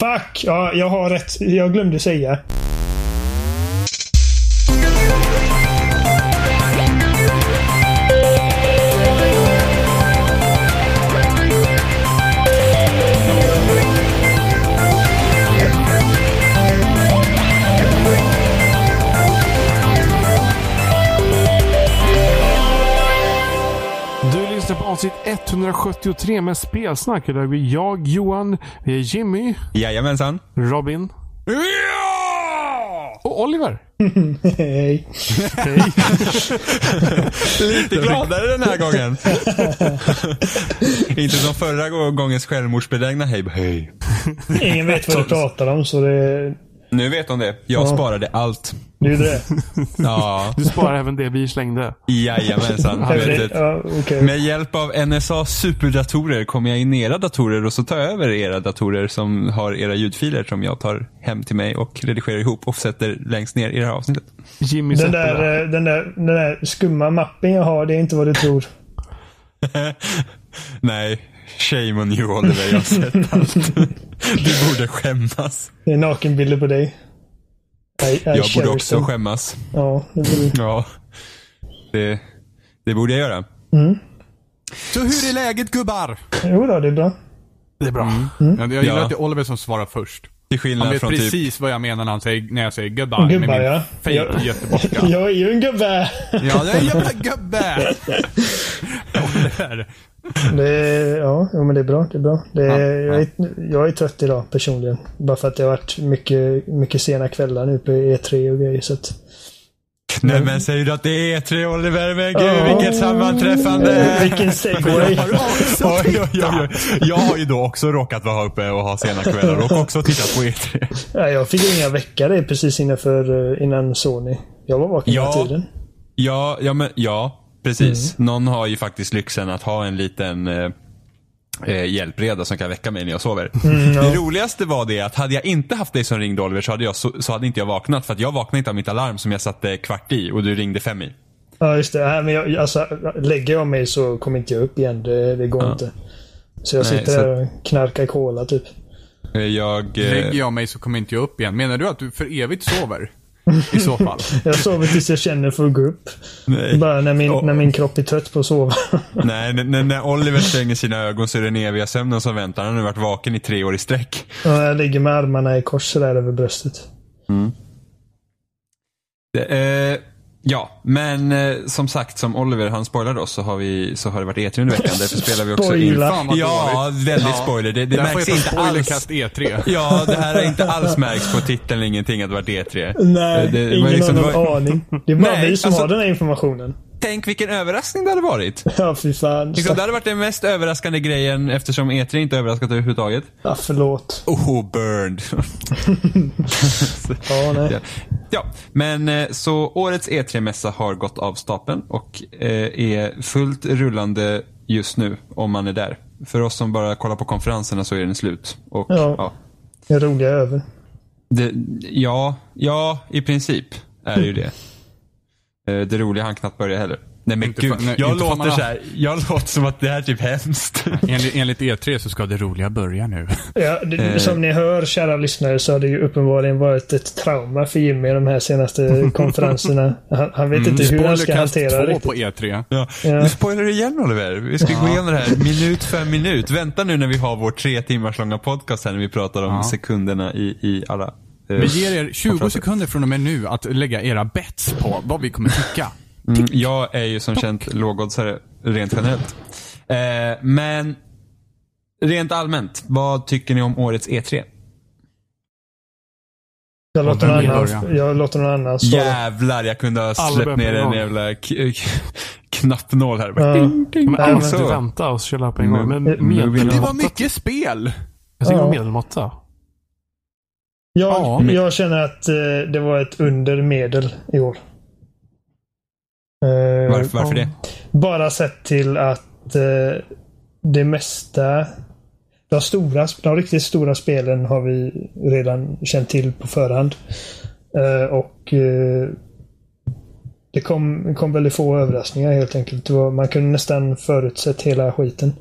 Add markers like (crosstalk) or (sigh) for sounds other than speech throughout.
Fuck! Ja, jag har rätt. Jag glömde säga. Avsnitt 173 med spelsnack. Där är vi jag, Johan, vi är Jimmy, Jajamensan. Robin och Oliver. Hej. (laughs) Lite gladare den här gången. Inte som förra gångens självmordsbenägna hej hej. Ingen vet vad du pratar om, så det... Nu vet de det. Jag Ja. sparade allt. Du det. (laughs) Ja, Du sparar även det vi slängde. jajamensan. Ja, Vet det- du. ja, okej. Med hjälp av NSA superdatorer kommer jag in i era datorer och så tar jag över era datorer som har era ljudfiler som jag tar hem till mig och redigerar ihop och sätter längst ner i det här avsnittet. Jimmy Den sätter det. där, eh, den, där, den där skumma mappen jag har, det är inte vad du tror. (laughs) Nej, shame on you Oliver, jag har sett allt. (laughs) Du borde skämmas. Det är nakenbilder på dig. I, I Jag borde också them. skämmas. Ja, det borde Ja, det, det borde jag göra. Så hur är läget gubbar? Jo då, det är bra. Det är bra. Jag, jag gillar Ja. att det är Oliver som svarar först. Till Han skillnad vet från typ... precis vad jag menar när, han säger, när jag säger gubbar. med Gubbar min ja. fake Jag, göteborgska. (laughs) jag är ju en gubbe. Ja, det är en jävla gubbe! (laughs) Det är, ja, men det är bra. Det är bra. Det är, Ja, jag, är, jag är trött idag personligen. Bara för att det har varit mycket, mycket sena kvällar nu på E3 och grejer. Så att, Nej men säger du att det är tre Oliver? Men gud Ja. vilket sammanträffande! vilken segway. Oj, oj, oj. Jag har ju då också råkat vara uppe och ha sena kvällar och också tittat på E3. Ja, jag fick väcka dig precis innanför, eh, innan Sony. Jag var vaken hela Ja. tiden. Ja, ja, men, ja precis. Någon har ju faktiskt lyxen att ha en liten eh, eh, hjälpreda som kan väcka mig när jag sover. Det roligaste var det att hade jag inte haft dig som ringde Oliver så hade, jag, så, så hade inte jag vaknat. För att jag vaknade inte av mitt alarm som jag satte kvart i och du ringde fem i. Ja, just det. Nej, men jag, alltså, lägger jag mig så kommer inte jag upp igen. Det, det går inte. Så jag Nej, sitter så- där och knarkar cola typ. Eh, Jag... Eh, Lägger jag mig så kommer inte jag upp igen. Menar du att du för evigt sover? (laughs) I så fall. Jag sover tills jag känner för att gå upp. nej. Bara när min, Ja. när min kropp är trött på att sova. (laughs) Nej, när- när, Oliver stänger sina ögon så är det den eviga sömnen som väntar. Han har nu varit vaken i tre år i sträck. Ja, jag ligger med armarna i kors sådär över bröstet. Det, eh, ja, men eh, som sagt, som Oliver han spoilade oss så har, vi, så har det varit E3 under veckan. Därför spelar vi också in. Fan vad Ja, dåligt. väldigt spoiler. Det, det Det märks inte alls. Spoilercast E3. Ja, det här har inte alls märks på titeln ingenting att det varit E3. Nej, Det- det ingen liksom- har någon var- aning. Det är bara Nej, vi som alltså- har den här informationen. Tänk vilken överraskning det hade varit. (laughs) Ja, fy fan. Liksom, det hade varit den mest överraskande grejen eftersom E3 inte överraskat överhuvudtaget. Ja, förlåt. Oh, burned. (laughs) (laughs) Ja, nej. Ja. ja, men eh, så årets E3-mässa har gått av stapeln och eh, är fullt rullande just nu om man är där. För oss som bara kollar på konferenserna så är den slut. Och, Ja. ja. Det roliga är över. Det, ja, ja, i princip är det ju det. Eh, Det roliga han knappt börja heller. Nej men Inte gud, för- nej, jag låter så här, jag låter som att det här är typ hemskt. Enligt, enligt E3 så ska det roliga börja nu. Ja, det, Eh. Som ni hör, kära lyssnare, så har det ju uppenbarligen varit ett trauma för Jimmy de här senaste (laughs) konferenserna. Han, han vet inte hur han ska hantera det 2 riktigt. på E3. Ja. Ja. Nu spoilar du igen Oliver. Vi ska gå igenom det här minut för minut. Vänta nu när vi har vår tre timmars långa podcast här när vi pratar om Ja. sekunderna i, i alla. Eh, Vi ger er 20 konferenser. sekunder från och med nu att lägga era bets på vad vi kommer tycka. Mm, jag är ju som känt lågoddsare rent generellt. Eh, men rent allmänt, vad tycker ni om årets E E3? Jag låter, någon annan, jag låter någon annan svara. Jävlar, jag kunde ha släppt ner en jävla knappnål här. Ja. Ding, ding, Men Nej, alla men ska så. inte vänta och köra på en gång. Men Mm. medelmåtta. Det var mycket spel! Jag tycker Ja. om medelmåtta. Jag, Ja. jag känner att eh, det var ett under medel i år. Eh, Varför, varför det? Bara sett till att eh, det mesta de stora, de riktigt stora spelen har vi redan känt till på förhand. Eh, och eh, det kom, kom väldigt få överraskningar helt enkelt. Var, man kunde nästan förutsett hela skiten.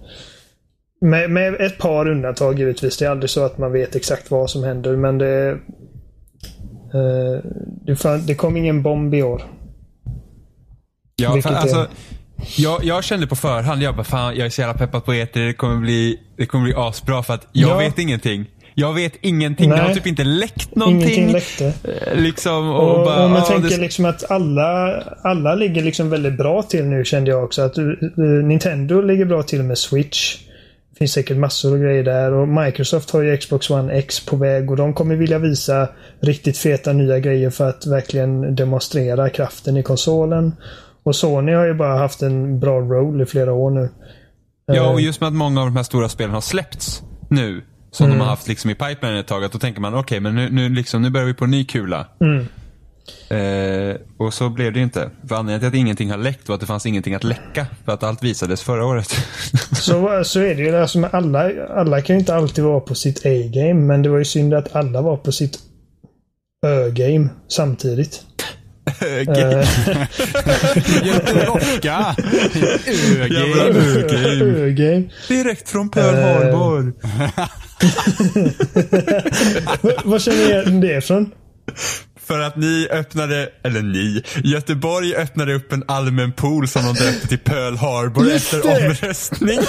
Med, med ett par undantag givetvis. Det är aldrig så att man vet exakt vad som händer men det... eh, det, kom ingen bomb i år. Ja, för, alltså, jag, jag kände på förhand, jag bara fan jag är så jävla peppad på E3, det kommer bli, det kommer bli asbra för att jag Ja. vet ingenting. Jag vet ingenting, det har Nej. typ inte läckt någonting. Ingenting läckte. Eh, Liksom, och, Och, bara, och man ja, tänker det, liksom att alla, alla ligger liksom väldigt bra till nu kände jag också. Att uh, Nintendo ligger bra till med Switch. Finns säkert massor av grejer där och Microsoft har ju Xbox One X på väg och de kommer vilja visa riktigt feta nya grejer för att verkligen demonstrera kraften i konsolen. Och Sony har ju bara haft en bra roll i flera år nu. ja, och just med att många av de här stora spelen har släppts nu. Som Mm. de har haft liksom i pipeline ett tag. Då tänker man, okej men nu, nu, liksom, nu börjar vi på en ny kula. Mm. Eh, och så blev det inte. För anledningen till att ingenting har läckt var att det fanns ingenting att läcka. För att allt visades förra året. (laughs) Så, så är det ju. Alltså med alla, alla kan ju inte alltid vara på sitt A-game men det var ju synd att alla var på sitt Ö-game samtidigt. Okej. Jätterocka! (laughs) Jävla Ögame. Ö-game. Ö-game. Direkt från Pearl Eh. Harbor. (laughs) Vad känner ni det ifrån? För att ni öppnade, eller ni, Göteborg öppnade upp en allmän pool som de döpte till Pearl Harbor Just efter det. omröstning.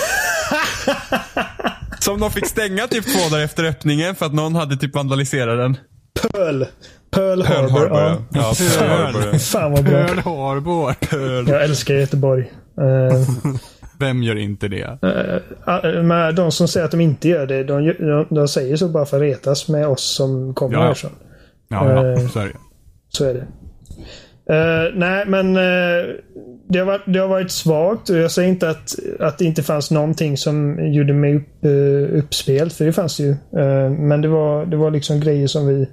som de fick stänga typ två dagar efter öppningen för att någon hade typ vandaliserat den. Pearl. Pearl, Pearl Harbor. Harbor, ja. ja. Ja, Pearl Harbor. Fan vad bra. Pearl Harbor. Jag älskar Göteborg. Uh, Vem gör inte det? men de som säger att de inte gör det, de, de, de säger så bara för att retas med oss som kommer Ja, ja. härifrån. Ja, ja, Eh. så är det. Så är det. Eh, nej, men eh, det, har varit, det har varit svagt och jag säger inte att, att det inte fanns någonting som gjorde mig upp, uh, uppspelt, för det fanns det ju. Men det var, det var liksom grejer som vi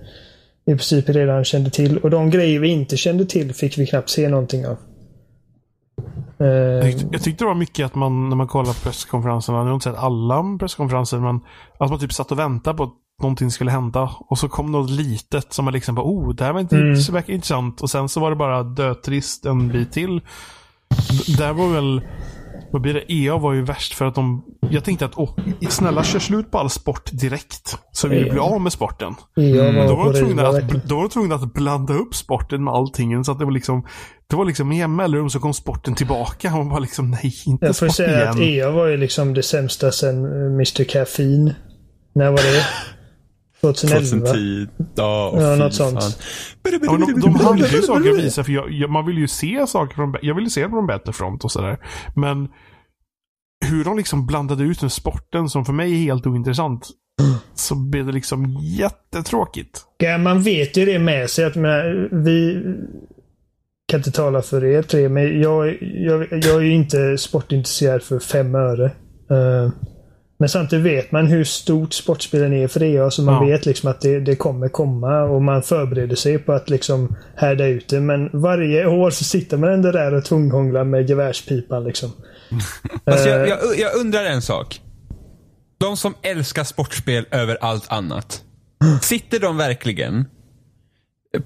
i princip redan kände till och de grejer vi inte kände till fick vi knappt se någonting av. Jag tyckte, jag tyckte det var mycket att man, när man kollar på presskonferenserna, nu har jag inte sett alla presskonferenser, men att man typ satt och väntade på någonting skulle hända. Och så kom något litet som man liksom bara, oh, det här var inte, Mm. så verkar intressant. Och sen så var det bara dötrist en bit till. D- där var väl, vad blir det? EA var ju värst för att de, jag tänkte att, åh, snälla kör slut på all sport direkt. Så vi EA. blir av med sporten. jag var Men då var, de tvungna att, då var de tvungna att blanda upp sporten med allting. Så att det var liksom, det var liksom i mellanrum så kom sporten tillbaka. Och man bara liksom, nej, inte Jag får sport säga igen. att EA var ju liksom det sämsta sen eh, Mr. Caffeine. När var det? (laughs) 2011? 2010. Ja, Ja, något sånt. Ja, men de, de hade ju saker att visa, för jag, jag, man vill ju se saker från, jag vill ju se från Battlefront och sådär. Men hur de liksom blandade ut med sporten som för mig är helt ointressant. Så blev det liksom jättetråkigt. Ja, man vet ju det med sig. Att men, vi kan inte tala för er tre, men jag, jag, jag är ju inte sportintresserad för fem öre. Eh, men samtidigt vet man hur stort sportspelen är för EA, så man Ja. vet liksom att det, det kommer komma och man förbereder sig på att liksom härda ut det. Men varje år så sitter man ändå där och tunghånglar med gevärspipan liksom. (laughs) Alltså, Eh, jag, jag, jag undrar en sak. De som älskar sportspel över allt annat. Sitter de verkligen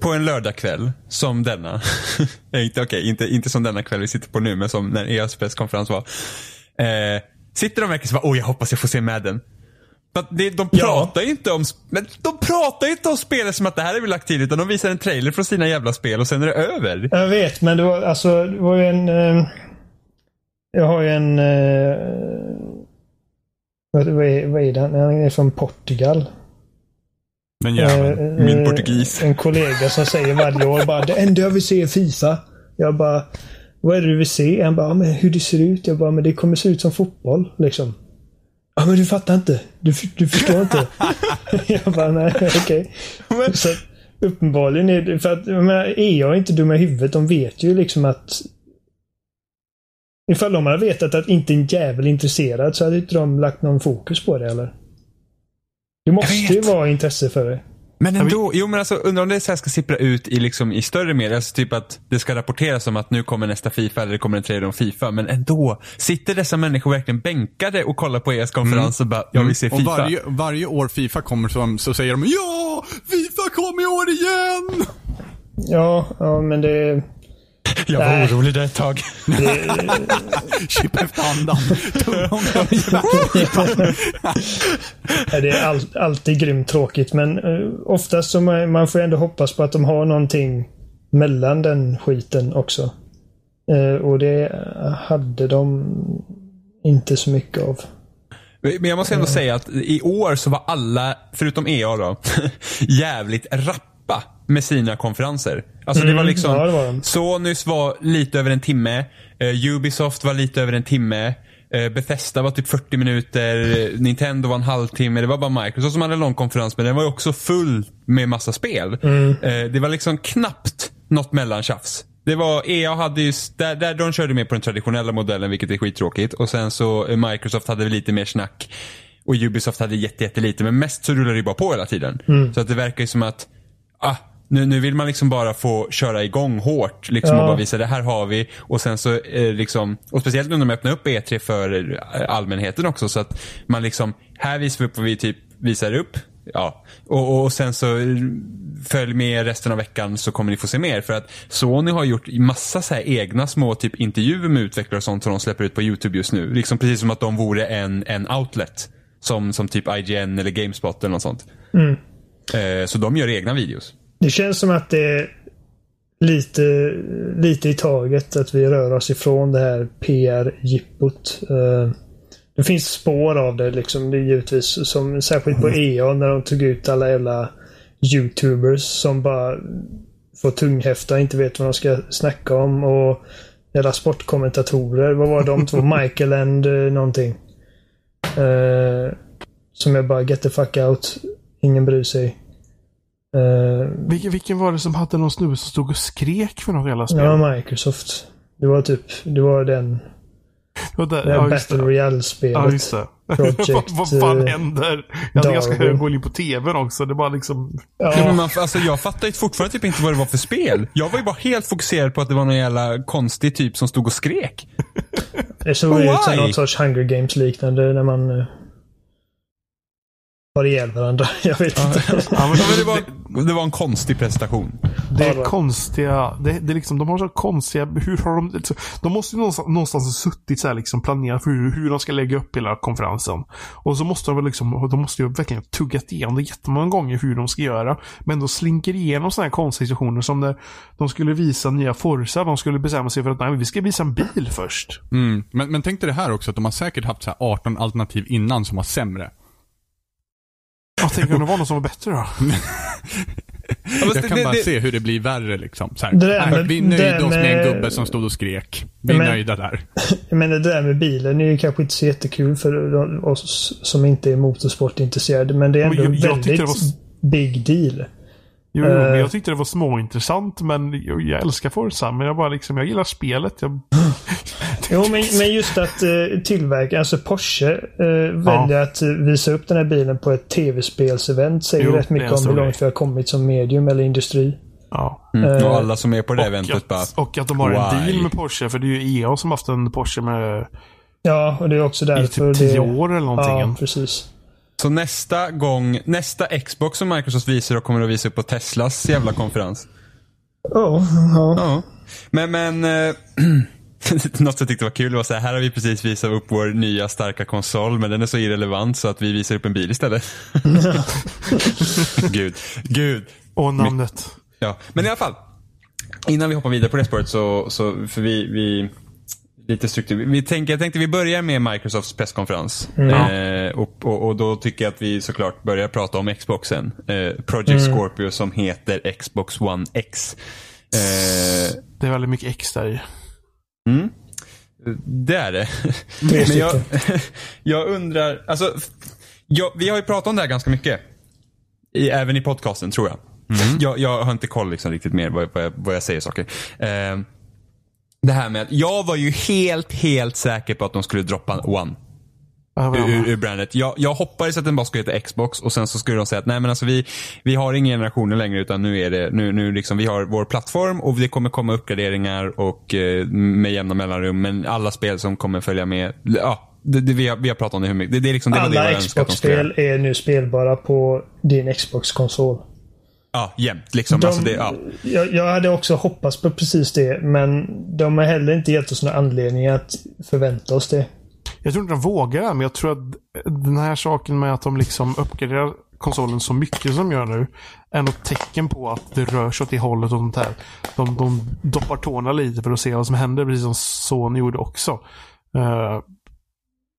på en lördagkväll som denna. (laughs) Inte, okej, inte, inte som denna kväll vi sitter på nu, men som när EAs presskonferens var. Eh, sitter de verkligen så bara, åh jag hoppas jag får se Madden. De Ja. pratar ju inte om, men de pratar inte om spelet som att det här är väl lagt till, utan de visar en trailer från sina jävla spel och sen är det över. Jag vet, men det var alltså det var ju en... Eh, jag har ju en... Eh, vad, vad, är, vad är det? Han är från Portugal. Den jäveln. Eh, min eh, portugis. En kollega som säger varje år bara det enda jag vill se är Fifa. Jag bara vad är det du vill se? Han bara men hur det ser ut. Jag bara men det kommer se ut som fotboll liksom. Ja men du fattar inte. Du, du förstår inte. (laughs) jag bara nej okej. Så uppenbarligen är det för att jag menar, EA är inte dumma i huvudet. De vet ju liksom att Ifall de hade vetat att inte en jävel är intresserad så hade inte de lagt någon fokus på det eller? Det måste ju vara intresse för det. Men ändå, jo men alltså undrar om det så här ska sippra ut i, liksom, i större medier. Alltså typ att det ska rapporteras om att nu kommer nästa Fifa eller det kommer en trailer om Fifa. Men ändå, sitter dessa människor verkligen bänkade och kollar på ES konferens och bara, jag vill se Och Fifa. varje, varje år Fifa kommer så, så säger de Ja! Fifa kom i år igen! Ja, ja men det... Jag var Nej. orolig där ett tag. (laughs) Chip efter andan. (laughs) Det är all, alltid grymt tråkigt men uh, oftast så man, man får ändå hoppas på att de har någonting mellan den skiten också. Eh, och det eh, hade de inte så mycket av. Men jag måste ändå säga att i år så var alla, förutom EA då, (laughs) jävligt rappa med sina konferenser. Alltså det var liksom, ja, det var. Sonys var lite över en timme, eh, Ubisoft var lite över en timme, eh, Bethesda var typ 40 minuter, eh, Nintendo var en halvtimme, det var bara Microsoft som hade en lång konferens men den var ju också full med massa spel. Eh, det var liksom knappt något mellantjafs. Det var, EA hade ju, där, där de körde mer på den traditionella modellen vilket är skittråkigt. Och sen så eh, Microsoft hade lite mer snack. Och Ubisoft hade jätte, jättelite. Men mest så rullade det bara på hela tiden. Så att det verkar ju som att, ah, nu, nu vill man liksom bara få köra igång hårt. Liksom Ja. och bara visa det här har vi. Och sen så eh, liksom, och speciellt när de öppnar upp E3 för eh, allmänheten också. Så att man liksom, här visar vi upp vad vi typ visar upp. Ja, och, och sen så eh, följ med resten av veckan så kommer ni få se mer. För att Sony har gjort massa så här egna små typ intervjuer med utvecklare och sånt som de släpper ut på YouTube just nu. Liksom precis som att de vore en, en outlet. Som, som typ IGN eller Gamespot eller något sånt. Eh, så de gör egna videos. Det känns som att det är lite, lite i taget att vi rör oss ifrån det här PR-jippot. Eh, Det finns spår av det liksom. Det är givetvis som särskilt på EA när de tog ut alla jävla YouTubers som bara får tunghäfta inte vet vad de ska snacka om och jävla sportkommentatorer. Vad var de två? (laughs) Michael and eh, någonting. Eh, som är bara get the fuck out. Ingen bryr sig. Eh, Vilken, vilken var det som hade någon snubbe som stod och skrek för något jävla spel? det var Microsoft. Det var typ, det var den, Det var där, det ja, Battle. Royale-spelet. Ja, just det. (laughs) Project, vad, vad fan eh, händer? Jag hade ganska hög volym på tvn också. Det var liksom... Ja. men Ja, man, alltså, jag fattar ju fortfarande typ inte vad det var för spel. Jag var ju bara helt fokuserad på att det var någon jävla konstig typ som stod och skrek. det såg ut som Why? något sorts Hunger Games-liknande när man uh, har ihjäl varandra. (laughs) Jag vet inte. Ja, men det, var, det var en konstig prestation. det är konstiga... Det, det är liksom, de har så konstiga... Hur har de... alltså, De måste ju någonstans, någonstans ha suttit så här liksom planerat för hur, hur de ska lägga upp hela konferensen. Och så måste de väl liksom... De måste ju verkligen tuggat igenom det jättemånga gånger hur de ska göra. Men de slinker igenom sådana här konstiga situationer som när de skulle visa nya Forza. De skulle bestämma sig för att nej, vi ska visa en bil först. Mm. Men, men tänk dig det här också, att de har säkert haft så här 18 alternativ innan som var sämre. Jag tänker om det var någon som var bättre då? (laughs) Jag kan bara se hur det blir värre liksom. Så här, Det där "Nej, med- vi nöjde oss med en med- gubbe som stod och skrek. Vi är Men- nöjda där. (laughs) Men det där med bilen är ju kanske inte så jättekul för oss som inte är motorsportintresserade. Men det är ändå jag- jag väldigt var- big deal. Jo, jo, men Eh. jag tyckte det var småintressant, men jag, jag älskar Forza. Men jag bara liksom, jag gillar spelet. Jag, (laughs) Jo, men, men just att uh, tillverka, alltså Porsche uh, väljer att eh, visa upp den här bilen på ett tv-spelsevent säger Jo, rätt mycket en om hur långt vi har kommit som medium eller industri. ja. Mm. Och alla som är på det Och eventet bara, och att de har en why? deal med Porsche. För det är ju EA som haft en Porsche med Ja, och det är också i därför typ tio det... år eller någonting. Ja, precis. Så nästa gång, nästa Xbox som Microsoft visar och kommer att visa upp på Teslas jävla konferens. Oh, ja. Ja. Men, men eh, (clears throat) något jag tyckte var kul var så här, här har vi precis visat upp vår nya starka konsol men den är så irrelevant så att vi visar upp en bil istället. (laughs) gud, gud. Och namnet. Ja, men i alla fall. Innan vi hoppar vidare på det spåret så, så för vi, vi lite struktur. Vi tänker, jag tänkte vi börjar med Microsofts presskonferens. Eh, och, och, och då tycker jag att vi såklart börjar prata om Xboxen. Eh, Project Scorpio som heter Xbox One X. Eh, Det är väldigt mycket X där i. det är det. (laughs) Men jag, (laughs) jag undrar, alltså, jag, vi har ju pratat om det här ganska mycket. I, även i podcasten tror jag. jag. Jag har inte koll liksom riktigt mer vad, vad, jag, vad jag säger saker. Det här med att jag var ju helt, helt säker på att de skulle droppa One. Ur, ur, brandet. Jag, jag hoppades att den bara skulle heta Xbox och sen så skulle de säga att nej men alltså vi, vi har inga generationer längre utan nu är det, nu, nu liksom vi har vår plattform och det kommer komma uppgraderingar och eh, med jämna mellanrum men alla spel som kommer följa med, ja, det, det, vi, har, vi har pratat om det hur mycket. Det, det är liksom, det Alla. Xbox-spel är nu spelbara på din Xbox-konsol. Ja, jämt. Liksom. De, alltså det, ja. jag, jag hade också hoppats på precis det, men de har heller inte gett oss några anledningar att förvänta oss det. Jag tror inte de vågar men jag tror att den här saken med att de liksom uppgraderar konsolen så mycket som de gör nu är något tecken på att det rör sig åt det hållet och sånt här. De, de doppar tårna lite för att se vad som händer, precis som Sony gjorde också. Uh,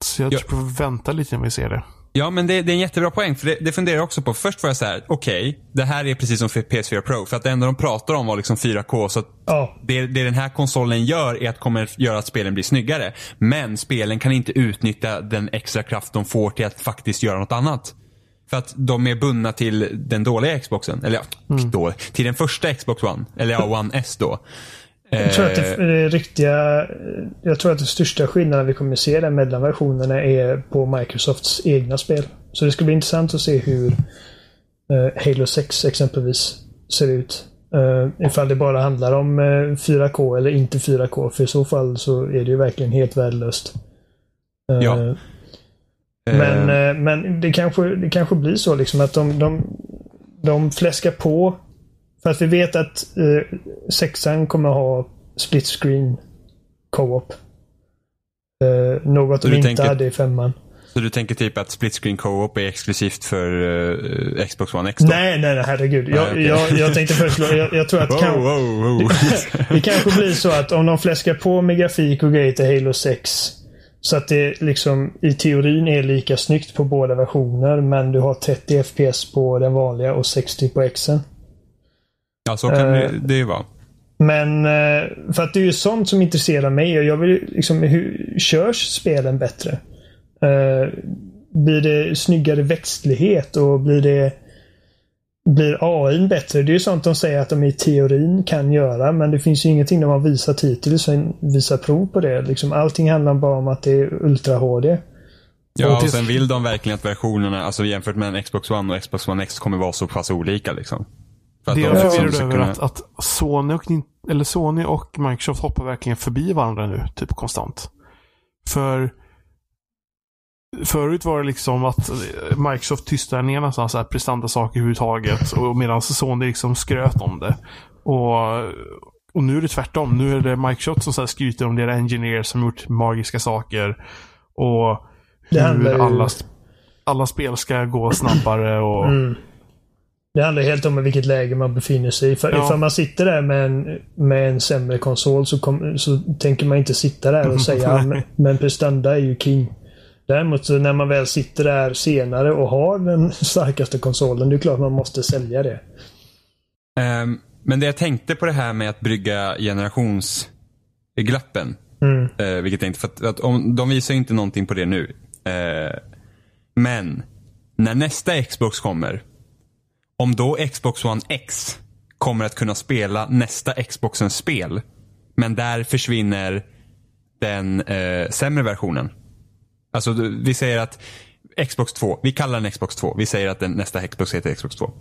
så jag Ja. tror vi får vänta lite när vi ser det. Ja, men det, det är en jättebra poäng. För det, det funderar jag också på. Först var jag så här: okej, det här är precis som för PS4 Pro. För att det enda de pratar om var liksom 4K. Så att Ja. det, det den här konsolen gör är att kommer göra att spelen blir snyggare. Men spelen kan inte utnyttja den extra kraft de får till att faktiskt göra något annat. För att de är bundna till den dåliga Xboxen. Eller ja, då, till den första Xbox One. Eller ja, One S då. Jag tror att det, det riktiga... Jag tror att den största skillnaden vi kommer se där mellan versionerna är på Microsofts egna spel. Så det ska bli intressant att se hur eh, Halo 6 exempelvis ser ut. Uh, ifall det bara handlar om eh, 4K eller inte 4K. För i så fall så är det ju verkligen helt värdelöst. Eh, Ja. Men, Eh, eh, men det, kanske, det kanske blir så liksom att de, de, de fläskar på. För att vi vet att eh, sexan kommer ha split screen co-op. Eh, något Så de inte tänker- hade i femman. så du tänker typ att split screen co-op är exklusivt för eh, Xbox One X då? Nej, nej, nej, herregud. Jag, Nej, okej. jag, jag tänkte föreslå, jag, jag tror att (laughs) Wow, kan, wow, wow. (laughs) det kanske blir så att om de fläskar på med grafik och grejer till Halo 6. Så att det liksom i teorin är lika snyggt på båda versioner men du har 30 FPS på den vanliga och 60 på Xen. Ja, så kan Eh, det, ju vara. Men eh, för att det är ju sånt som intresserar mig och jag vill liksom hur körs spelen bättre? Eh, Blir det snyggare växtlighet och blir det blir AI bättre? Det är ju sånt de säger att de i teorin kan göra men det finns ju ingenting de har visat hittills som visar prov på det. Liksom, allting handlar bara om att det är Ultra HD. Ja, Och och sen vill de verkligen att versionerna, alltså jämfört med en Xbox One och Xbox One X kommer vara så pass olika liksom. För att Det de jag är liksom förvirrad över kunna- att, att Sony, och, eller Sony och Microsoft hoppar verkligen förbi varandra nu, typ konstant. För Förut var det liksom att Microsoft tystade ner nästan så här prestandasaker överhuvudtaget. Och medan Sony liksom skröt om det. Och, och nu är det tvärtom. Nu är det Microsoft som så här skryter om deras engineers som gjort magiska saker. Och hur alla, alla spel ska gå snabbare. Och, Mm. Det handlar helt om vilket läge man befinner sig i. För Ja. Ifall man sitter där med en, med en sämre konsol så, kom, så tänker man inte sitta där och (laughs) säga men, men prestanda är ju king. Däremot så när man väl sitter där senare och har den (laughs) starkaste konsolen, det är klart man måste sälja det. Ehm, men det jag tänkte på det här med att brygga generationsglappen. Mm. Eh, vilket jag inte, för att, att om, de visar ju inte någonting på det nu. Eh, men när nästa Xbox kommer. Om då Xbox One X kommer att kunna spela nästa Xboxens spel. Men där försvinner den eh, sämre versionen. Alltså vi säger att Xbox 2, vi kallar den Xbox 2. Vi säger att den, nästa Xbox heter Xbox 2.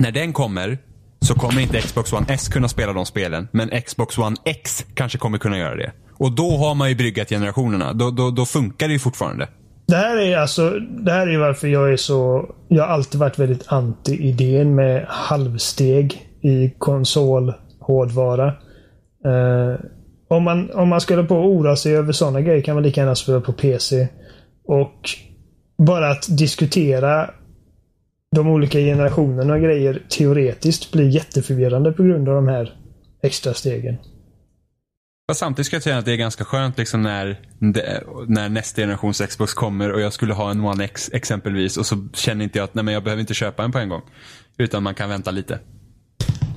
När den kommer så kommer inte Xbox One S kunna spela de spelen. Men Xbox One X kanske kommer kunna göra det. Och då har man ju bryggat generationerna. Då, då, då funkar det ju fortfarande. Det här är alltså, det här är varför jag är så... Jag har alltid varit väldigt anti-idén med halvsteg i konsol hårdvara. Eh, om, man, om man skulle på oroa sig över sådana grejer kan man lika gärna spela på PC. Och bara att diskutera de olika generationerna och grejer teoretiskt blir jätteförvirrande på grund av de här extra stegen. Fast samtidigt ska jag säga att det är ganska skönt liksom när, när nästa generations Xbox kommer och jag skulle ha en One X exempelvis och så känner inte jag att nej, men jag behöver inte köpa en på en gång. Utan man kan vänta lite.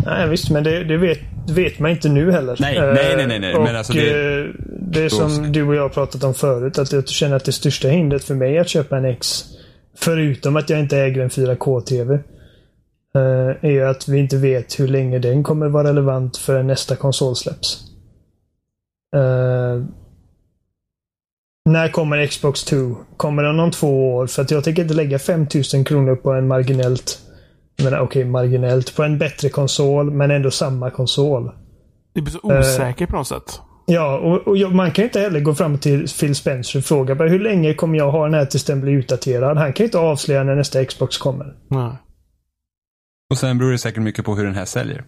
Nej visst, men det, det, vet, vet man inte nu heller. Nej, Eh, nej, nej, nej, nej. Men Och, alltså det- eh, det är som du och jag har pratat om förut. Att jag känner att det största hindret för mig att köpa en X, förutom att jag inte äger en 4K-TV, eh, är ju att vi inte vet hur länge den kommer vara relevant för nästa konsol släpps. Eh, när kommer Xbox 2? Kommer den om två år? För att jag tänker inte lägga 5000 kronor på en marginellt jag menar okej, marginellt. På en bättre konsol, men ändå samma konsol. det blir så osäkert på något sätt. Ja, och, och jag- man kan inte heller gå fram till Phil Spencer och fråga hur länge kommer jag ha den här tills den blir utdaterad? Han kan ju inte avslöja när nästa Xbox kommer. Nej. Och sen beror det säkert mycket på hur den här säljer.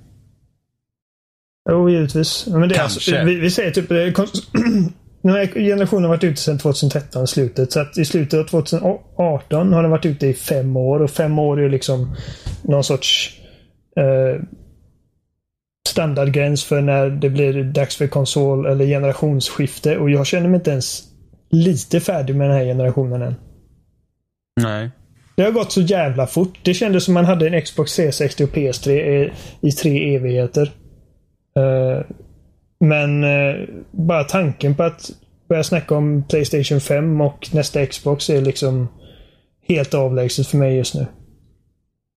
Jo, givetvis. Men det är alltså, vi, vi säger typ... eh, (clears throat) Den här generationen har varit ute sedan 2013 i slutet. Så att i slutet av 2018 har den varit ute i fem år. Och fem år är ju liksom någon sorts eh, standardgräns för när det blir dags för konsol eller generationsskifte. Och jag känner mig inte ens lite färdig med den här generationen än. Nej. Det har gått så jävla fort. Det kändes som man hade en Xbox 360 och PS3 i, i tre evigheter. Eh, men eh, bara tanken på att börja snacka om Playstation 5 och nästa Xbox är liksom helt avlägset för mig just nu.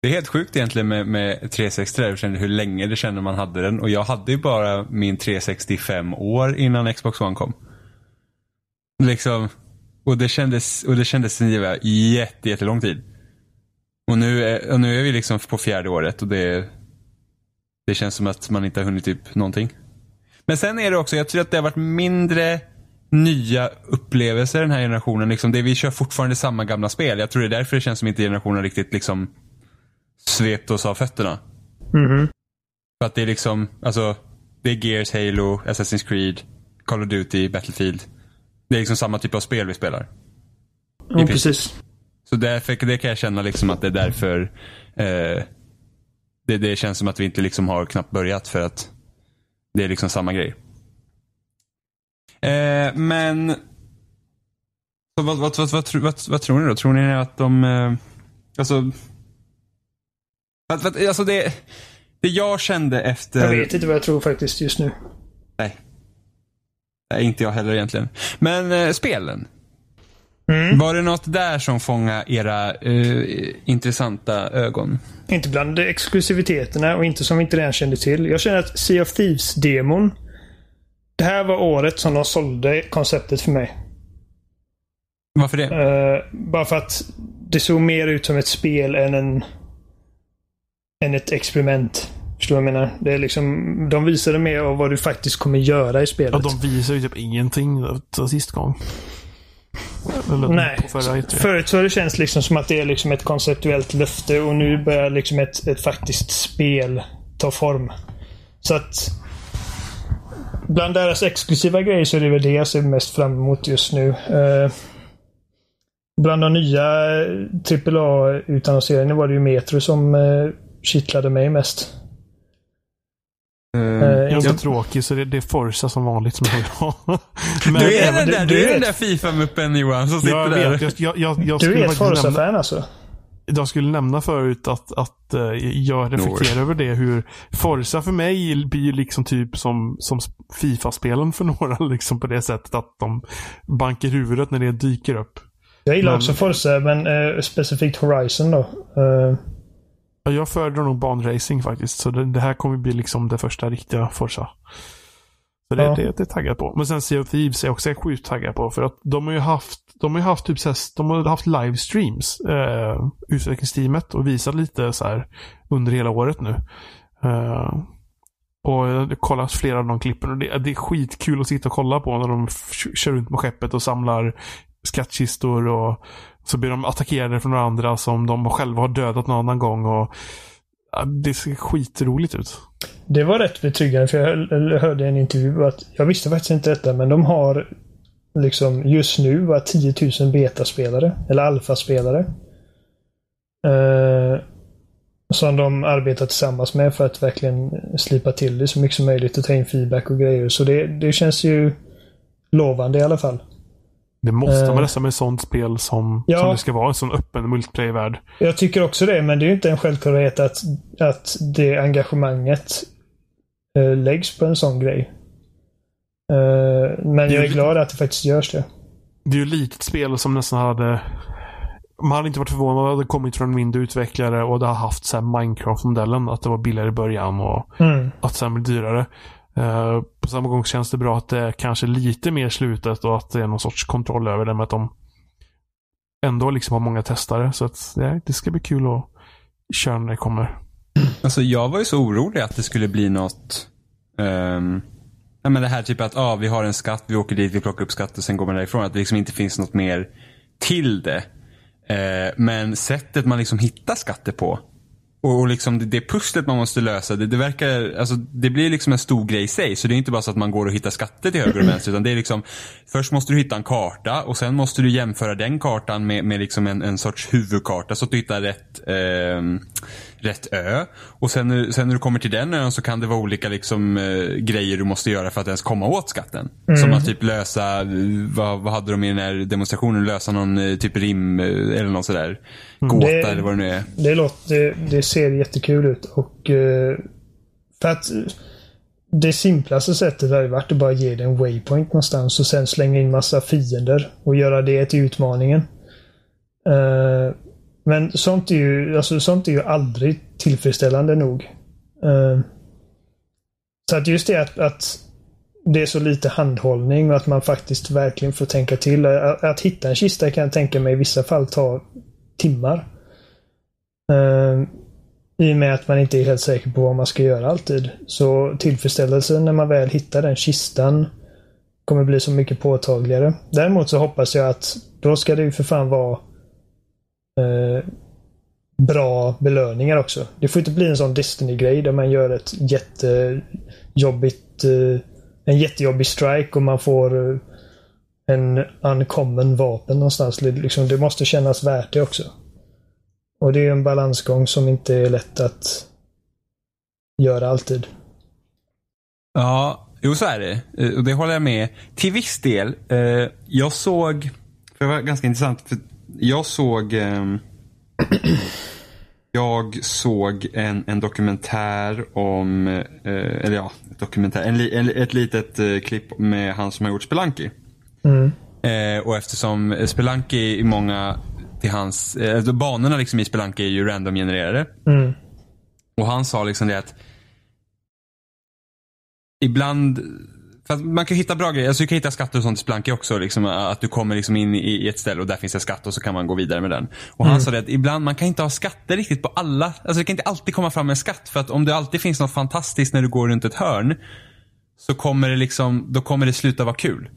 Det är helt sjukt egentligen med, med 360 hur länge det kände man hade den. Och jag hade ju bara min 365 år innan Xbox One kom. Liksom, och det kändes, och det kändes som jätte, jättelång tid. Och nu, är, och nu är vi liksom på fjärde året och det, det känns som att man inte har hunnit typ någonting. Men sen är det också, jag tror att det har varit mindre nya upplevelser den här generationen. Liksom det, vi kör fortfarande samma gamla spel. Jag tror det är därför det känns som inte generationen riktigt liksom svept oss av fötterna. För att det är liksom, alltså, det är Gears, Halo, Assassin's Creed, Call of Duty, Battlefield. Det är liksom samma typ av spel vi spelar. Ja, precis. Så därför det kan jag känna liksom att det är därför eh, det, det känns som att vi inte liksom har knappt börjat för att det är liksom samma grej. Eh, men vad, vad, vad, vad, tro- vad, vad tror ni då? Tror ni att de, eh, alltså, alltså det, det jag kände efter... Jag vet inte vad jag tror faktiskt just nu. Nej. Nej, inte jag heller egentligen. Men eh, spelen. Var det något där som fångade era eh, intressanta ögon? Inte bland exklusiviteterna och inte som vi inte redan kände till. Jag känner att Sea of Thieves-demon. Det här var året som de sålde konceptet för mig. Varför det? Eh, bara för att det såg mer ut som ett spel än en än ett experiment. Förstår du vad jag menar? Det är liksom, de visade mer av vad du faktiskt kommer göra i spelet. Ja, de visar ju typ ingenting sist gång. Nej. på förra E3. Förut så har det känts liksom som att det är liksom ett konceptuellt löfte och nu börjar liksom ett, ett faktiskt spel ta form. Så att Bland deras exklusiva grejer så är det väl det jag ser mest fram emot just nu. Eh, bland de nya AAA-utannonseringarna var det ju Metro som eh, kittlade mig mest. Eh, Jag är så inte- tråkig så det, det är Forza som vanligt som jag vill ha. (laughs) Men, du är den du- där, du du är den där Fifa-muppen Johan som sitter jag där. vet, jag, jag, jag, jag Du skulle är ett Forza-fan alltså? jag skulle nämna förut att, att eh, jag reflekterar över det hur Forza för mig blir ju liksom typ som, som Fifa-spelen för (laughs) några liksom på det sättet att de bankar huvudet när det dyker upp. Jag gillar Men- också Forza, men eh, specifikt Horizon då. Eh, Jag föredrar nog banracing faktiskt. Så det, det här kommer bli liksom det första riktiga Forza. Så det, Ja. det, det är taggad på. Men sen Sea of Thieves är jag också sjukt taggad på. För att de har ju haft, de har ju haft typ så här, de har haft livestreams, eh, utvecklingsteamet, och visat lite så här under hela året nu. Eh, och jag har kollat flera av de klippen och det, det är skitkul att sitta och kolla på när de kör runt med skeppet och samlar skattkistor och så blir de attackerade från några andra som de själva har dödat någon annan gång. Och, ja, det ser skitroligt ut. Det var rätt betryggande för jag hörde i en intervju att jag visste faktiskt inte detta men de har liksom just nu var 10 000 betaspelare eller alfaspelare. Eh, som de arbetar tillsammans med för att verkligen slipa till det så mycket som möjligt och ta in feedback och grejer. Så det, det känns ju lovande i alla fall. Det måste Eh. man nästan med ett sånt spel som, Ja. som det ska vara. En sån öppen multiplayer-värld. Jag tycker också det, men det är ju inte en självklarhet att, att det engagemanget eh, läggs på en sån grej. Eh, men jag är glad att det faktiskt görs det. Det är ju ett litet spel som nästan hade... Man hade inte varit förvånad om det hade kommit från en mindre utvecklare och det har haft Minecraft-modellen. Att det var billigare i början och Mm. att sen blir dyrare. Eh, på samma gång känns det bra att det är kanske lite mer slutet och att det är någon sorts kontroll över det med att de ändå liksom har många testare. Så att det, det ska bli kul att köra när det kommer. Alltså jag var ju så orolig att det skulle bli något um, Ja men det här typ att ah, vi har en skatt, vi åker dit, vi plockar upp skatt och sen går man därifrån. Att det liksom inte finns något mer till det. Eh, men sättet man liksom hittar skatter på och, och liksom det, det pusslet man måste lösa, det, det verkar, alltså det blir liksom en stor grej i sig. Så det är inte bara så att man går och hittar skatter till höger och vänster. Utan det är liksom, först måste du hitta en karta och sen måste du jämföra den kartan med, med liksom en, en sorts huvudkarta så att du hittar rätt, eh, rätt ö. Och sen, sen när du kommer till den ön så kan det vara olika liksom, eh, grejer du måste göra för att ens komma åt skatten. Som att typ lösa, vad, vad hade de i den här demonstrationen? Lösa någon eh, typ rim eh, eller någon sådär gåta Det- eller vad det nu är. Det, låter, det, det ser jättekul ut och eh, för att eh, det simplaste sättet hade varit att bara ge det en waypoint någonstans och sen slänga in massa fiender och göra det till utmaningen. Eh, men sånt är, ju, alltså, sånt är ju aldrig tillfredsställande nog. Uh, så att just det att, att det är så lite handhållning och att man faktiskt verkligen får tänka till. Eh, att, att hitta en kista kan jag tänka mig i vissa fall ta timmar. Uh, I och med att man inte är helt säker på vad man ska göra alltid. Så tillfredsställelsen när man väl hittar den kistan kommer bli så mycket påtagligare. Däremot så hoppas jag att då ska det ju för fan vara eh, bra belöningar också. Det får inte bli en sån Destiny-grej där man gör ett jättejobbigt eh, en jättejobbig strike och man får eh, en uncommon vapen någonstans. Det, liksom, det måste kännas värt det också. Och det är en balansgång som inte är lätt att göra alltid. Ja, jo så är det. Eh, och det håller jag med. Till viss del. Eh, jag såg, för det var ganska intressant, för jag såg ehm, (clears throat) Jag såg en, en dokumentär om, eh, eller ja, dokumentär, en, en, ett litet eh, klipp med han som har gjort Spelunky. Mm. Eh, och eftersom Spelunky i många till hans, eh, alltså banorna liksom i Spelunky är ju random-genererade. Mm. Och han sa liksom det att ibland, för att man kan hitta bra grejer, alltså du kan hitta skatter och sånt i Spelunky också. Liksom, att du kommer liksom in i, ett ställe och där finns en skatt och så kan man gå vidare med den. Och han sa det att ibland, man kan inte ha skatter riktigt på alla, alltså det kan inte alltid komma fram en skatt. För att om det alltid finns något fantastiskt när du går runt ett hörn, så kommer det liksom, då kommer det sluta vara kul.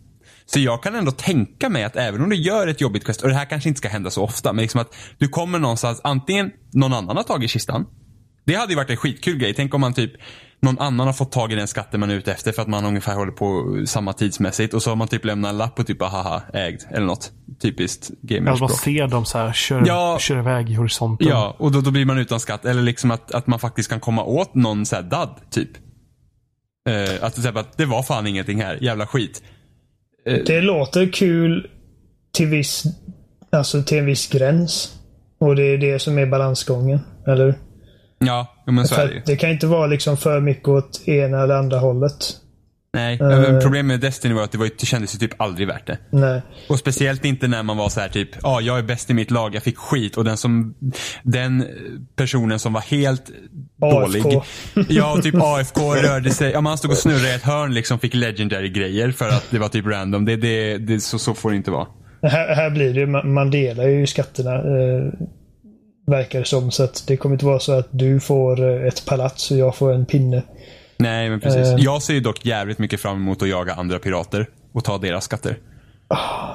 Så jag kan ändå tänka mig att även om du gör ett jobbigt quest, och det här kanske inte ska hända så ofta, men liksom att du kommer någonstans, antingen någon annan har tagit kistan. Det hade ju varit en skitkul grej. Tänk om man typ, någon annan har fått tag i den skatten man är ute efter för att man ungefär håller på samma tidsmässigt. Och så har man typ lämnat en lapp och typ haha, ägd. Eller något. Typiskt Alltså man gamerspråk. ser dem så här, kör, Ja. kör iväg i horisonten. Ja, och då, då blir man utan skatt. Eller liksom att, att man faktiskt kan komma åt någon så här dad, typ. Eh, att, typ att det var fan ingenting här, jävla skit. Det låter kul till viss, alltså till en viss gräns. Och det är det som är balansgången. Eller? Ja, men så För är det ju. det kan inte vara liksom för mycket åt ena eller andra hållet. Nej, Eh. problemet med Destiny var att det, var, det kändes ju typ aldrig värt det. Nej. Och speciellt inte när man var så här typ, ja ah, jag är bäst i mitt lag, jag fick skit och den som, den personen som var helt AFK. dålig. Ja, typ (laughs) AFK rörde sig, ja man stod och snurrade i ett hörn liksom, fick legendary grejer för att det var typ random. Det, det, det, så, så får det inte vara. Här, här blir det man, man delar ju skatterna. Eh, verkar det som. Så att det kommer inte vara så att du får eh, ett palats och jag får en pinne. Nej, men precis. Eh. Jag ser ju dock jävligt mycket fram emot att jaga andra pirater och ta deras skatter.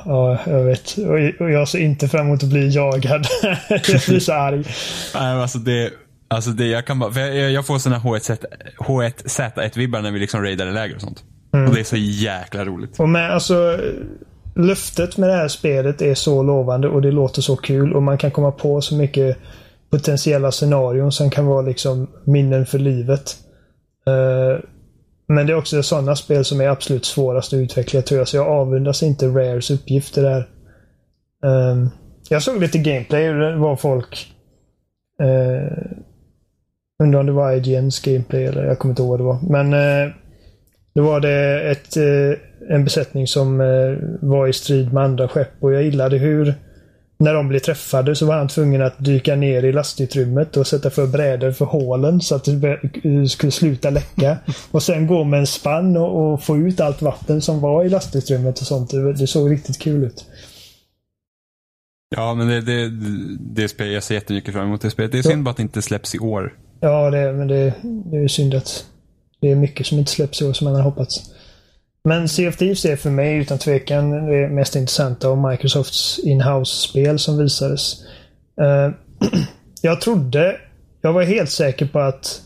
Ja, jag vet. Och, jag ser inte fram emot att bli jagad. (laughs) jag blir så arg. Nej, alltså det, alltså det, jag kan bara, jag, jag får såna H1Z, H1Z1-vibbar när vi liksom raidar läger och sånt. Och det är så jäkla roligt. Och med, alltså, löftet med det här spelet är så lovande och det låter så kul och man kan komma på så mycket potentiella scenarion som kan vara liksom minnen för livet. Eh, men det är också sådana spel som är absolut svårast att utveckla tror jag. Så jag avundas inte Rares uppgifter där. Um, ehm, jag såg lite gameplay och det var folk uh, Undrar om det var IGNs gameplay eller jag kommer inte ihåg vad det var. Men uh, då var det ett, en besättning som eh, var i strid med andra skepp och jag gillade hur när de blev träffade så var han tvungen att dyka ner i lastutrymmet och sätta för brädor för hålen så att det bör- skulle sluta läcka. (laughs) Och sen gå med en spann och, och få ut allt vatten som var i lastutrymmet och sånt. Det, det såg riktigt kul ut. Ja, men det, det, det spel, jag ser jättemycket fram emot det spelet. Det är synd bara att det inte släpps i år. Ja, det, men det, det är synd att det är mycket som inte släpps i år som man har hoppats. Men Sea of Thieves är för mig utan tvekan det mest intressanta av Microsofts in-house-spel som visades. Eh, (clears throat) jag trodde... jag var helt säker på att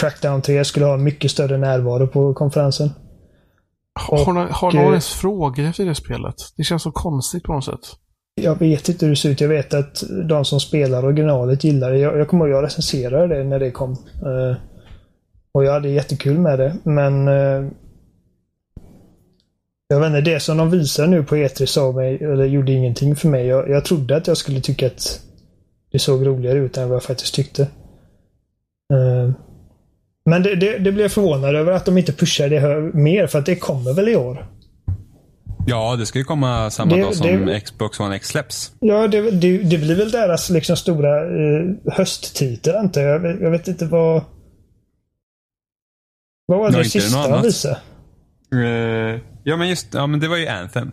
Crackdown 3 skulle ha mycket större närvaro på konferensen. Har, någon- har någon eh, ens frågor efter det spelet? Det känns så konstigt på något sätt. Jag vet inte hur det ser ut. Jag vet att de som spelar originalet gillar det. Jag, jag kommer ihåg att jag recenserade det när det kom. Eh, och jag hade jättekul med det. Men jag vet inte, det som de visar nu på E3 sa mig, eller gjorde ingenting för mig. Jag, jag trodde att jag skulle tycka att det såg roligare ut än vad jag faktiskt tyckte. Eh, men det, det, det blev jag förvånad över att de inte pushar det här mer för att det kommer väl i år. Ja, det ska ju komma samma Det- dag som det- Xbox One X släpps. Ja, det, det, det blir väl deras liksom stora eh, hösttitel antar jag. Jag vet, jag vet inte vad... Vad var det, Ja, det sista de visade? Eh, ja, men just ja, men det var ju Anthem.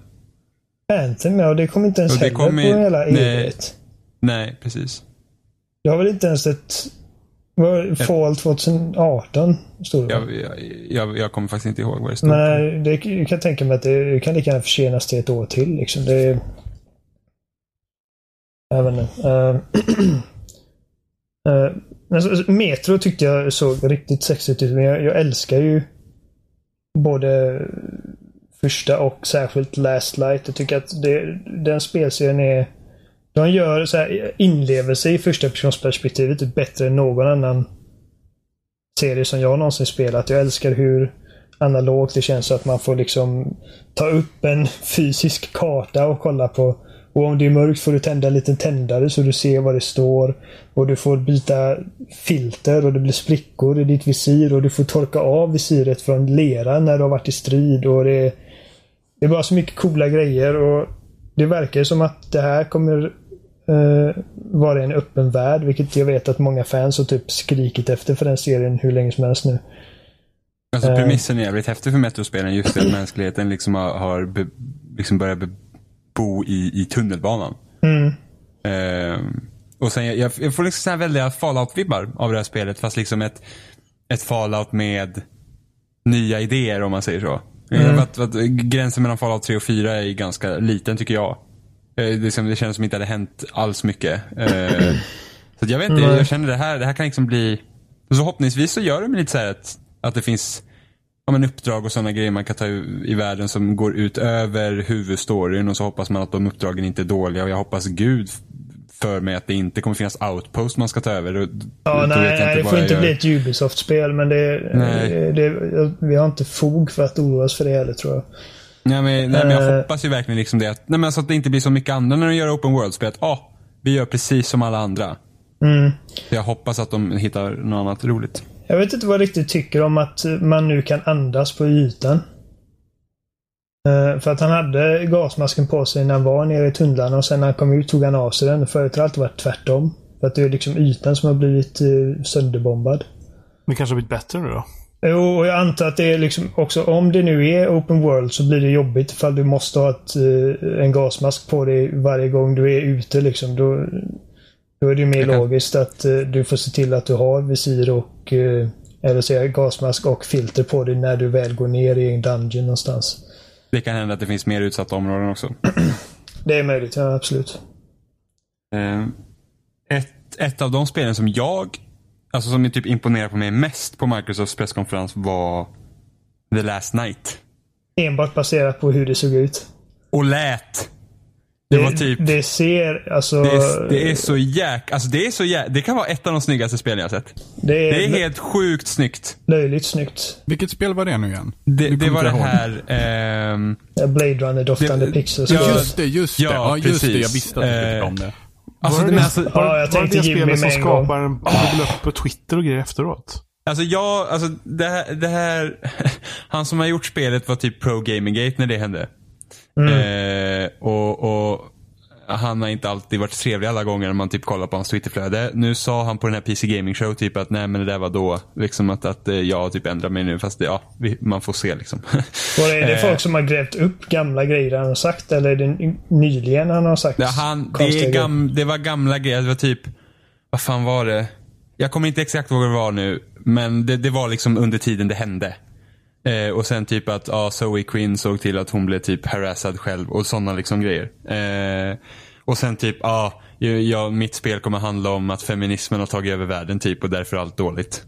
Anthem, ja. Det kom inte ens det heller på i- hela nej. evighet. Nej, precis. Jag har väl inte ens ett... Vad, Fall 2018 stod det? Jag, jag, jag, jag kommer faktiskt inte ihåg vad det stod. Nej, det, jag kan tänka mig att det kan lika gärna försenas till ett år till. Liksom. Det, jag vet inte. Eh, (clears throat) eh, men så- Metro tyckte jag såg riktigt sexigt ut. Men jag, jag älskar ju både första och särskilt Last Light. Jag tycker att det, den spelserien är... De gör så här inlevelse i första personsperspektivet typ bättre än någon annan serie som jag någonsin spelat. Jag älskar hur analogt det känns så att man får liksom ta upp en (laughs) fysisk karta och kolla på. Och om det är mörkt får du tända en liten tändare så du ser vad det står. Och du får byta filter och det blir sprickor i ditt visir och du får torka av visiret från lera när du har varit i strid. Och det, det är bara så mycket coola grejer och det verkar som att det här kommer eh, vara en öppen värld, vilket jag vet att många fans har typ skrikit efter för den serien hur länge som helst nu. Alltså Eh. premissen är jävligt häftig för Metrospelen just det att mänskligheten liksom har, har be, liksom börjat be, bo i, i tunnelbanan. Mm. Ehm, och sen jag, jag får liksom så här väldiga fallout-vibbar av det här spelet fast liksom ett, ett fallout med nya idéer om man säger så. Mm. Att, att, gränsen mellan fallout 3 och 4 är ganska liten tycker jag. Eh, Det, som, det känns som inte hade hänt alls mycket. Eh, så jag vet inte, Nej. jag känner det här, det här kan liksom bli... Så förhoppningsvis så gör med lite så här att, att det finns ja, men uppdrag och sådana grejer man kan ta i, i världen som går utöver huvudstoryn och så hoppas man att de uppdragen inte är dåliga och jag hoppas gud för mig att det inte kommer finnas outpost man ska ta över. Ja, då nej, nej, det får inte gör. bli ett Ubisoft-spel, men det, det, vi har inte fog för att oroa oss för det heller, tror jag. Nej men, nej, men jag Eh. hoppas ju verkligen liksom det. Att, nej, men alltså att det inte blir så mycket andra när de gör open world-spel. Att ah, vi gör precis som alla andra. Mm. Jag hoppas att de hittar något annat roligt. Jag vet inte vad jag riktigt tycker om att man nu kan andas på ytan. Eh, För att han hade gasmasken på sig när han var nere i tunnlarna och sen när han kom ut tog han av sig den. Förut har det alltid varit tvärtom. För att det är liksom ytan som har blivit eh, sönderbombad. Det kanske har blivit bättre nu då? Jo, och jag antar att det är liksom också om det nu är open world så blir det jobbigt ifall du måste ha ett, eh, en gasmask på dig varje gång du är ute liksom. Då, då är det ju mer kan- logiskt att du får se till att du har visir och eller säga gasmask och filter på dig när du väl går ner i en dungeon någonstans. Det kan hända att det finns mer utsatta områden också. (clears throat) Det är möjligt, ja absolut. Eh, ett, ett av de spelen som jag, alltså som typ imponerar på mig mest på Microsofts presskonferens var The Last Night. Enbart baserat på hur det såg ut. Och lät. Det var typ, Det ser alltså... det är, det är så jäk, alltså det är så jäk, det kan vara ett av de snyggaste spelen jag har sett. det är, Det är helt sjukt snyggt. löjligt snyggt. Vilket spel var det nu igen? Det, det var det här, ehm, Blade Runner-doftande Det- pixels. Ja, Just det, just det. ja, Ja, just det. Jag precis. visste att du tyckte Eh, om det. alltså, var det, det, men alltså, var, Ja, jag var tänkte det Jimmy spelet som med en gång. skapar en bubbla upp på Twitter och grejer efteråt? Alltså jag, alltså det här, det här (laughs) han som har gjort spelet var typ Pro Gaming Gate när det hände. Eh, och, och han har inte alltid varit trevlig alla gånger när man typ kollar på hans Twitterflöde. Nu sa han på den här PC Gaming Show typ att nej men det där var då. Liksom att, att eh, jag typ ändrar mig nu fast det, ja, vi, man får se liksom. (laughs) Var det, är det folk som har grävt upp gamla grejer han har sagt eller är det nyligen han har sagt Det, han, det, gam, det var gamla grejer. Det var typ, vad fan var det? Jag kommer inte exakt ihåg vad det var nu. Men det, det var liksom under tiden det hände. Eh, och sen typ att ja, Zoe Quinn såg till att hon blev typ harassad själv och sådana liksom grejer. Eh, och sen typ, ja, ja, mitt spel kommer handla om att feminismen har tagit över världen typ och därför är allt dåligt.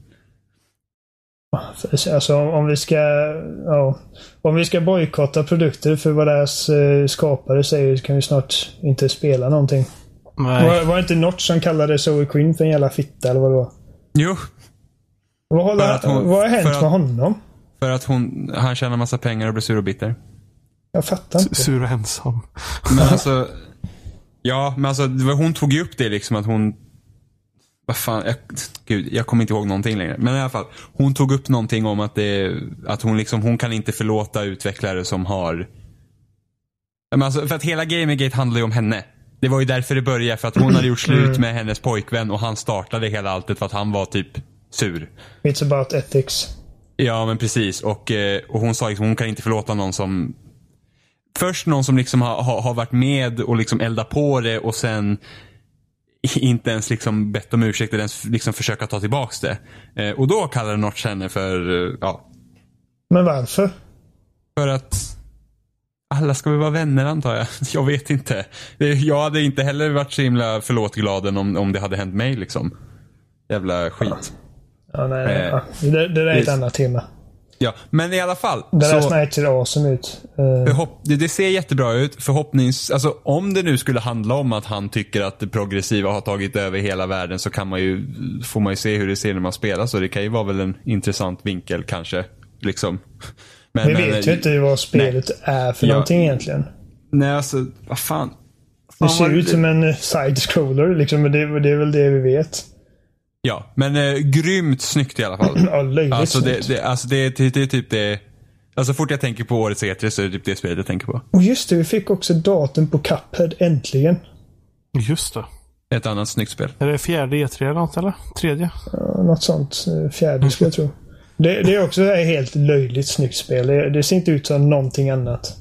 Alltså om vi ska, ja, om vi ska bojkotta produkter för vad deras eh, skapare säger så kan vi snart inte spela någonting. Nej. Var, var det inte Notch som kallade Zoe Quinn för en jävla fitta eller vad det var? Jo, Vad, håller, hon- vad har hänt att- med honom? För att hon, han tjänar massa pengar och blir sur och bitter. Jag fattar inte. Sur och ensam. Men alltså, ja, men alltså hon tog ju upp det liksom att hon vad fan, jag, gud, jag kommer inte ihåg någonting längre. Men i alla fall, hon tog upp någonting om att, det, att hon, liksom, hon kan inte förlåta utvecklare som har... Men alltså, för att hela Gamergate handlar ju om henne. Det var ju därför det började, för att hon hade gjort slut med hennes pojkvän och han startade hela alltet för att han var typ sur. It's about ethics. Ja, men precis. Och, eh, och hon sa liksom, hon kan inte förlåta någon som... Först någon som liksom har, har, har varit med och liksom eldat på det och sen inte ens liksom bett om ursäkt eller ens liksom försöka ta tillbaks det. Eh, och då kallar Notch henne för, eh, ja, Men varför? för att alla ska väl vara vänner antar jag. (laughs) Jag vet inte. Jag hade inte heller varit så himla förlåt-gladen om, om det hade hänt mig liksom. Jävla skit. Ja, nej, Eh, ja. Det, det där är ett det- annat tema. Ja, men i alla fall. Det där Night ser awesome ut. Eh, Förhopp det, det ser jättebra ut. Förhoppnings... Alltså om det nu skulle handla om att han tycker att det progressiva har tagit över hela världen så kan man ju, får man ju se hur det ser när man spelar. Så det kan ju vara väl en intressant vinkel kanske. Liksom. (laughs) Men, vi men- vet ju inte vad spelet är för Ja. någonting egentligen. Nej, alltså vad fan. Det Fan, ser vad- ut som en side-scroller liksom, men det, det är väl det vi vet. Ja, men eh, grymt snyggt i alla fall. (clears throat) Ja, löjligt Alltså det, det, alltså det, det, det är typ det. Alltså fort jag tänker på årets E3 så är det typ det spelet jag tänker på. Och just det, vi fick också datum på Cuphead, äntligen. Just det. Ett annat snyggt spel. Är det fjärde E3 eller något eller? Tredje? Ja, Något sånt. Fjärde skulle jag tro. Det, det är också ett helt löjligt snyggt spel. Det, det ser inte ut som någonting annat.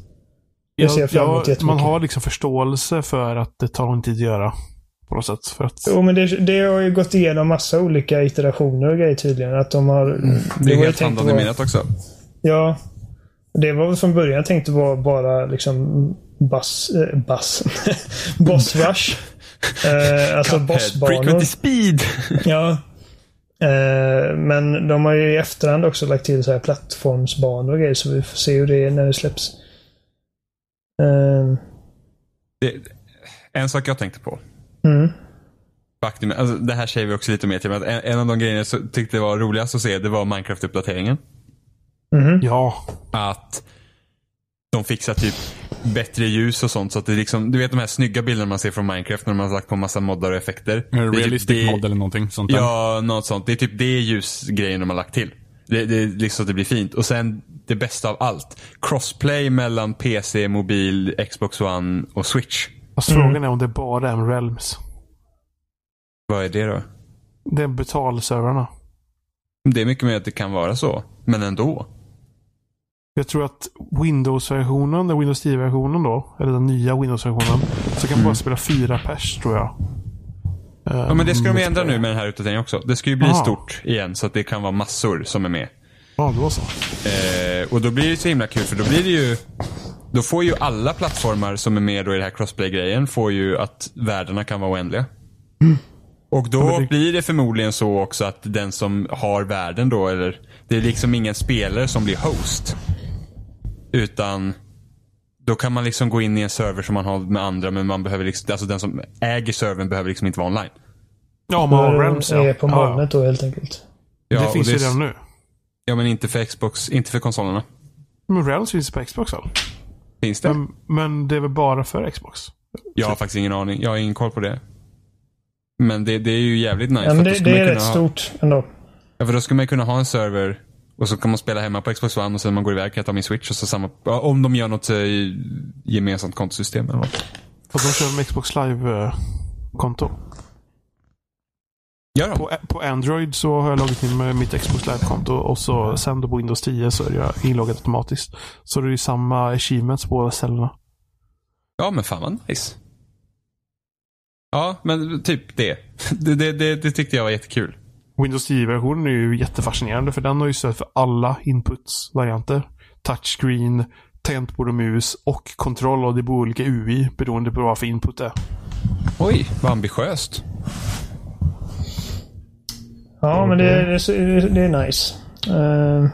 Jag ser fram emot jättemycket. man har liksom förståelse för att det tar lång tid att göra. På något sätt. För att, Jo, men det, det har ju gått igenom massa olika iterationer och grejer tydligen. Att de har... Mm. Det är helt handlande vara- menat också. Ja. Det var från början tänkt att vara bara liksom bass... Eh, bass. (laughs) boss rush. Eh, alltså bossbanor. Frequency speed. (laughs) Ja. Eh, men de har ju i efterhand också lagt till så här plattformsbanor och grejer så vi får se hur det är när det släpps. Eh, Det, en sak jag tänkte på. Mm. Faktum, alltså, det här säger vi också lite mer till. Men att en, en av de grejerna jag tyckte var roligast att se, det var Minecraft-uppdateringen. Mhm. ja. Att de fixar typ bättre ljus och sånt. Så att det liksom, du vet de här snygga bilderna man ser från Minecraft när man har lagt på massa moddar och effekter. Är typ realistic det- mod eller någonting sånt där. Ja, något sånt. Det är typ det ljusgrejen de har lagt till. Det, det är liksom så att det blir fint. Och sen det bästa av allt. Crossplay mellan PC, mobil, Xbox One och Switch. Fast frågan är om det bara är en Realms. Vad är det då? Det är betalservrarna. Det är mycket mer att det kan vara så. Men ändå. Jag tror att Windows-versionen, den Windows 10-versionen då, eller den nya Windows-versionen, så kan man bara spela fyra pers tror jag. Mm. Ja, men det ska de ju ändra nu med den här uppdateringen också. Det ska ju bli Aha. stort igen så att det kan vara massor som är med. Ja, var så. Eh, och då blir det så himla kul för då blir det ju Då får ju alla plattformar som är med då i den här crossplay-grejen får ju att värdena kan vara oändliga. Och då men det- blir det förmodligen så också att den som har värden då, eller det är liksom ingen spelare som blir host. Utan då kan man liksom gå in i en server som man har med andra men man behöver liksom, alltså den som äger servern behöver liksom inte vara online. Ja, man har Realms är ja. på ja. molnet då helt enkelt. Ja, det finns ju är- redan nu. Ja men inte för Xbox, inte för konsolerna. Men Realms finns på Xbox väl? Finns det? Men, men det är väl bara för Xbox? Jag har faktiskt ingen aning. Jag har ingen koll på det. Men det, det är ju jävligt nice. Ja, men det, det är kunna rätt ha, stort ändå. Ja, för då ska man kunna ha en server och så kan man spela hemma på Xbox One och sen man går iväg kan jag ta min Switch och så samma, om de gör något eh, gemensamt kontosystem eller något. Och de kör med Xbox Live-konto. Gör de? På, på Android så har jag loggat in med mitt Xbox Live-konto och så sen då på Windows 10 så är jag inloggad automatiskt. Så det är ju samma achievements på båda ställena. Ja, men fan vad nice. Ja, men typ det. (laughs) Det, det, det, det tyckte jag var jättekul. Windows 10-versionen är ju jättefascinerande för den har ju stöd för alla inputs-varianter. Touchscreen, tangentbord och mus och kontroll och det blir olika UI beroende på vad för input det är. Oj, vad ambitiöst. Ja, men det, det, det är nice. Uh,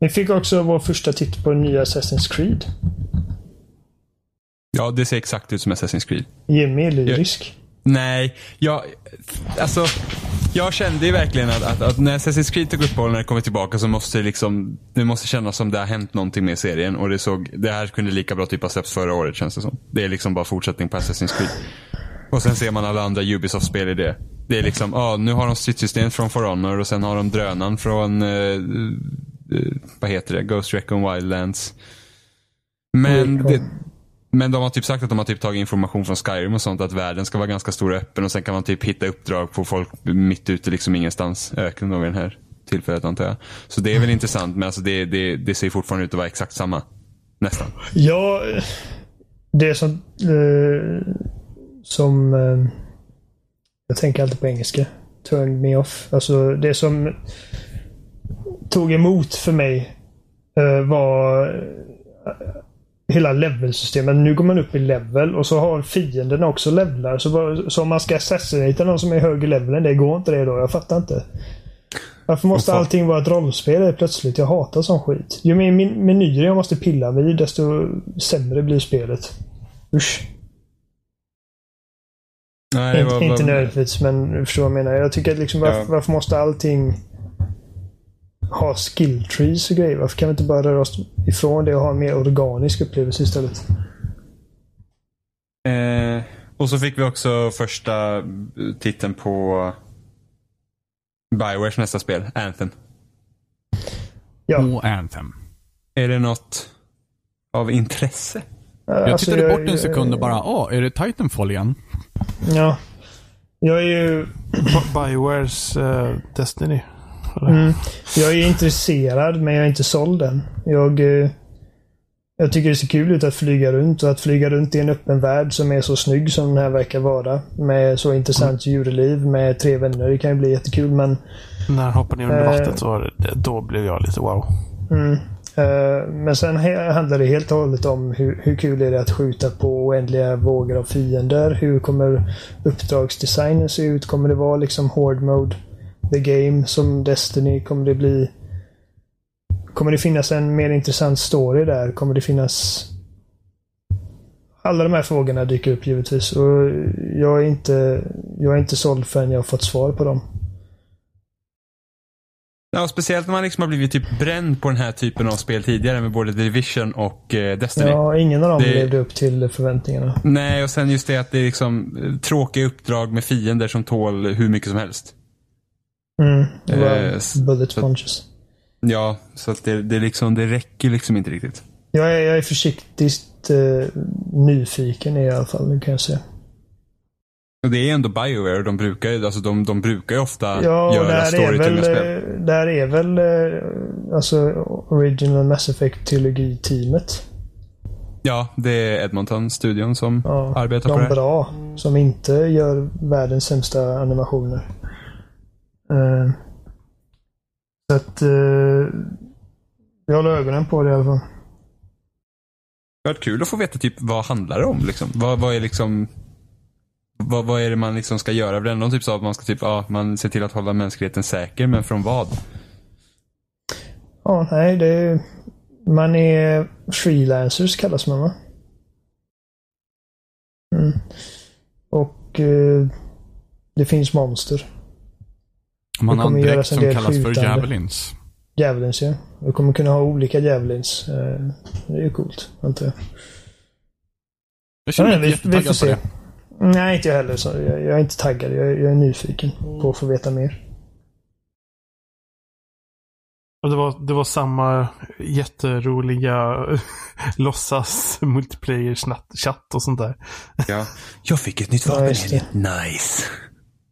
vi fick också vår första titt på nya Assassin's Creed. Ja, det ser exakt ut som Assassin's Creed. Jimmy är lyrisk. Nej, jag... Alltså, jag kände ju verkligen att, att, att när Assassin's Creed tog uppehåll när det kommer tillbaka så måste det liksom, det måste kännas som det har hänt någonting med serien. Och det såg, det här kunde lika bra typ ha släppts förra året känns det som. Det är liksom bara fortsättning på Assassin's Creed. Och sen ser man alla andra Ubisoft-spel i det. Det är liksom, ja ah, nu har de stridssystemet från For Honor och sen har de drönaren från, eh, eh, vad heter det, Ghost Recon Wildlands. Men det, men de har typ sagt att de har typ tagit information från Skyrim och sånt att världen ska vara ganska stor och öppen och sen kan man typ hitta uppdrag på folk mitt ute liksom ingenstans. Öknen då vid den här tillfället antar jag. Så det är väl intressant men alltså det, det, det ser fortfarande ut att vara exakt samma. Nästan. Ja, det som... Eh, som... Eh, jag tänker alltid på engelska. Turn me off. Alltså det som tog emot för mig eh, var hela levelsystemet. Nu går man upp i level och så har fienderna också levlar. Så, så om man ska assassinata någon som är högre level än det, går inte det då? Jag fattar inte. Varför måste allting vara ett rollspel plötsligt? Jag hatar sån skit. Ju mer menyer jag måste pilla vid, desto sämre blir spelet. Usch. Nej, inte, var, inte nödvändigtvis, men du förstår vad jag menar. Jag tycker att liksom, varför, ja. varför måste allting ha skill trees och grejer. Varför kan vi inte bara röra oss ifrån det och ha en mer organisk upplevelse istället? Eh, och så fick vi också första titeln på Biowares nästa spel, Anthem. Ja. Och Anthem. Är det något av intresse? Jag alltså, tittade jag, bort en sekund och bara, åh, är det Titanfall igen? Ja. Jag är ju... Biowares uh, Destiny. Mm. Jag är intresserad, men jag är inte såld än. Jag, eh, jag tycker det ser kul ut att flyga runt och att flyga runt i en öppen värld som är så snygg som den här verkar vara. Med så intressant mm. djurliv med tre vänner. Det kan ju bli jättekul, men... När han hoppar ner under äh, vattnet så då blev jag lite wow. Mm. Eh, men sen handlar det helt och hållet om hur, hur kul är det att skjuta på oändliga vågor av fiender? Hur kommer uppdragsdesignen se ut? Kommer det vara liksom hård mode? The Game som Destiny? Kommer det bli... Kommer det finnas en mer intressant story där? Kommer det finnas... Alla de här frågorna dyker upp givetvis och jag är inte, jag är inte såld förrän jag har fått svar på dem. Ja, speciellt när man liksom har blivit typ bränd på den här typen av spel tidigare med både Division och eh, Destiny. Ja, ingen av dem det... levde upp till förväntningarna. Nej, och sen just det att det är liksom eh, tråkiga uppdrag med fiender som tål hur mycket som helst. Mm, eh, bullet sponges. Ja, så att det, det, liksom, det räcker liksom inte riktigt. Jag är, jag är försiktigt eh, nyfiken i alla fall, det kan jag säga. Det är ändå Bioware. De brukar ju alltså de, de brukar ofta ja, göra storytunga spel. Eh, där är väl eh, alltså Original Mass Effect Trilogy-teamet. Ja, det är Edmonton-studion som ja, arbetar på det. De bra. Som inte gör världens sämsta animationer. Uh, så att uh, vi håller ögonen på det i alla fall. Det har varit kul att få veta typ vad handlar det om liksom. Vad, vad är liksom vad, vad är det man liksom ska göra? Det någon typ sa att man ska typ, ja, man ser till att hålla mänskligheten säker, men från vad? Ja, nej, det är, man är freelancers kallas man va? Mm. Och eh, det finns monster. Man har en dräkt som kallas skjutande. för Javelins. Javelins, ja. Vi kommer kunna ha olika Javelins. Eh, det är ju coolt, antar jag. Jag känner mig får se. Det. Nej, inte jag heller. Så jag, jag är inte taggad. Jag, jag är nyfiken på att få veta mer. Och det var, det var samma jätteroliga (laughs) låtsas multiplayer chatt och sånt där. Ja. (laughs) Jag fick ett nytt vapen. Ja, nice.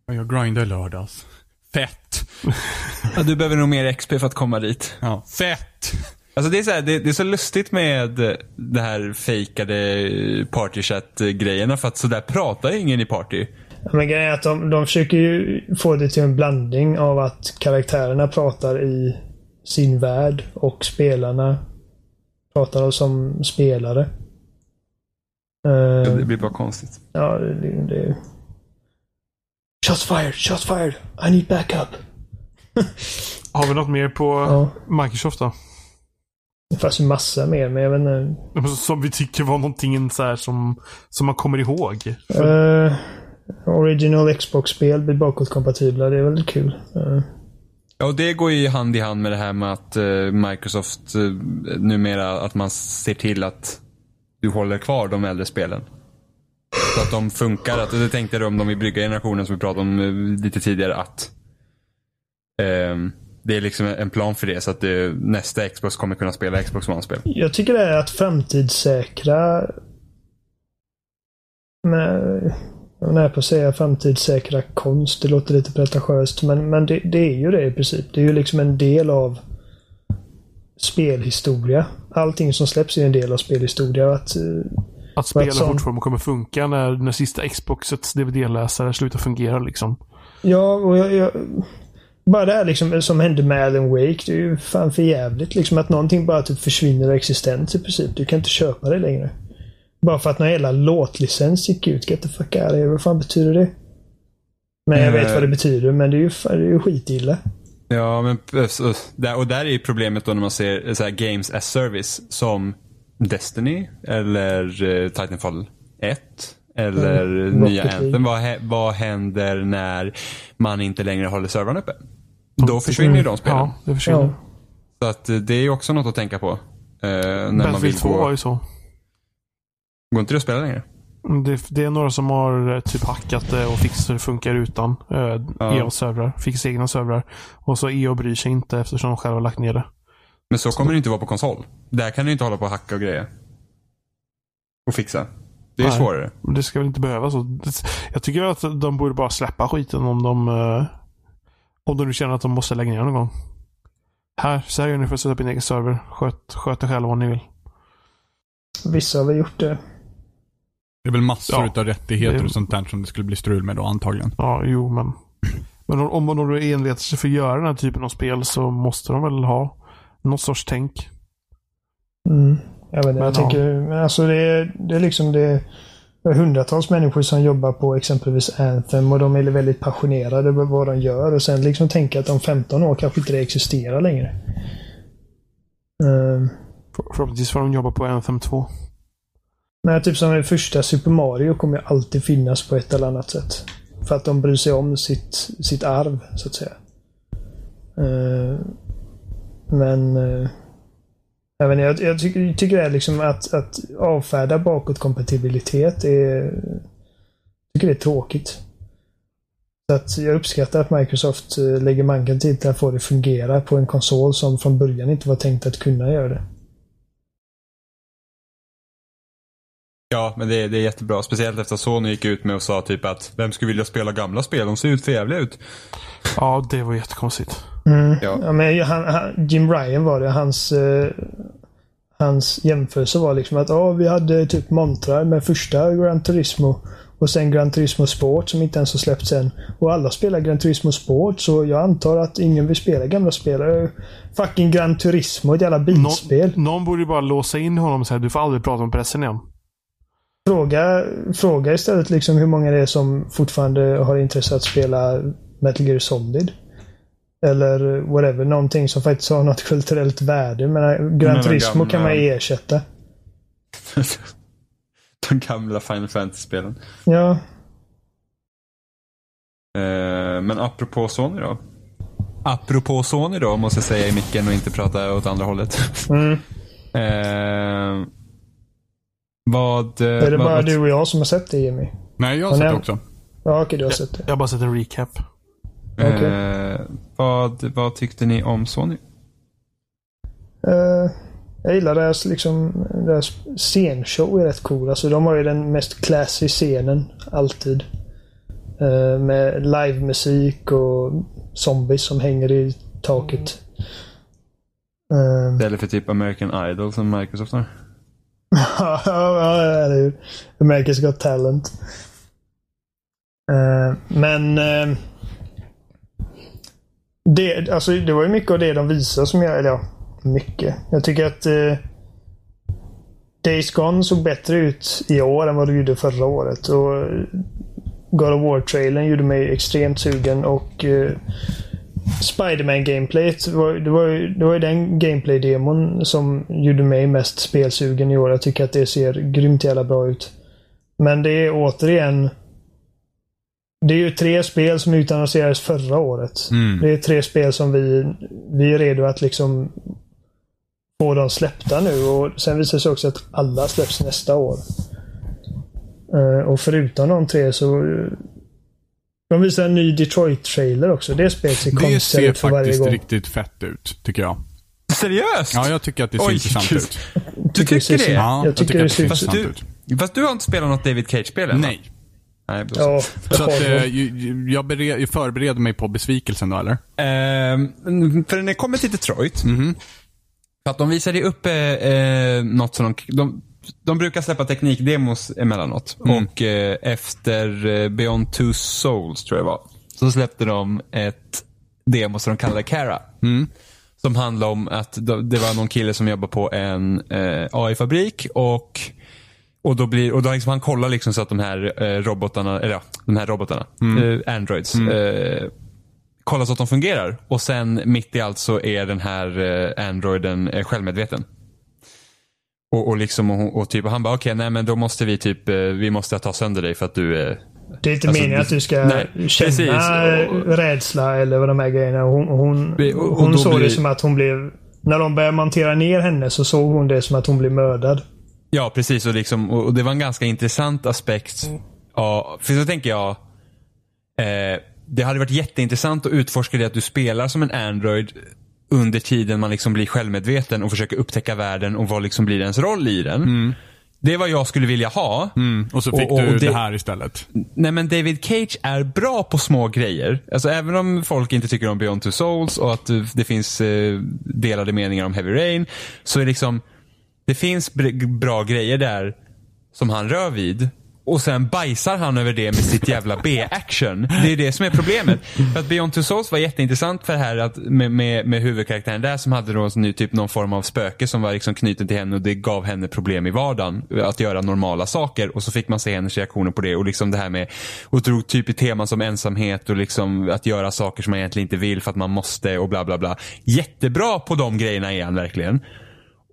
Jag grindade lördags. Fett. (laughs) ja, du behöver nog mer XP för att komma dit. Ja, fett. Alltså det är, så här, det, det, är så lustigt med det här fejkade partychat-grejerna för att sådär pratar ingen i party. Men grejen är att de, de försöker ju få det till en blandning av att karaktärerna pratar i sin värld och spelarna pratar som spelare. Ja, det blir bara konstigt. Ja, det, det, Shots fired, shots fired. I need backup. Har vi något mer på Ja. Microsoft då? Det fanns ju massa mer, men jag vet inte. Som vi tycker var någonting så här som, som man kommer ihåg. Eh, original Xbox-spel blir bakåtkompatibla. Det är väldigt kul. Eh, Ja, och det går ju hand i hand med det här med att eh, Microsoft eh, numera, att man ser till att du håller kvar de äldre spelen. Så att de funkar. Att, det tänkte jag om de i brygga generationen som vi pratade om lite tidigare att ehm, det är liksom en plan för det så att det, nästa Xbox kommer kunna spela Xbox One-spel. Jag tycker det är att framtidssäkra... Men, jag är på att säga framtidssäkra konst. Det låter lite pretentiöst, men, men det, det är ju det i princip. Det är ju liksom en del av spelhistoria. Allting som släpps är en del av spelhistoria. Att, eh, Att spela Vad sa- fortfarande kommer funka när, när sista Xboxets DVD-läsare slutar fungera liksom. ja, och jag, jag, bara det här liksom, som hände med Alan Wake. Det är ju fan för jävligt liksom att någonting bara typ försvinner ur existens i princip. Du kan inte köpa det längre. Bara för att någon jävla låtlicens gick ut. Get the fuck out of here. Vad fan betyder det? Men jag vet Eh. vad det betyder, men det är ju, fan- det är ju skitilla. Ja, men där, och där är ju problemet då när man ser så Games as Service som Destiny eller eh, Titanfall 1 eller Mm, nya. Anthem. Vad, vad händer när man inte längre håller servrarna uppe? Då försvinner ju de spelen. Ja, det försvinner. Ja. Så att eh, det är ju också något att tänka på. Eh, när man vill Battlefield 2 var gå... ju så. Går inte det att spela längre? Det, det är några som har eh, typ hackat det och fixat så det funkar utan eh, Ja. EA-servrar. Fixat egna servrar. Och så EA bryr sig inte eftersom de själva har lagt ner det. Men så kommer det inte vara på konsol. Där kan du inte hålla på och hacka och grejer. Och fixa. Det är Nej. svårare. Det ska väl inte behöva så. Det- Jag tycker att de borde bara släppa skiten om de eh, om de nu känner att de måste lägga ner någon gång. Här, så här gör ni för att sätta upp en egen server. Sköt, sköt er själva vad ni vill. Vissa har väl gjort det. Det är väl massor Ja. utav rättigheter Det- och sånt där som det skulle bli strul med då antagligen. Ja, jo, men. Men om, om man då envetar sig för att göra den här typen av spel så måste de väl ha något sorts tänk. Mm. Jag vet inte, Men jag ja. tänker, men alltså det är, det är liksom det hundratals människor som jobbar på exempelvis Anthem och de är väldigt passionerade över vad de gör och sen liksom tänka att om 15 år kanske inte det existerar längre. För, förhoppningsvis får de jobba på Anthem 2. Men typ som den första Super Mario kommer alltid finnas på ett eller annat sätt. För att de bryr sig om sitt, sitt arv, så att säga. Eh, men... Uh, jag, inte, jag, jag tycker, tycker det är liksom att, att avfärda bakåtkompatibilitet är... Tycker det är tråkigt. Så att jag uppskattar att Microsoft eh, lägger manken tid till att få det fungera på en konsol som från början inte var tänkt att kunna göra det. Ja, men det, är- det är jättebra. Speciellt efter att Sony gick ut med och sa typ att vem skulle vilja spela gamla spel? De ser ut för jävliga ut. Ja, det var jättekonstigt. Mm. Ja. Ja. men han, han, Jim Ryan var det. Hans, eh, hans jämförelse var liksom att ja, vi hade typ montrar med första Gran Turismo och sen Gran Turismo Sport som inte ens har släppts än. Och alla spelar Gran Turismo Sport så jag antar att ingen vill spela gamla spel. Eh, Fucking Gran Turismo, ett jävla bilspel. Någon, någon borde ju bara låsa in honom och säga du får aldrig prata om pressen igen. Fråga, fråga istället liksom hur många det är som fortfarande har intresse att spela Metal Gear Solid. Eller whatever. Någonting som faktiskt har något kulturellt värde. Men Gran Turismo gamla- kan man ersätta. (laughs) De gamla Final Fantasy-spelen. Ja. Eh, men apropå Sony då. Apropå Sony då, måste jag säga i micken och inte prata åt andra hållet. (laughs) Mm. Eh, vad... eh, Är det vad, bara vad, du och jag som har sett det Jimmy? Nej, jag har Och sett det också. Ja, okej, du har sett det. Jag har bara sett en recap. Eh, vad, vad tyckte ni om Sony? Eh, jag gillar deras, liksom, deras scenshow är rätt cool. Alltså, de har ju den mest classy scenen alltid. Eh, med livemusik och zombies som hänger i taket. Eh, Istället för typ American Idol som Microsoft har. (laughs) ja, eller hur? America's Got Talent. Eh, men det, alltså, det var ju mycket av det de visade som jag... Eller ja, mycket. Jag tycker att eh, Days Gone såg bättre ut i år än vad det gjorde förra året. Och eh, God of War-trailern gjorde mig extremt sugen och eh, Spiderman-gameplayet, det var, det, var det var ju den gameplay-demon som gjorde mig mest spelsugen i år. Jag tycker att det ser grymt jävla bra ut. Men det är återigen det är ju tre spel som utannonserades förra året. Mm. Det är tre spel som vi, vi är redo att liksom få dem släppta nu. Och Sen visar det sig också att alla släpps nästa år. Uh, och förutom de tre så... Uh, de visar en ny Detroit-trailer också. Det spelet ser Det konstigt ser ut för varje faktiskt gång. riktigt fett ut, tycker jag. Seriöst? Ja, jag tycker att det ser Oj, intressant gud. ut. Du tycker ser- det? Ja, Jag tycker det ser att ut Fast intressant du, ut. fast du har inte spelat något David Cage-spel än, va? Nej. Nej. Ja, Så att, eh, jag, bered, jag förbereder mig på besvikelsen då, eller? Ehm, för när det kommer till Detroit. Mhm. För att de visade upp eh, eh, något som de, de, de brukar släppa teknikdemos emellanåt. Mm. Och eh, efter eh, Beyond Two Souls, tror jag det var, så släppte de ett demo som de kallade Cara. Mm. Som handlar om att det det var någon kille som jobbar på en eh, AI-fabrik och och då blir, och då liksom han kollar liksom så att de här eh, robotarna, eller ja, de här robotarna, eh, Androids, eh, kollar så att de fungerar. Och sen mitt i allt så är den här eh, Androiden eh, självmedveten. Och, och liksom, och, och typ, och han bara okej, nej men då måste vi typ, eh, vi måste ta sönder dig för att du är Det är inte Alltså, meningen att du ska nej, känna precis. Och- rädsla eller vad de här grejerna. Hon, hon, hon såg blir- det som att hon blev... När de började montera ner henne så såg hon det som att hon blev mördad. Ja, precis. Och, liksom, och det var en ganska intressant aspekt. Ja, för så tänker jag. Eh, det hade varit jätteintressant att utforska det att du spelar som en Android under tiden man liksom blir självmedveten och försöker upptäcka världen och vad liksom blir ens roll i den. Det är vad jag skulle vilja ha. Mm. Och så fick Och- och du det... det- här istället. Nej men David Cage är bra på små grejer. Alltså även om folk inte tycker om Beyond Two Souls och att det finns eh, delade meningar om Heavy Rain. Så är liksom, det finns bra grejer där som han rör vid. Och sen bajsar han över det med sitt jävla B-action. Det är det som är problemet. För att Beyond Two Souls var jätteintressant för det här att med, med, med huvudkaraktären där som hade då nu typ någon form av spöke som var liksom knuten till henne och det gav henne problem i vardagen. Att göra normala saker och så fick man se hennes reaktioner på det och liksom det här med och drog typ i teman som ensamhet och liksom att göra saker som man egentligen inte vill för att man måste och bla bla bla. Jättebra på de grejerna är han verkligen.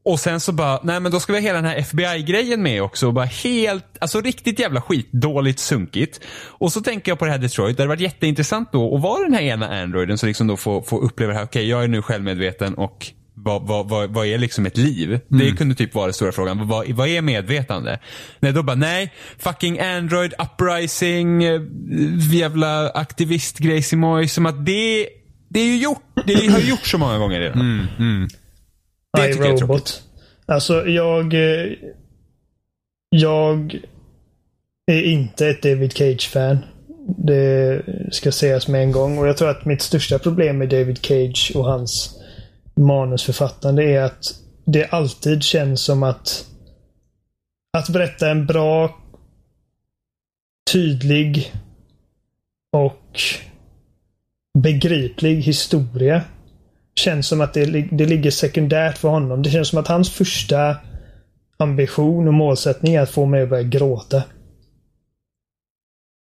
Och sen så bara, nej men då ska vi ha hela den här FBI-grejen med också. Och bara helt, alltså riktigt jävla skit, dåligt sunkigt. Och så tänker jag på det här Detroit, det hade varit jätteintressant då att vara den här ena androiden som liksom då får, får uppleva det här, okej jag är nu självmedveten och vad, vad, vad, vad är liksom ett liv? Det kunde typ vara den stora frågan. Vad, vad är medvetande? Nej, då bara nej. Fucking Android, uprising, eh, jävla aktivistgrejsimoj. Som att det, det är ju gjort. Det har gjort så många gånger redan. Det tycker jag är iRobot. Alltså jag... eh, Jag är inte ett David Cage-fan. Det ska sägas med en gång. Och jag tror att mitt största problem med David Cage och hans manusförfattande är att det alltid känns som att att berätta en bra, tydlig och begriplig historia känns som att det, det ligger sekundärt för honom. Det känns som att hans första ambition och målsättning är att få mig att börja gråta.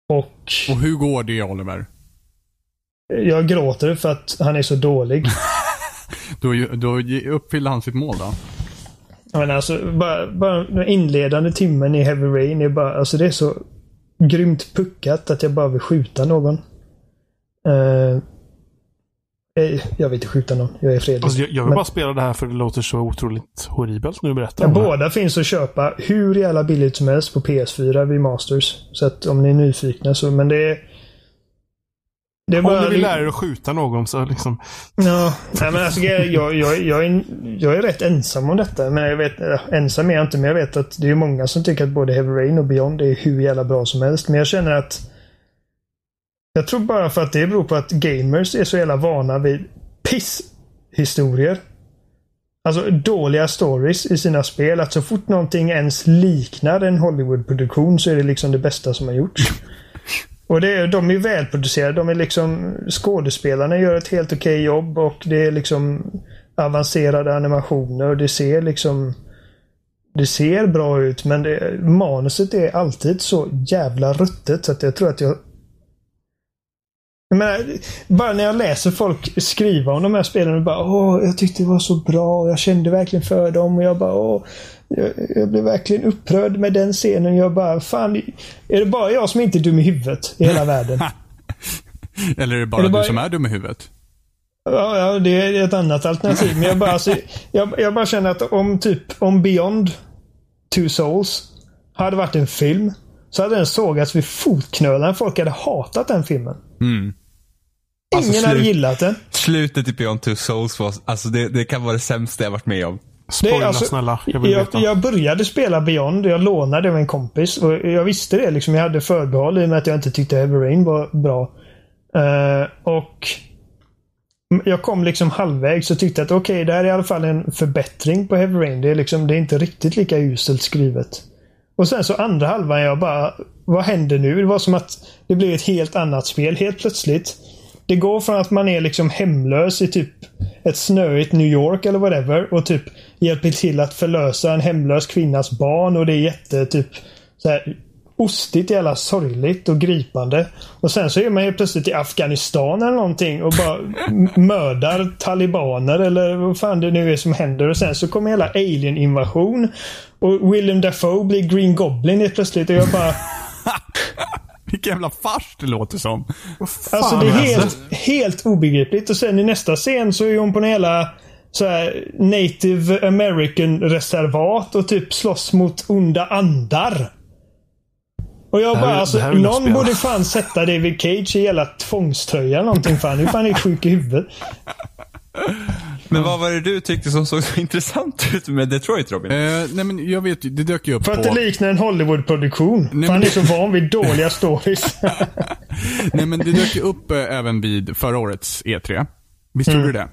Och Och hur går det Oliver? jag gråter för att han är så dålig. (laughs) Då, då uppfyller han sitt mål då? Menar, alltså, bara, bara den inledande timmen i Heavy Rain är bara, alltså det är så grymt puckat att jag bara vill skjuta någon. Eh, jag vill inte skjuta någon. Jag är fredlig. Alltså, jag, jag vill Men- bara spela det här för det låter så otroligt horribelt nu berättar Ja, båda finns att köpa hur jävla billigt som helst på PS4 vid Masters. Så att om ni är nyfikna så, men det är... Det är Om du vill lära dig att skjuta någon så liksom. Ja, nej, men alltså, jag, jag, jag, är, jag är rätt ensam om detta. Men jag vet, ensam är jag inte, men jag vet att det är många som tycker att både Heavy Rain och Beyond är hur jävla bra som helst. Men jag känner att... Jag tror bara för att det beror på att gamers är så jävla vana vid pisshistorier. Alltså dåliga stories i sina spel. Att så fort någonting ens liknar en Hollywood-produktion så är det liksom det bästa som har gjorts. (laughs) Och det är, de är välproducerade. De är liksom, skådespelarna gör ett helt okej jobb och det är liksom avancerade animationer. och Det ser liksom det ser bra ut men det, manuset är alltid så jävla ruttet så att jag tror att jag Men, bara när jag läser folk skriva om de här spelen och bara åh, jag tyckte det var så bra och jag kände verkligen för dem och jag bara åh, jag, jag blev verkligen upprörd med den scenen. Jag bara, fan, är det bara jag som inte är dum i huvudet i hela världen? (laughs) Eller är det bara, Är det bara- du som är dum i huvudet? Ja, ja, det är ett annat alternativ. Men jag bara, alltså, jag, jag bara känner att om typ, om Beyond Two Souls hade varit en film så hade den sågats vid fotknölarna. Folk hade hatat den filmen. Mm. Alltså, Ingen hade gillat den. Slutet i Beyond Two Souls var, alltså det, det kan vara det sämsta jag varit med om. Spoila alltså- snälla. Jag vill jag, veta. jag började spela Beyond. Jag lånade av en kompis. Och jag visste det. Liksom, jag hade förbehåll i och med att jag inte tyckte Heavy Rain var bra. Eh, och jag kom liksom halvvägs och tyckte att okej, det här är i alla fall en förbättring på Heavy Rain. Det är, liksom, det är inte riktigt lika uselt skrivet. Och sen så andra halvan, jag bara, vad händer nu? Det var som att det blev ett helt annat spel helt plötsligt. Det går från att man är liksom hemlös i typ ett snöigt New York eller whatever och typ hjälper till att förlösa en hemlös kvinnas barn och det är jätte typ så här ostigt jävla sorgligt och gripande. Och sen så är man ju plötsligt i Afghanistan eller någonting och bara mördar talibaner eller vad fan det nu är som händer. Och sen så kommer hela alien-invasion. Och Willem Dafoe blir Green Goblin helt plötsligt och jag bara... (laughs) Vilken jävla fars det låter som. Alltså det är helt, helt obegripligt. Och sen i nästa scen så är hon på en hela så här, native american reservat och typ slåss mot onda andar. Och jag bara alltså, här jag någon spela. borde fan sätta David Cage i hela tvångströja eller någonting fan. Nu är fan är sjuk i huvudet. (laughs) Men vad var det du tyckte som såg så (laughs) intressant ut med Detroit Robin? Eh, nej men jag vet ju, det dök ju upp För att på... det liknar en Hollywood-produktion. Nej, Fan men- är så van vid dåliga (laughs) stories. (laughs) Nej men det dök ju upp eh, även vid förra årets E3. Visst Mm. gjorde det?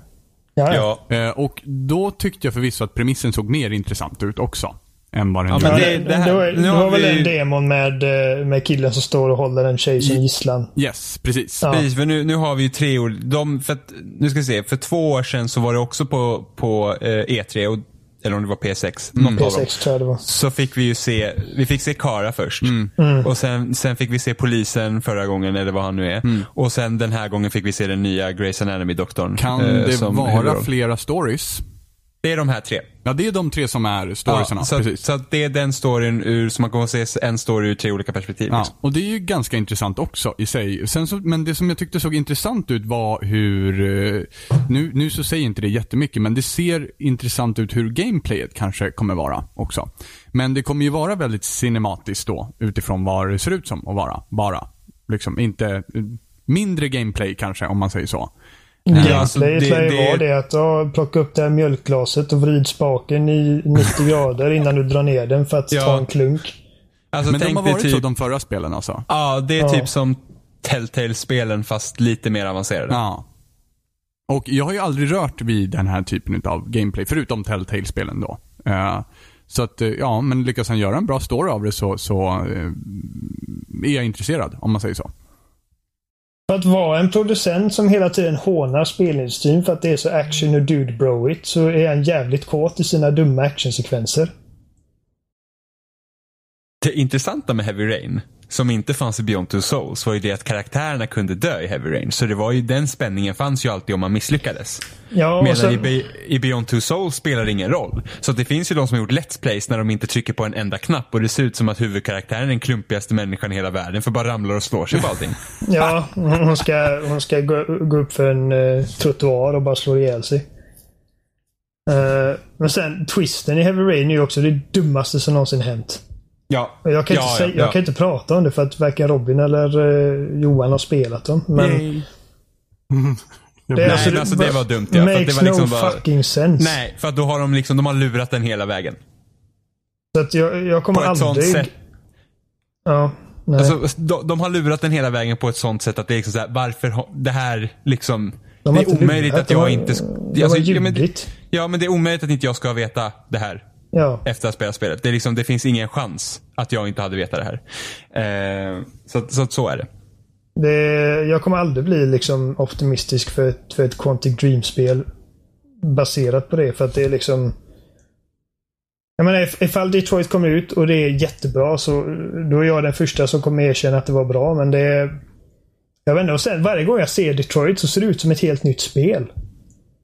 ja, ja. ja. Eh, och då tyckte jag förvisso att premissen såg mer intressant ut också. Än vad den Ja, Ja, det- det, här- det, var, nu det har var väl vi- en demon med, eh, med killen som står och håller en tjej som gisslan. Yes, precis. Ja. Precis, för nu, nu har vi ju tre år. De, för att, nu ska vi se, för två år sedan så var det också på, på eh, E3, och, eller om det var P6, något av dem. P6 tror jag det var. Så fick vi ju se, vi fick se Kara först. Mm. Och sen, sen fick vi se polisen förra gången, eller vad han nu är. Och sen den här gången fick vi se den nya Grey's Anatomy-doktorn. Kan eh, det vara huvudroll. flera stories? Det är de här tre. Ja, det är de tre som är storiesarna. så, precis. så att det är den storyn ur, så man kommer att se en story ur tre olika perspektiv. Ja, liksom. och det är ju ganska intressant också i sig. Sen så, men det som jag tyckte såg intressant ut var hur, eh, nu, nu så säger inte det jättemycket, men det ser intressant ut hur gameplayet kanske kommer vara också. Men det kommer ju vara väldigt cinematiskt då, utifrån vad det ser ut som att vara, bara. Liksom inte, eh, mindre gameplay kanske, om man säger så. Gameplay alltså, lär ju det- vara det- det att ja, plocka upp det här mjölkglaset och vrid spaken i 90 (laughs) grader innan du drar ner den för att Ja. ta en klunk. Alltså, Men de har varit typ, så de förra spelen alltså. Ja, det är Ja. typ som Telltale-spelen fast lite mer avancerade. Ja. Och jag har ju aldrig rört vid den här typen av gameplay, förutom Telltale-spelen då. Eh, så att, eh, ja, men lyckas han göra en bra story av det så, så eh, är jag intresserad, om man säger så. För att vara en producent som hela tiden hånar spelindustrin för att det är så action och dude broigt så är han jävligt kåt i sina dumma actionsekvenser. Det intressanta med Heavy Rain, som inte fanns i Beyond Two Souls, var ju det att karaktärerna kunde dö i Heavy Rain. Så det var ju den spänningen fanns ju alltid om man misslyckades. Ja, Medan sen, i, Be- i Beyond Two Souls spelar det ingen roll. Så det finns ju de som har gjort Let's Plays när de inte trycker på en enda knapp och det ser ut som att huvudkaraktären är den klumpigaste människan i hela världen för bara ramlar och slår sig på allting. (laughs) ja, hon ska, hon ska gå, gå upp för en uh, trottoar och bara slå ihjäl sig. Eh, men sen twisten i Heavy Rain är ju också det dummaste som någonsin hänt. Ja, Jag kan, ja, inte, säga, ja. jag kan inte prata om det för att varken Robin eller eh, Johan har spelat dem. Men Nej. (laughs) det, Nej, alltså, alltså det var dumt, ja, för att det Makes var liksom no bara- fucking sense. Nej, för att då har de liksom, de har lurat den hela vägen. Så att jag, jag kommer På ett aldrig... sånt sätt. Ja. Nej. Alltså, de, de har lurat den hela vägen på ett sånt sätt att det är liksom så här, varför har, det här liksom, De det är omöjligt lurat, att jag har- inte, sk- de alltså, har ja, men, ja men det är omöjligt att inte jag ska veta det här. Ja. efter att ha spelat spelet. Det, är liksom, det finns ingen chans att jag inte hade vetat det här. Eh, så, så, så är det. Det, jag kommer aldrig bli liksom optimistisk för ett, för ett Quantic Dream-spel baserat på det. För att det är liksom... Jag menar, if- ifall Detroit kommer ut och det är jättebra så då är jag den första som kommer erkänna att det var bra. Men det är... Jag vet inte, och sen varje gång jag ser Detroit så ser det ut som ett helt nytt spel.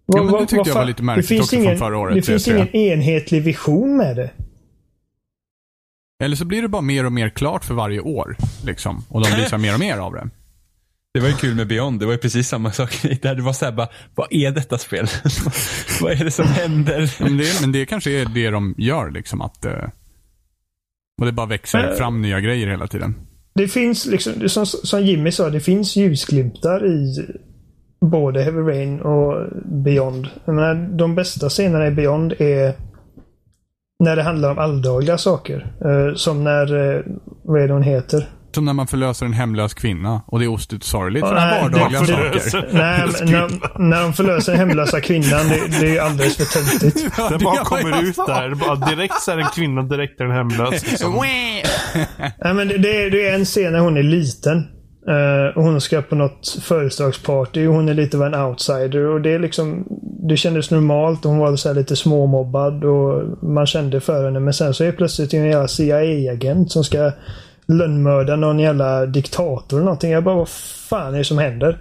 Ja, men det tyckte jag var lite märkligt också ingen, från förra året. Det finns E3. ingen enhetlig vision med det. Eller så blir det bara mer och mer klart för varje år. Liksom. Och de visar mer och mer av det. Det var ju kul med Beyond. Det var ju precis samma sak (laughs) där. Det var såhär bara, vad är detta spel? (laughs) vad är det som händer? Men det, men det kanske är det de gör. Liksom, att, eh, och det bara växer Men- fram nya grejer hela tiden. Det finns, liksom, som, som Jimmy sa, det finns ljusglimtar i både Heavy Rain och Beyond. Menar, de bästa scenerna i Beyond är när det handlar om alldagliga saker. Eh, som när, eh, vad är det hon heter? Som när man förlöser en hemlös kvinna. Och det är ostigt sorgligt. Sådana nej, vardagliga det- saker. Nej, när, (laughs) när de förlöser den hemlösa kvinnan, det, det är ju alldeles för töntigt. (laughs) Ja, Den det bara kommer ut sa. där. Bara direkt så är en kvinna, direkt är den hemlös. Liksom. (laughs) Nej, men det, det, är, det är en scen när hon är liten. Eh, och hon ska på något födelsedagsparty och hon är lite av en outsider. Och det är liksom Det kändes normalt. Hon var så här lite småmobbad och man kände för henne. Men sen så är plötsligt en jävla CIA-agent som ska lönnmörda någon jävla diktator eller någonting. Jag bara, vad fan är det som händer?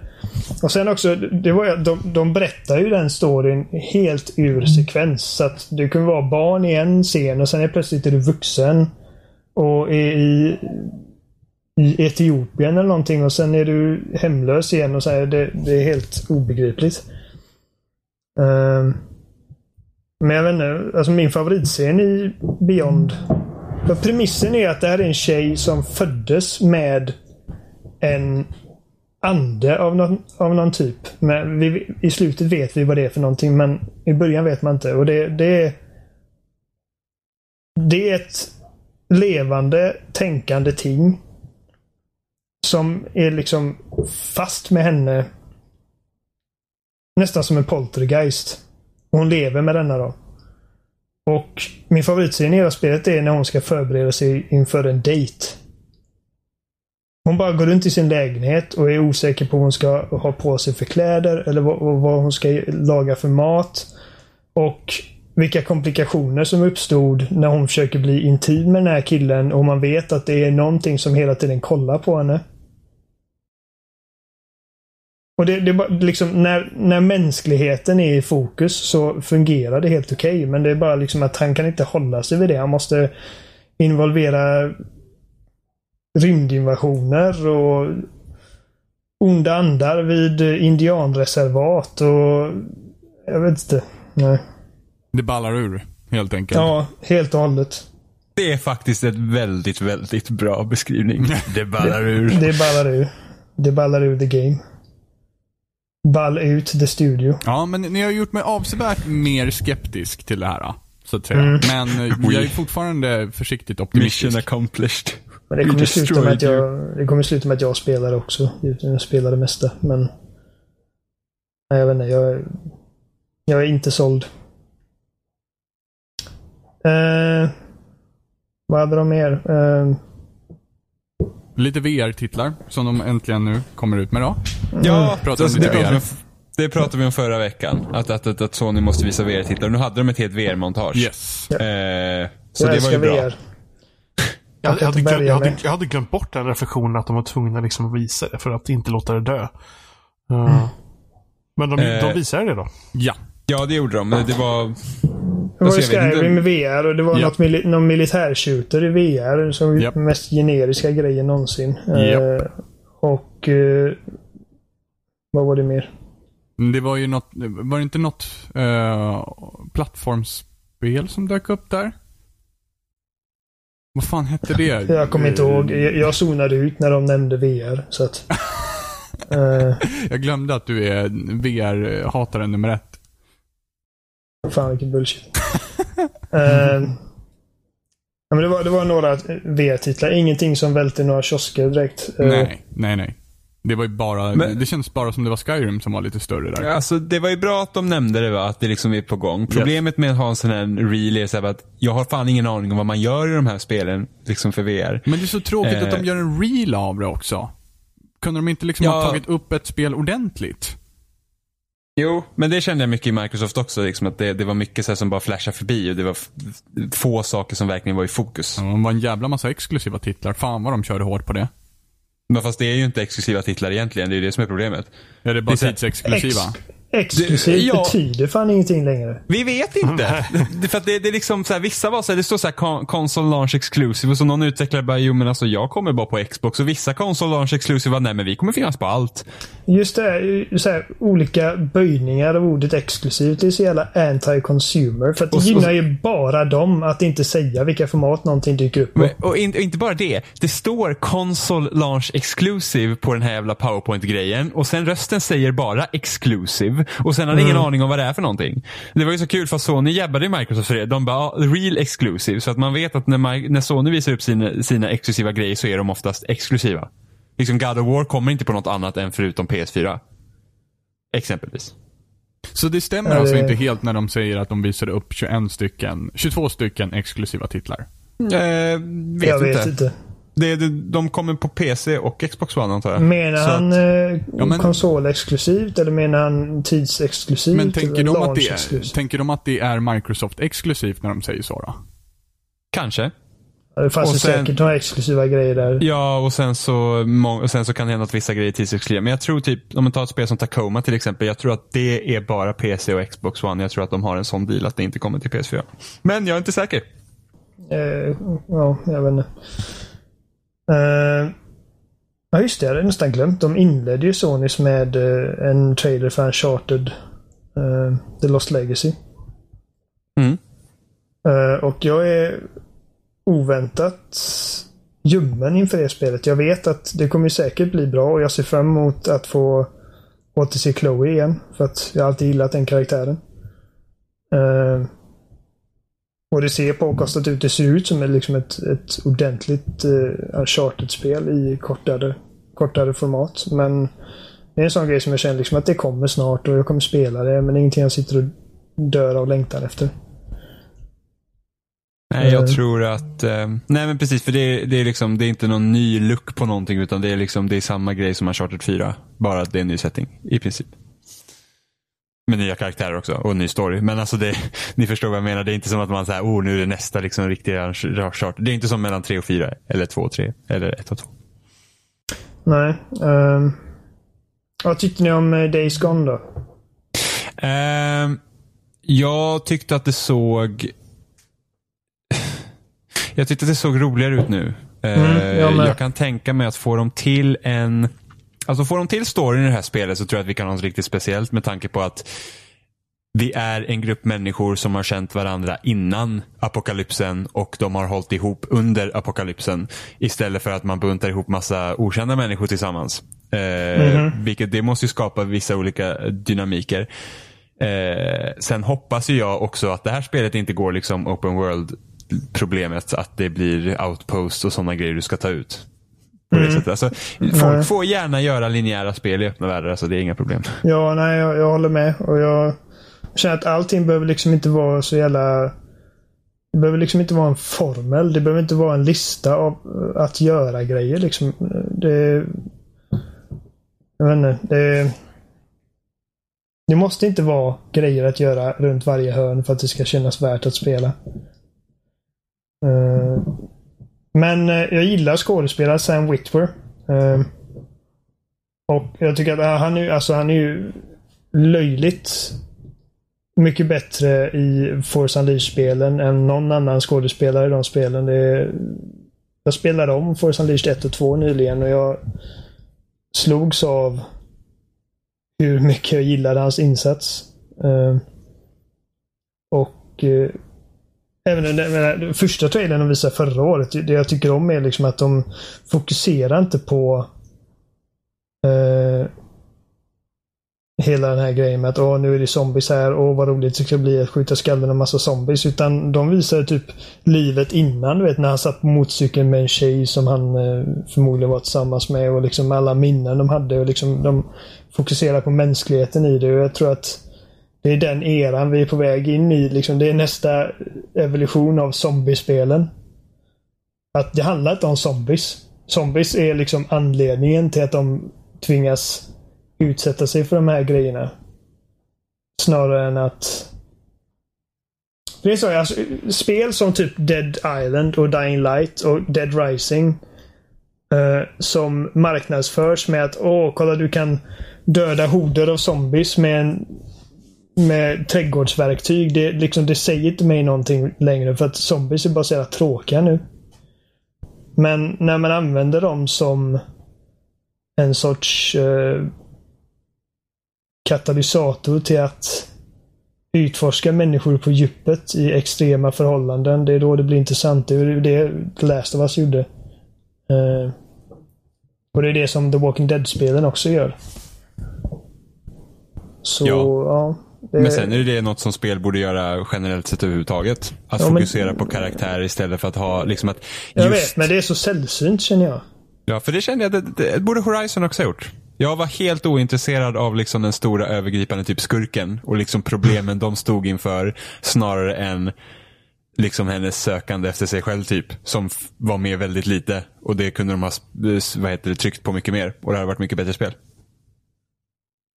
Och sen också, det var, de, de berättar ju den storyn helt ur sekvens. Så att du kan vara barn i en scen och sen är plötsligt är du vuxen. Och är i, i Etiopien eller någonting och sen är du hemlös igen och så här, det, det är helt obegripligt. Ehm, men jag vet inte, alltså min favoritscen i Beyond. För premissen är att det här är en tjej som föddes med en ande av någon, av någon typ. Men vi, I slutet vet vi vad det är för någonting men i början vet man inte. Och det, det är Det är ett levande, tänkande ting. Som är liksom fast med henne. Nästan som en poltergeist. Och hon lever med denna då. Och min favoritscen i hela spelet är när hon ska förbereda sig inför en dejt. Hon bara går runt i sin lägenhet och är osäker på vad hon ska ha på sig för kläder eller vad, vad hon ska laga för mat. Och vilka komplikationer som uppstod när hon försöker bli intim med den här killen och man vet att det är någonting som hela tiden kollar på henne. Och det, det är bara, liksom, när, när mänskligheten är i fokus så fungerar det helt okej. men det är bara liksom att han kan inte hålla sig vid det. Han måste involvera rymdinvasioner och onda andar vid indianreservat och jag vet inte. Nej. Det ballar ur, helt enkelt. Ja, helt och hållet. Det är faktiskt ett väldigt, väldigt bra beskrivning. (laughs) Det ballar ur. Det ballar ur. Det ballar ur the game. Ball ut the studio. Ja, men ni har gjort mig avsevärt mer skeptisk till det här. Så att säga. Mm. Men eh, (laughs) jag är fortfarande försiktigt optimistisk. Mission accomplished. Men det kommer sluta med att jag, det kommer sluta med att jag spelar också. Jag spelar det mesta, men... Nej, jag vet inte. Jag, jag är inte såld. Eh, vad hade de mer? Eh, Lite VR-titlar som de äntligen nu kommer ut med då. Ja, Pratar om alltså, lite det, pratade vi VR. om, det pratade vi om förra veckan. Att, att, att, att Sony måste visa VR-titlar. Nu hade de ett helt VR-montage. Yes. Eh, så jag det var ju bra. VR. Jag, Jag hade bärga jag, hade, jag hade glömt bort den reflektionen att de var tvungna liksom att visa det för att inte låta det dö. Uh, Mm. Men de, Eh. de visade det då. Ja. Ja, det gjorde de. Det var... Det var ju Skyrim i VR och det var Ja. något mili någon militärshooter i VR. Som den mest generiska grejen någonsin. Japp. Eh, och... Eh, vad var det mer? Det var ju något, var det inte något uh, plattformsspel som dök upp där? Vad fan hette det? (laughs) Jag kommer inte ihåg. Jag, jag zonade ut när de nämnde VR. Så att... (laughs) Jag glömde att du är VR-hataren nummer ett. Fan vilken bullshit. (laughs) Eh, ja, men det, var, det var några VR-titlar. Ingenting som välte några kiosker direkt. Eh, Nej, nej, nej. Det var ju bara, Men- det känns bara som det var Skyrim som var lite större där. Alltså, det var ju bra att de nämnde det, va? att det liksom är på gång. Problemet med att ha en sån här reel är så här att jag har fan ingen aning om vad man gör i de här spelen liksom för VR. Men det är så tråkigt Eh. att de gör en reel av det också. Kunde de inte liksom ha Ja. tagit upp ett spel ordentligt? Jo, men det kände jag mycket i Microsoft också. Liksom, att det, det var mycket så här som bara flashade förbi och det var få saker som verkligen var i fokus. Ja, Det var en jävla massa exklusiva titlar. Fan vad de körde hårt på det. Men fast det är ju inte exklusiva titlar egentligen. Det är ju det som är problemet. Är det bara Det är tidsexklusiva? Exklusivt Det- ja. betyder fan ingenting längre. Vi vet inte. För att det, det är liksom så här, vissa var så här, det står så här con- console launch exclusive och så någon utvecklare bara, jo men alltså jag kommer bara på Xbox och vissa console launch exclusive var, nej men vi kommer finnas på allt. Just det, så här, olika böjningar av ordet exklusivt. Det är så jävla anti-consumer. För att det Och gynnar ju bara dem att inte säga vilka format någonting dyker upp på. Och, in, och inte bara det. Det står console launch exclusive på den här jävla powerpoint-grejen och sen rösten säger bara exclusive och sen har ni ingen aning om vad det är för någonting. Det var ju så kul för att Sony jabbade Microsoft för det. De bara, "Ah, real exclusive. Så att man vet att när, Mi- när Sony visar upp sina, sina exklusiva grejer så är de oftast exklusiva. Liksom God of War kommer inte på något annat än förutom PS4. Exempelvis. Så det stämmer alltså inte helt när de säger att de visade upp 21 stycken, 22 stycken exklusiva titlar? Eh, vet jag vet inte. Det, det, de kommer på PC och Xbox One antar jag. Menar Så han att- eh, Ja, men- konsolexklusivt eller menar han tidsexklusivt? Men tänker eller de, att det är, tänker de att det är Microsoft exklusivt när de säger så då? Kanske. Det fanns och ju sen- säkert några exklusiva grejer där. Ja, och sen så, och sen så kan det hända att vissa grejer är tidsexklusiva. Men jag tror typ, om man tar ett spel som Tacoma till exempel. Jag tror att det är bara PC och Xbox One. Jag tror att de har en sån deal att det inte kommer till PS4. Men jag är inte säker. Eh, ja, jag vet inte. Eh, ja, just det. Jag hade nästan glömt. De inledde ju Sonys med eh, en trailer för Uncharted eh, The Lost Legacy. Mm. Eh, och jag är oväntat ljummen inför det spelet. Jag vet att det kommer säkert bli bra och jag ser fram emot att få återse Chloe igen. För att jag har alltid gillat den karaktären. Eh, och det ser påkostat ut. Det ser ut som ett, liksom ett, ett ordentligt uh, Uncharted-spel i kortare, kortare format. Men det är en sån grej som jag känner liksom att det kommer snart och jag kommer spela det. Men det är ingenting jag sitter och dör av längtan efter. Nej, jag Eh. tror att... Eh, nej, men precis. För det, är- det är liksom, det är inte någon ny look på någonting. Utan det är liksom, det är samma grej som Uncharted 4. Bara att det är en ny setting, i princip. Med nya karaktärer också och ny story. Men alltså det, (laughs) ni förstår vad jag menar. Det är inte som att man säger, oh nu är det nästa liksom riktiga Uncharted. Det är inte som mellan 3 och 4. Eller 2 och 3. Eller 1 och 2. Nej. ehm, vad tyckte ni om eh, Days Gone då? Ehm, jag tyckte att det såg... (sighs) Jag tyckte att det såg roligare ut nu. Eh, Mm, jag med. jag kan tänka mig att få dem till en... Alltså får de till storyn i det här spelet så tror jag att vi kan ha något riktigt speciellt med tanke på att vi är en grupp människor som har känt varandra innan apokalypsen och de har hållit ihop under apokalypsen. Istället för att man buntar ihop massa okända människor tillsammans. Eh, Vilket det måste ju skapa vissa olika dynamiker. Eh, sen hoppas ju jag också att det här spelet inte går liksom open world problemet att det blir outpost och sådana grejer du ska ta ut. På det sättet. Alltså, folk Nej. får gärna göra linjära spel i öppna världar, alltså det är inga problem. Ja, nej, jag, jag håller med. Och jag känner att allting behöver liksom inte vara så jävla... Det behöver liksom inte vara en formel. Det behöver inte vara en lista av eh, att göra grejer liksom. Det... Jag vet inte. Det... Det måste inte vara grejer att göra runt varje hörn för att det ska kännas värt att spela. Eh, men eh, jag gillar skådespelaren Sam Witwer. Eh, och jag tycker att eh, han är, alltså, han är ju löjligt mycket bättre i Force Unleashed-spelen än någon annan skådespelare i de spelen. Det är, jag spelade om Force Unleashed 1 och 2 nyligen och jag slogs av hur mycket jag gillade hans insats. Eh, och eh, Även den, den, den första trailern de visade förra året. Det jag tycker om är liksom att de fokuserar inte på eh, hela den här grejen med att Åh, nu är det zombies här och vad roligt det ska bli att skjuta skallen av massa zombies. Utan de visar typ livet innan, du vet när han satt på motorcykeln med en tjej som han eh, förmodligen var tillsammans med och liksom alla minnen de hade och liksom de fokuserar på mänskligheten i det och jag tror att det är den eran vi är på väg in i. Liksom, det är nästa evolution av zombiespelen. Att det handlar inte om zombies. Zombies är liksom anledningen till att de tvingas utsätta sig för de här grejerna. Snarare än att... Det är så, alltså, spel som typ Dead Island och Dying Light och Dead Rising Eh, som marknadsförs med att åh, kolla du kan döda horder av zombies med en med trädgårdsverktyg. Det, liksom, det säger inte mig någonting längre för att zombies är bara så jävla tråkiga nu. Men när man använder dem som en sorts eh, katalysator till att utforska människor på djupet i extrema förhållanden. Det är då det blir intressant. Det är det Last of Us gjorde. Eh, och det är det som The Walking Dead-spelen också gör. Så, ja. ja det... Men sen är det något som spel borde göra generellt sett överhuvudtaget. Att ja, fokusera men... på karaktär istället för att ha liksom att... Just... Jag vet, men det är så sällsynt känner jag. Ja, för det kände jag, det, det borde Horizon också ha gjort. Jag var helt ointresserad av liksom den stora övergripande typ skurken och liksom problemen de stod inför snarare än liksom hennes sökande efter sig själv typ. Som var med väldigt lite och det kunde de ha vad heter det, tryckt på mycket mer och det hade varit mycket bättre spel.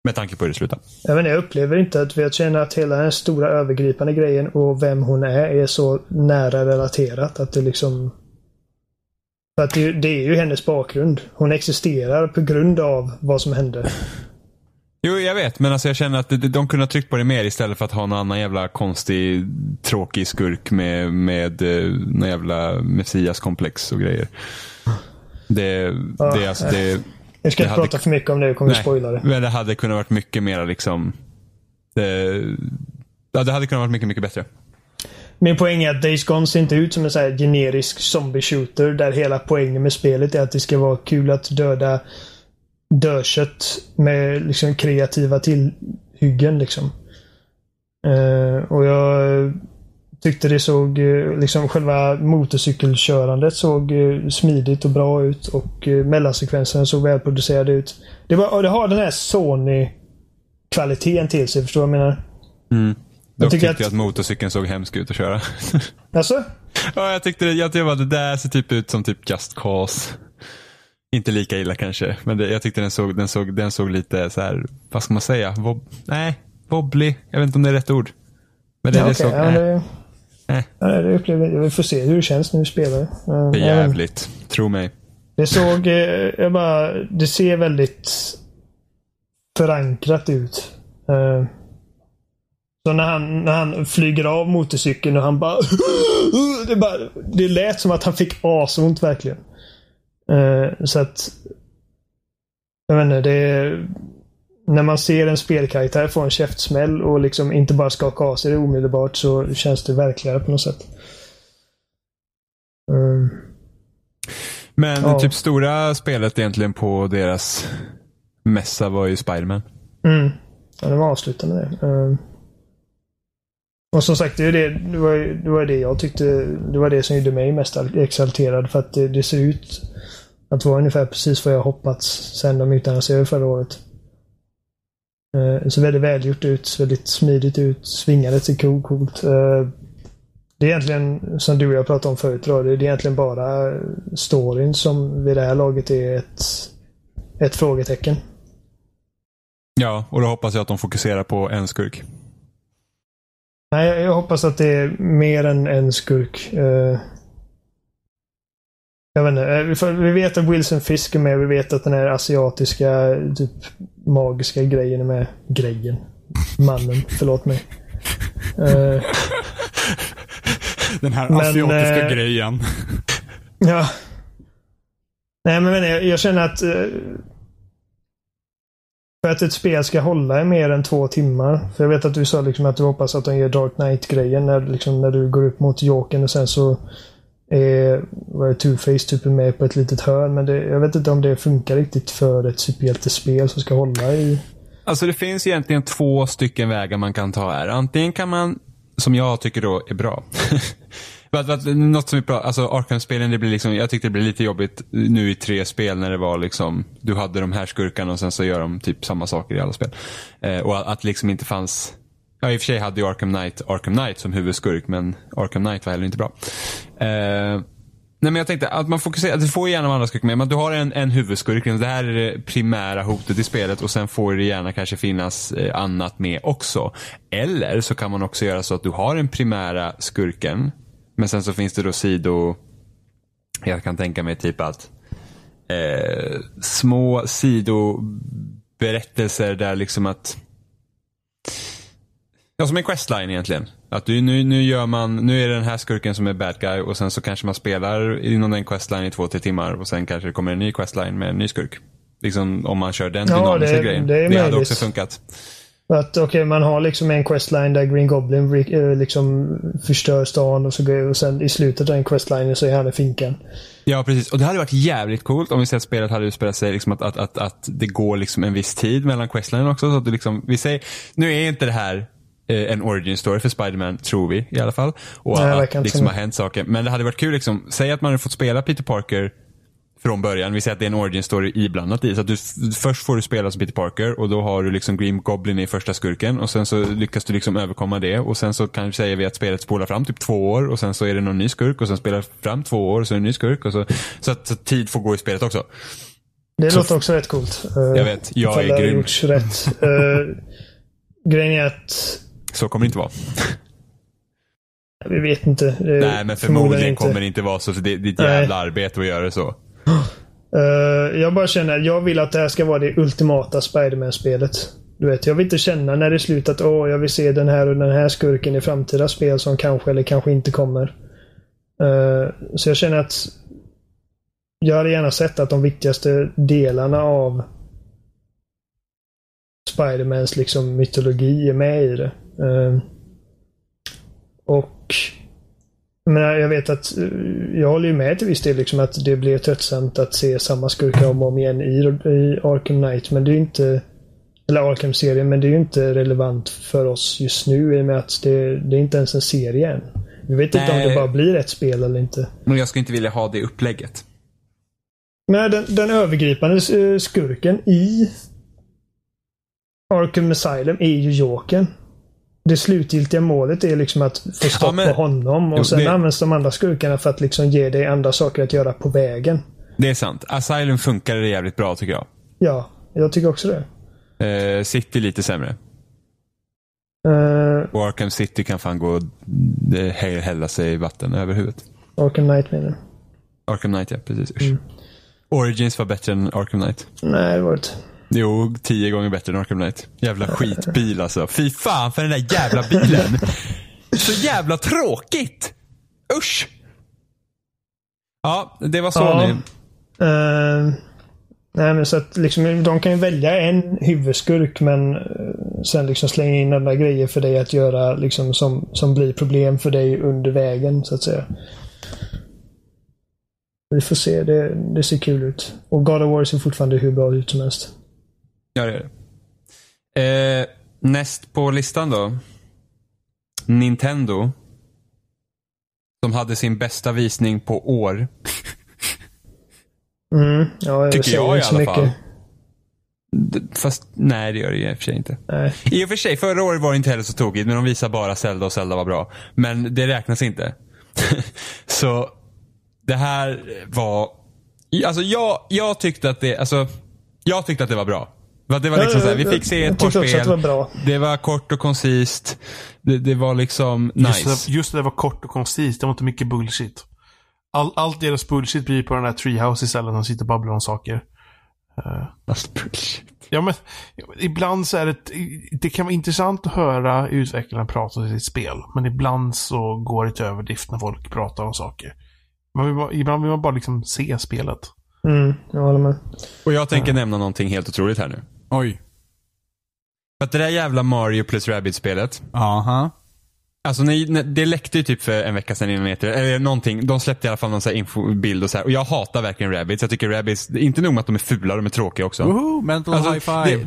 Med tanke på hur det slutar. Jag, vet, jag upplever inte att jag känner att hela den stora övergripande grejen och vem hon är är så nära relaterat att det liksom för att det, det, är ju hennes bakgrund. Hon existerar på grund av vad som hände. (laughs) Jo, jag vet. Men alltså jag känner att de kunde ha tryckt på det mer istället för att ha någon annan jävla konstig, tråkig skurk med, med eh, någon jävla messiaskomplex och grejer. Det, det, alltså, det, jag ska inte prata för mycket om det, jag kommer spoila det. Men det hade kunnat varit mycket mer liksom... Det, ja, det hade kunnat varit mycket, mycket bättre. Min poäng är att Days Gone ser inte ut som en så här generisk zombie shooter där hela poängen med spelet är att det ska vara kul att döda dödkött med liksom kreativa tillhyggen. Liksom. Uh, och jag tyckte det såg, eh, liksom själva motorcykelkörandet såg uh, smidigt och bra ut och uh, mellansekvenserna såg välproducerade ut. Det, var, det har den här Sony-kvaliteten till sig, förstår du vad jag menar? Mm. Dock tyckte jag att... att motorcykeln såg hemsk ut att köra. (laughs) Alltså? ja, jag tyckte det, jag tyckte det där ser typ ut som typ Just Cause. Inte lika illa kanske, men det, jag tyckte den såg, den, såg, den såg lite så här, vad ska man säga? Wob nej, wobbly. Jag vet inte om det är rätt ord. Men det, ja, det okay. såg, ja, det. Ja, det upplevde, vi får se hur det känns när vi spelar. Det är jävligt, tro mig. Det såg, eh, jag bara, det ser väldigt förankrat ut. Uh, så när han, när han flyger av motorcykeln och han bara... (laughs) Det, bara, det lät som att han fick asont verkligen. Så att... Jag vet inte, det När man ser en spelkaraktär få en käftsmäll och liksom inte bara skaka av sig det omedelbart så känns det verkligare på något sätt. Uh, Men ja. typ stora spelet egentligen på deras mässa var ju Spiderman. Mm. Ja, det var avslutande det. Uh, och som sagt, det, är det, det, var, det var det jag tyckte. Det var det som gjorde mig mest exalterad. För att det, det ser ut att vara ungefär precis vad jag hoppats sen de utannonserade förra året. Eh, så väldigt välgjort ut, väldigt smidigt ut, svingade cool, coolt. Eh, det är egentligen, som du och jag pratade om förut, då, det är egentligen bara storyn som vid det här laget är ett, ett frågetecken. Ja, och då hoppas jag att de fokuserar på en skurk. Nej, jag hoppas att det är mer än en skurk. Uh, jag vet inte. Eh, vi vet att Wilson Fisk är med. Vi vet att den här asiatiska, typ magiska grejen med. Grejen. Mannen. Förlåt mig. Uh, den här men, asiatiska uh, grejen. Ja. Nej, men jag, jag känner att för att ett spel ska hålla i mer än två timmar. För jag vet att du sa liksom att du hoppas att de ger Dark Knight-grejen när, liksom, när du går upp mot Jokern och sen så Eh, är Two-Face typ med på ett litet hörn. Men det, jag vet inte om det funkar riktigt för ett superhjältespel som ska hålla i... Alltså det finns egentligen två stycken vägar man kan ta här. Antingen kan man, som jag tycker då är bra, (laughs) Något som vi bra, alltså Arkham-spelen, det blir liksom, jag tyckte det blev lite jobbigt nu i tre spel när det var liksom, du hade de här skurkarna och sen så gör de typ samma saker i alla spel. Eh, och att, att liksom inte fanns, ja i och för sig hade ju Arkham Knight Arkham Knight som huvudskurk men Arkham Knight var heller inte bra. Eh, Nej men jag tänkte att man fokuserar, du får gärna andra skurkar med, men du har en, en huvudskurk, det här är det primära hotet i spelet och sen får det gärna kanske finnas eh, annat med också. Eller så kan man också göra så att du har den primära skurken men sen så finns det då sido... Jag kan tänka mig typ att eh, små sidoberättelser där liksom att Ja, som en questline egentligen. Att du, nu, nu, gör man, nu är det den här skurken som är bad guy och sen så kanske man spelar inom den questline i två, tre timmar och sen kanske det kommer en ny questline med en ny skurk. Liksom om man kör den dynamiska det, grejen. det är det hade också funkat. Att okej, okay, man har liksom en questline där Green Goblin eh, liksom förstör stan och så går och sen i slutet av den questlinen så är han i finkan. Ja, precis. Och det hade varit jävligt coolt om vi säger att spelet hade utspelat sig liksom att, att, att, att det går liksom en viss tid mellan questlinen också. Så att det liksom, vi säger, nu är inte det här en origin story för Spiderman, tror vi i alla fall. Och Nej, att verkar liksom har hänt saker. Men det hade varit kul, liksom, säg att man hade fått spela Peter Parker från början. Vi säger att det är en origin story iblandat i. Så att du, först får du spela som Peter Parker och då har du liksom Green Goblin i första skurken och sen så lyckas du liksom överkomma det och sen så kan vi att spelet spolar fram typ två år och sen så är det någon ny skurk och sen spelar fram två år och så är det en ny skurk och så, så att så tid får gå i spelet också. Det Så- låter också rätt coolt. Eh, Jag vet, jag är det grym. gjorts rätt. Uh, (laughs) grejen är att Så kommer det inte vara. vi vet inte. Nej men förmodligen kommer det inte vara så för det, det är ett Nej. jävla arbete att göra det så. (gasps) Eh, jag bara känner att jag vill att det här ska vara det ultimata Spiderman-spelet. Du vet, jag vill inte känna när det är slut att åh, jag vill se den här och den här skurken i framtida spel som kanske eller kanske inte kommer. Eh, så jag känner att jag hade gärna sett att de viktigaste delarna av Spidermans liksom mytologi är med i det. Eh, och men jag vet att eh, jag håller ju med till viss del liksom att det blir tröttsamt att se samma skurkar om och om igen i, i Arkham Knight. Men det är ju inte eller Arkham-serien, men det är ju inte relevant för oss just nu i och med att det, det är inte ens en serie än. Vi vet inte om Nej. det bara blir ett spel eller inte. Men jag skulle inte vilja ha det upplägget. Men den, den övergripande eh, skurken i Arkham Asylum är ju Jokern. Det slutgiltiga målet är liksom att få stopp Ja, men- på honom och Jo, sen det- används de andra skurkarna för att liksom ge dig andra saker att göra på vägen. Det är sant. Asylum funkade jävligt bra tycker jag. Ja, jag tycker också det. Eh, City lite sämre. Uh, Och Arkham City kan fan gå och eh, hä- hälla sig i vatten över huvudet. Arkham Knight menar jag. Arkham Knight ja, precis. Mm. Origins var bättre än Arkham Knight. Nej, det var det Jo, tio gånger bättre än Arkham Knight. Jävla skitbil alltså. Fy fan för den där jävla bilen. Så jävla tråkigt. Usch. Ja, det var Sony. Eh, nej, men så att liksom, de kan ju välja en huvudskurk men eh, sen liksom slänga in andra grejer för dig att göra liksom som, som blir problem för dig under vägen så att säga. Vi får se. Det, det ser kul ut. Och God of War ser fortfarande hur bra ut som helst. Ja, det gör det. Eh, näst på listan då. Nintendo. Som hade sin bästa visning på år. (laughs) Mm, ja, jag Tycker jag i alla mycket. fall. Fast nej, det gör det i och för sig inte. Nej. I och för sig, förra året var det inte heller så tokigt, men de visar bara Zelda och Zelda var bra. Men det räknas inte. (laughs) så det här var... Alltså jag, jag tyckte att det, alltså, jag tyckte att det var bra. Det var liksom så här, vi fick se ett par spel. det var bra. Det var kort och koncist. Det, det var liksom Just, nice. det, just det, det var kort och koncist. Det var inte mycket bullshit. All, allt deras bullshit blir på den här Treehouse istället. De sitter och babblar om saker. Eh, Alltså, bullshit. Ja men, ja, ibland så är det, det kan vara intressant att höra utvecklaren prata om sitt spel. Men ibland så går det till överdrift när folk pratar om saker. Man vill bara, ibland vill man bara liksom se spelet. Mm, jag håller med. Och jag tänker nämna någonting helt otroligt här nu. Oj. För att det där jävla Mario plus Rabbids-spelet. Aha. Alltså ni, ne- det läckte ju typ för en vecka sedan innan meter, eller någonting. De släppte i alla fall någon så här infobild och så här. Och jag hatar verkligen Rabbids. Jag tycker Rabbids, inte nog med att de är fula, de är tråkiga också. Woho, mental Alltså, high five. Det,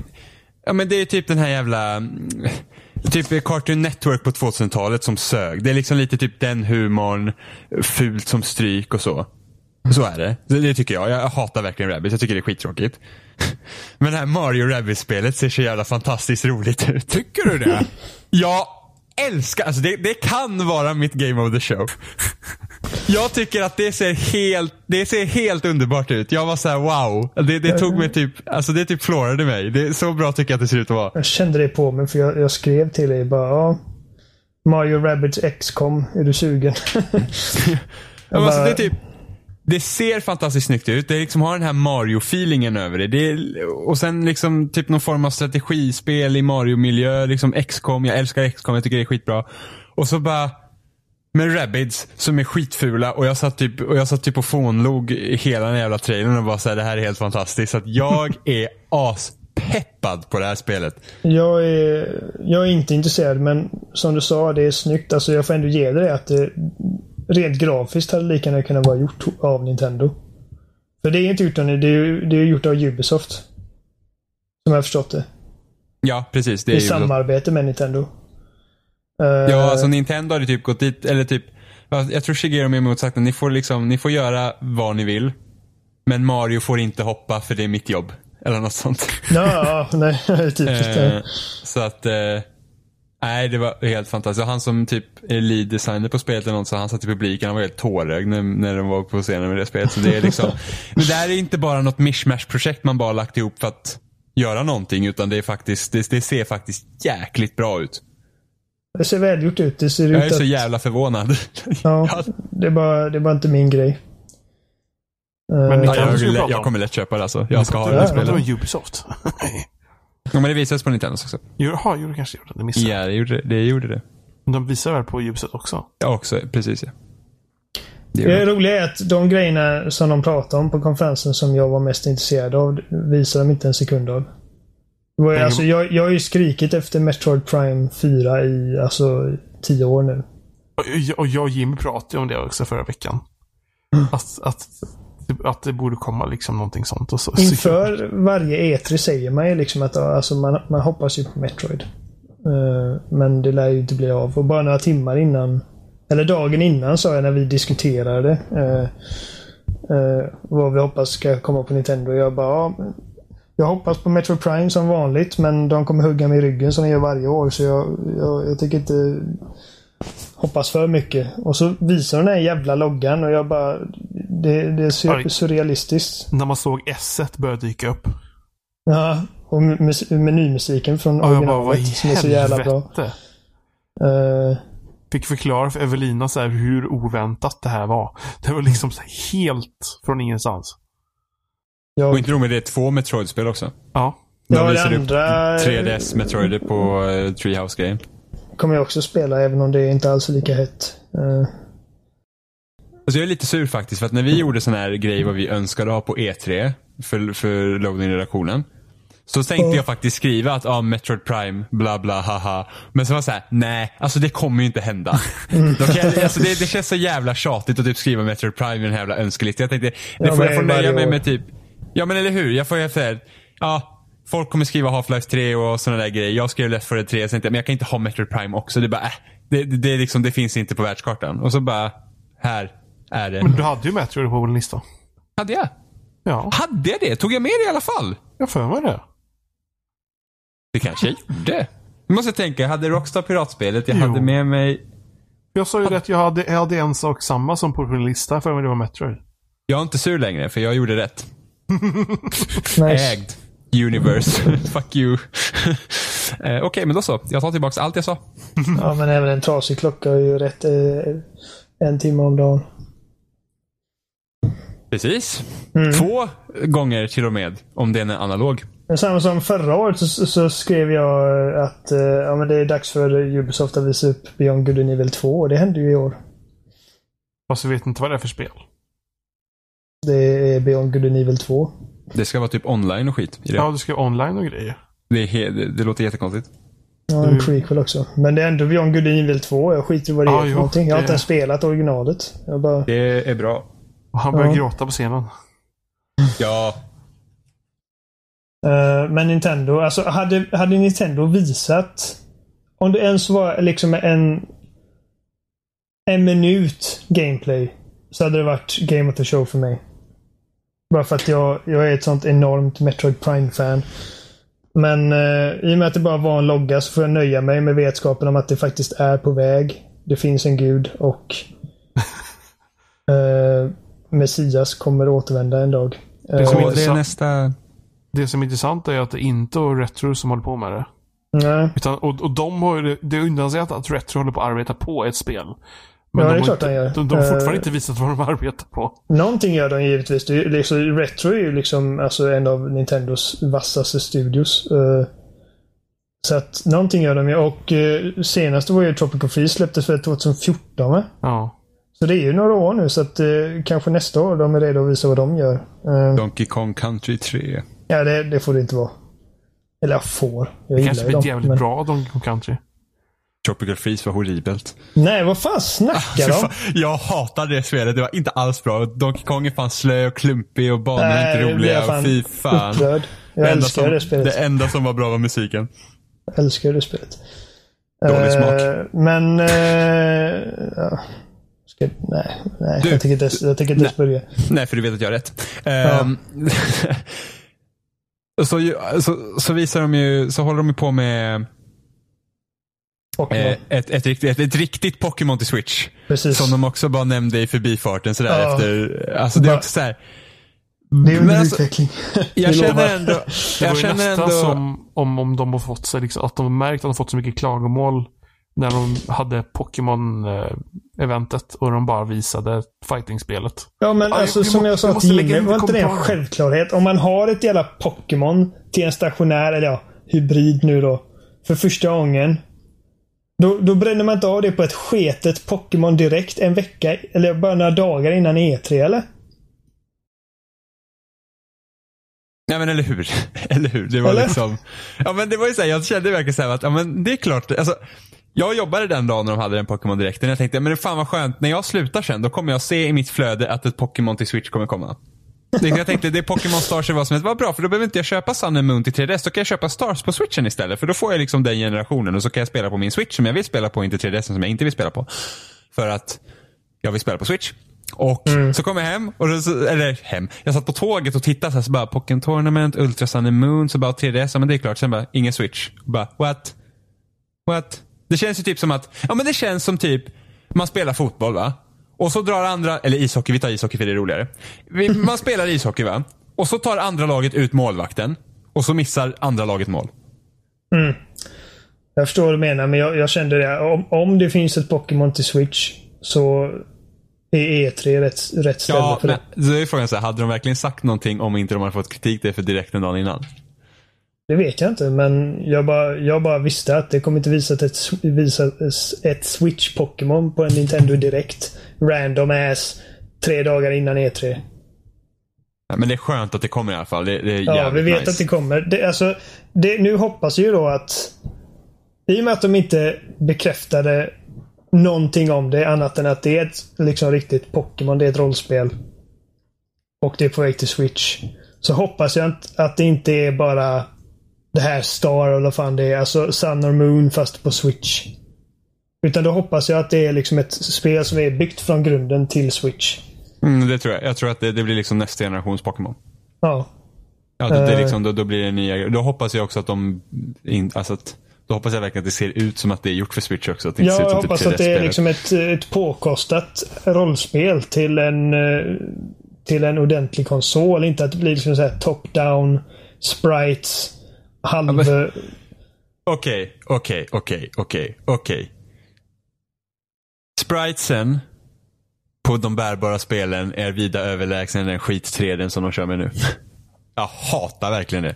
ja men det är typ den här jävla, typ Cartoon Network på 2000-talet som sög. Det är liksom lite typ den humorn, fult som stryk och så. Så är det. Det, det tycker jag. Jag hatar verkligen Rabbids. Jag tycker det är skittråkigt. (laughs) Men det här Mario Rabbids-spelet ser så jävla fantastiskt roligt ut. Tycker du det? (laughs) Jag älskar, alltså det, det kan vara mitt game of the show. Jag tycker att det ser helt, det ser helt underbart ut. Jag var så här: wow. Det, det tog mig typ, alltså det typ florade mig. Det så bra tycker jag att det ser ut att vara. Jag kände det på mig för jag, jag skrev till dig bara ja. Mario Rabbids XCOM, är du sugen? (laughs) Alltså, det är typ, det ser fantastiskt snyggt ut. Det liksom har den här Mario-feelingen över det. det är, och sen liksom typ någon form av strategispel i Mario-miljö. Liksom XCOM, jag älskar XCOM, jag tycker det är skitbra. Och så bara med Rabbids som är skitfula och jag satt typ, och jag satt typ och fånlog hela den jävla trailern och bara såhär, det här är helt fantastiskt. Så att jag (laughs) är aspeppad på det här spelet. Jag är, jag är inte intresserad men som du sa, det är snyggt. Alltså jag får ändå ge dig det att det rent grafiskt hade lika gärna kunnat vara gjort av Nintendo. För det är inte gjort av det är, det är gjort av Ubisoft. Som jag har förstått det. Ja, precis. Det är I samarbete med Nintendo. Ja, alltså Nintendo hade typ gått dit, eller typ, jag tror Shigeru Miyamoto sagt att ni får liksom, ni får göra vad ni vill. Men Mario får inte hoppa för det är mitt jobb. Eller något sånt. Ja, nej, (laughs) typiskt. Eh, så att, eh, nej det var helt fantastiskt. Han som typ är lead designer på spelet eller något, så han satt i publiken, han var helt tårögd när, när de var på scenen med det spelet. Så det är liksom, (laughs) men det här är inte bara något mishmash-projekt man bara lagt ihop för att göra någonting, utan det är faktiskt, det, det ser faktiskt jäkligt bra ut. Det ser välgjort ut. Det ser jag ut är så att... jävla förvånad. (laughs) Ja, det är, bara, det är bara inte min grej. Men uh, jag, jag, jag, kommer lätt köpa det alltså. Jag ska ha det spelet. Det var Ubisoft. (laughs) ja, men det visades på Nintendo också. Jaha, gjorde det kanske gjorde det. missade Ja, det gjorde det. gjorde det. De visar väl på Ubisoft också? Ja, också. Precis ja. Det, det roliga är att de grejerna som de pratade om på konferensen som jag var mest intresserad av visar de inte en sekund av. Mm. Alltså, jag, jag har ju skrikit efter Metroid Prime 4 i alltså tio år nu. Och jag och Jimmy pratade om det också förra veckan. Mm. Att, att, att det borde komma liksom någonting sånt. Och så, Inför så varje E3 säger man ju liksom att alltså, man, man hoppas ju på Metroid. Uh, men det lär ju inte bli av. Och bara några timmar innan, eller dagen innan sa jag när vi diskuterade uh, uh, vad vi hoppas ska komma på Nintendo. Jag bara, ja, jag hoppas på Metro Prime som vanligt, men de kommer hugga mig i ryggen som de gör varje år. Så jag, jag, jag tycker inte hoppas för mycket. Och så visar de den här jävla loggan och jag bara... Det, det är sur surrealistiskt. När man såg S1 börja dyka upp. Ja, och menymusiken från ja, originalet bara, som är så jävla bra. Uh, Fick förklara för Evelina så hur oväntat det här var. Det var liksom helt från ingenstans. Jag... Och inte nog med det, två Metroid-spel också. Ja. De ja, visade andra... upp 3DS Metroid på uh, Treehouse-grejen. Kommer jag också spela, även om det inte alls är lika hett. Uh... Alltså jag är lite sur faktiskt, för att när vi gjorde sån här grej vad vi önskade ha på E3 för, för loading-redaktionen. Så tänkte oh. jag faktiskt skriva att ah, Metroid Prime, bla bla, haha. Men så var det såhär, nej, alltså det kommer ju inte hända. (laughs) Mm. kan, alltså, det, det, känns så jävla tjatigt att typ skriva Metroid Prime i den här jävla önskelistan. Jag tänkte, det ja, får, jag får nöja mig med typ Ja men eller hur. Jag får ju säga, ja, folk kommer skriva Half-Life 3 och sådana där grejer. Jag skrev Left 4 Dead 3, så men jag kan inte ha Metroid Prime också. Det är bara, äh, det, det, det, liksom, det finns inte på världskartan. Och så bara, här är det. Men du hade ju Metroid på din lista. Hade jag? Ja. Hade jag det? Tog jag med det i alla fall? Jag för mig det. Det kanske jag gjorde. Nu måste jag tänka, jag hade Rockstar Piratspelet, jag jo. hade med mig... Jag sa ju att jag hade, jag hade en sak samma som på din lista, för mig det var Metroid. Jag är inte sur längre, för jag gjorde rätt (laughs) nice. Ägd. Universe. (laughs) Fuck you. (laughs) eh, Okej, okay, men då så. Jag tar tillbaka allt jag sa. (laughs) ja, men även en trasig klocka är ju rätt eh, en timme om dagen. Precis. Mm. Två gånger till och med, om den är analog. Men samma som förra året så, så, skrev jag att eh, ja, men det är dags för Ubisoft att visa upp Beyond Good and Evil 2 och det hände ju i år. Fast vi vet inte vad det är för spel. Det är Beyond Good and Evil 2. Det ska vara typ online och skit i det. Ja, det ska vara online och grejer. Det, är det, det låter jättekonstigt. Ja, en prequel också. Men det är ändå Good and Evil 2. Jag skiter i vad det ah, är för jo, någonting. Jag har inte ens spelat originalet. Jag bara... Det är bra. Och han börjar ja. gråta på scenen. Ja. Uh, men Nintendo, alltså hade, hade Nintendo visat om det ens var liksom en en minut gameplay så hade det varit Game of the Show för mig. Bara för att jag, jag är ett sånt enormt Metroid Prime-fan. Men eh, i och med att det bara var en logga så får jag nöja mig med vetskapen om att det faktiskt är på väg. Det finns en gud och (laughs) eh, Messias kommer återvända en dag. Det som, eh, det, är nästa... det som är intressant är att det inte är Retro som håller på med det. Nej. Utan, och, och de har det, det är undansatt att Retro håller på att arbeta på ett spel. Men Ja, de, det är har klart inte, han gör. de, de har fortfarande Eh. inte visat vad de arbetar på. Någonting gör de givetvis. Det är, liksom, Retro är ju liksom alltså, en av Nintendos vassaste studios. Eh, så att någonting gör de ju. Och uh, senaste var ju Tropical Freeze släpptes för 2014 va? Ja. Så det är ju några år nu så att uh, kanske nästa år de är redo att visa vad de gör. Eh, Donkey Kong Country 3. ja, det, det får det inte vara. Eller jag får. Jag Det kanske blir dem. jävligt men- bra Donkey Kong Country. Tropical Freeze var horribelt. Nej, vad fan snackar Fy de? jag hatar det spelet. Det var inte alls bra. Donkey Kong är fan slö och klumpig och banorna är inte blir jag roliga. fan Fy fan. Upprörd. Jag Det älskar som, det spelet. det enda som var bra var musiken. Jag älskar det spelet. Dålig Eh, smak. Men... eh, ja. Ska, nej, nej Du, jag tänker inte ens, jag tänker inte ens börja. Nej, för du vet att jag har rätt. Ehm, (laughs) så, så, så visar de ju, så håller de ju på med Eh, ett, ett, riktigt, ett, ett riktigt Pokémon till Switch. Precis. Som de också bara nämnde i förbifarten sådär Ja. efter. Alltså det är också såhär. det är men under alltså, utveckling. (laughs) Jag känner ändå, Det jag var ju känner nästan ändå, som om, om de har fått sig, liksom, att de har märkt att de har fått så mycket klagomål när de hade Pokémon-eventet och de bara visade fighting-spelet. Ja, men Ja, alltså som må- jag sa till Jimmy, var inte det en självklarhet? Om man har ett jävla Pokémon till en stationär, eller ja, hybrid nu då, för första gången. Då, då bränner man inte av det på ett sketet Pokémon direkt en vecka, eller bara några dagar innan E3, eller? Ja men eller hur. (laughs) eller hur. Det var Eller? liksom. Ja men det var ju såhär, jag kände verkligen såhär att, ja men det är klart. Alltså, jag jobbade den dagen när de hade den Pokémon direkten. Jag tänkte, men det fan vad skönt. När jag slutar sen, då kommer jag se i mitt flöde att ett Pokémon till Switch kommer komma. Jag tänkte, det är Pokémon Stars eller vad som helst. Vad bra, för då behöver inte jag köpa Sun and Moon till 3DS. Då kan jag köpa Stars på Switchen istället. För då får jag liksom den generationen och så kan jag spela på min Switch som jag vill spela på, inte 3DS som jag inte vill spela på. För att jag vill spela på Switch. Och så kom jag hem, och då, eller hem. Jag satt på tåget och tittade så, här, så bara Pokémon Tournament, Ultra Sun and Moon, så bara 3DS, ja men det är klart. Sen bara, ingen Switch. Bara, what? What? Det känns ju typ som att, ja men det känns som typ, man spelar fotboll va? Och så drar andra, eller ishockey, vi tar ishockey för det är roligare. Man spelar ishockey va? Och så tar andra laget ut målvakten. Och så missar andra laget mål. Jag förstår vad du menar, men jag, jag kände det. Om, om det finns ett Pokémon till Switch så är E3 rätt, rätt ställe Ja, för men det. så är frågan så här, hade de verkligen sagt någonting om inte de hade fått kritik det för direkt en dag innan? Det vet jag inte, men jag bara, jag bara visste att det kommer inte visa ett, visa ett Switch-Pokémon på en Nintendo Direkt. Random ass. Tre dagar innan E E3. Ja, men det är skönt att det kommer i alla fall. Det, det är Ja, vi vet nice. att det kommer. Det, alltså, det, nu hoppas ju då att i och med att de inte bekräftade någonting om det annat än att det är ett liksom riktigt Pokémon. Det är ett rollspel. Och det är på väg till Switch. Så hoppas jag att, att det inte är bara det här Star eller vad fan det är. Alltså Sun or Moon fast på Switch. Utan då hoppas jag att det är liksom ett spel som är byggt från grunden till Switch. Mm, det tror jag. Jag tror att det, det blir liksom nästa generations Pokémon. Ja. Ja, det, det Eh. liksom, då, då blir det nya Då hoppas jag också att de, in, alltså att, då hoppas jag verkligen att det ser ut som att det är gjort för Switch också. Att det inte Ja, ser ut jag som hoppas typ att det är 3DS-spelet. liksom ett, ett påkostat rollspel till en eh, till en ordentlig konsol. Inte att det blir liksom så top-down sprites. Halv... Okej, okej, okej, okej, okej. Spritesen på de bärbara spelen är vida överlägsen den skit 3 som de kör med nu. (laughs) Jag hatar verkligen det.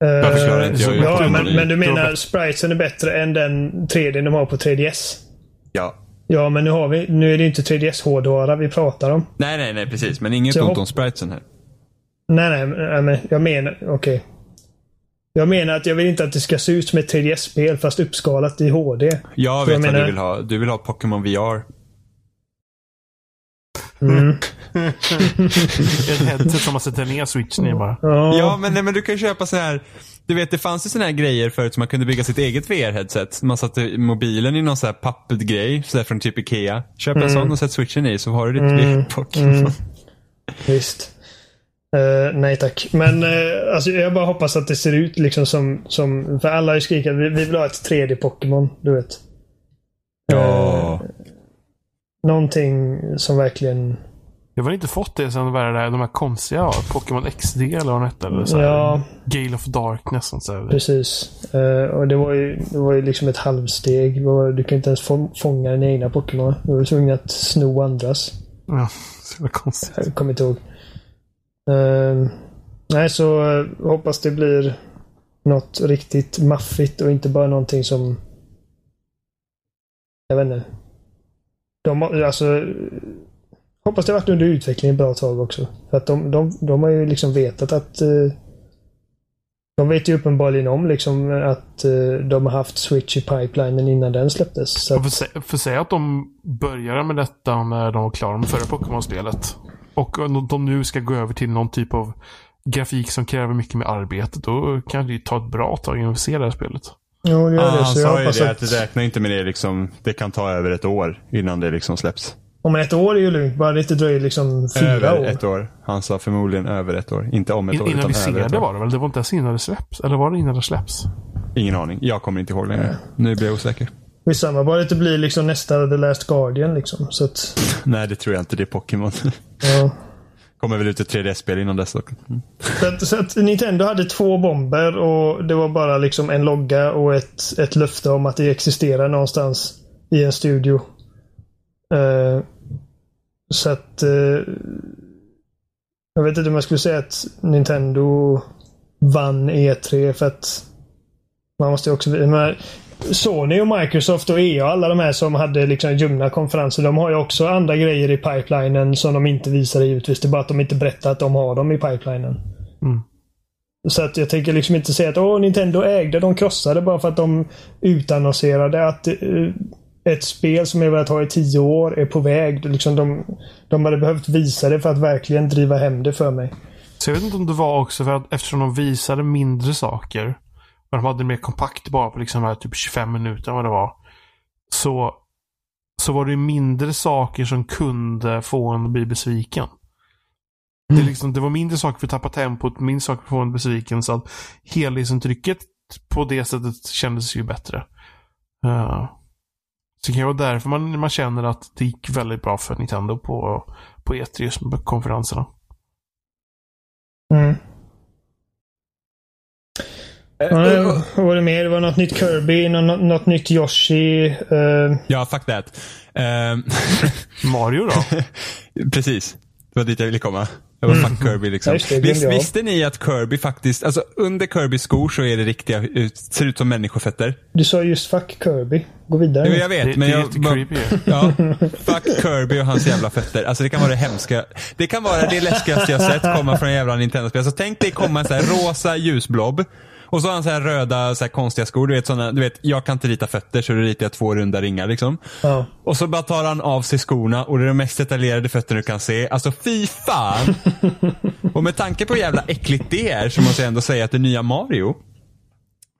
varför klarar inte jag Eh, Ja, men, men du menar spritesen är bättre än den 3D de har på 3DS? Ja. Ja, men nu, har vi, nu är det inte 3DS hårdvara vi pratar om. Nej, nej, nej, precis. Men inget ont om spritesen här. Nej, nej, nej men jag menar... Okej. Jag menar att jag vill inte att det ska se ut som ett 3DS-spel fast uppskalat i HD. Jag vet jag vad menar- du vill ha. Du vill ha Pokémon VR. Mm. (laughs) Ett headset som man sätter ner switchen i bara. Ja. Men, nej, men du kan köpa så här. Du vet, det fanns ju såna här grejer förut som man kunde bygga sitt eget VR-headset. Man satte mobilen i någon sån här pappgrej, så där från typ Ikea. Köp en sån och sätt switchen i så har du ditt Mm. (laughs) VR-Pokémon. Mm. Visst. Eh, nej tack. Men uh, alltså, jag bara hoppas att det ser ut liksom som... som för alla har ju skrikit vi, vi vill ha ett 3D-Pokémon. Du vet. Ja. Någonting som verkligen Jag har inte fått det sen det där, de här konstiga Pokémon XD eller vad det hette. Eller så här, Ja. Gale of Darkness. Och så här. Precis. Eh, och det var, ju, det var ju liksom ett halvsteg. Du kan inte ens få, fånga dina egna Pokémon. Du var tvungen att sno andras. Ja, så konstigt. Jag kommer inte ihåg. Eh, nej, så eh, hoppas det blir något riktigt maffigt och inte bara någonting som... Jag vet inte. De, har- alltså, hoppas det varit under utveckling ett bra tag också. För att de, de, de har ju liksom vetat att... eh, de vet ju uppenbarligen om liksom att eh, de har haft Switch i pipelinen innan den släpptes. Så Jag får, att, sä- får säga att de började med detta när de var klara med förra Pokémon-spelet. Och om de nu ska gå över till någon typ av grafik som kräver mycket mer arbete. Då kan det ju ta ett bra tag innan vi ser det här spelet. jo, det gör Ah, det. han Så jag sa ju det att... det räknar inte med det liksom. Det kan ta över ett år innan det liksom släpps. Om ett år är ju lugnt. Bara det inte dröjer liksom fyra över år. ett år. Han sa förmodligen över ett år. Inte om ett In, år innan utan vi över ser ett det år. var det väl? Det var inte ens innan det släpps? Eller var det innan det släpps? Ingen aning. Jag kommer inte ihåg längre. Nu blir jag osäker. Skitsamma, bara det inte blir liksom nästa The Last Guardian liksom. Så att, Nej, det tror jag inte. Det är Pokémon. ja. kommer väl ut ett 3D-spel innan dess. dock. Mm. så, att, så att Nintendo hade två bomber och det var bara liksom en logga och ett, ett löfte om att det existerar någonstans i en studio. Eh, så att... eh, jag vet inte om jag skulle säga att Nintendo vann E3 för att man måste också... Sony och Microsoft och EA, alla de här som hade liksom ljumna konferenser, de har ju också andra grejer i pipelinen som de inte visar givetvis. Det är bara att de inte berättar att de har dem i pipelinen. Mm. Så att jag tänker liksom inte säga att Åh, Nintendo ägde, de krossade bara för att de utannonserade att eh, ett spel som jag velat ha i tio år är på väg. Liksom de, de hade behövt visa det för att verkligen driva hem det för mig. Så jag vet inte om det var också för att eftersom de visade mindre saker. Och de hade mer kompakt bara på liksom här typ 25 minuter vad det var. Så, så var det mindre saker som kunde få en att bli besviken. Det, är liksom, det var mindre saker för att tappa tempot, mindre saker för att få en besviken. Så att helhetsintrycket på det sättet kändes ju bättre. Uh, så det kan ju vara därför man, man känner att det gick väldigt bra för Nintendo på, på E3 just med konferenserna. Mm. Ja, vad var det mer? Det var något nytt Kirby, något, något nytt Yoshi. eh, Ja, fuck that. Ehm, (laughs) Mario då? (laughs) precis. Det var dit jag ville komma. Jag var fuck Kirby liksom. det, Visst, visste ni att Kirby faktiskt, alltså under Kirbys skor så är det riktiga, ut- ser ut som människofötter. du sa just fuck Kirby. Gå vidare. Jo, nu. jag vet, Det, men det är jag... lite bara- creepy ju. (laughs) Ja, fuck Kirby och hans jävla fötter. Alltså det kan vara det hemska. Det kan vara det läskigaste jag sett komma från en jävla Nintendo-spel. Så tänk dig komma en sån här rosa ljusblob. Och så har han så här röda så här konstiga skor. Du vet, såna, du vet, jag kan inte rita fötter så då ritar jag två runda ringar liksom. Ja. Och så bara tar han av sig skorna och det är de mest detaljerade fötterna du kan se. Alltså fy fan! (laughs) och med tanke på hur jävla äckligt det är så måste jag ändå säga att det nya Mario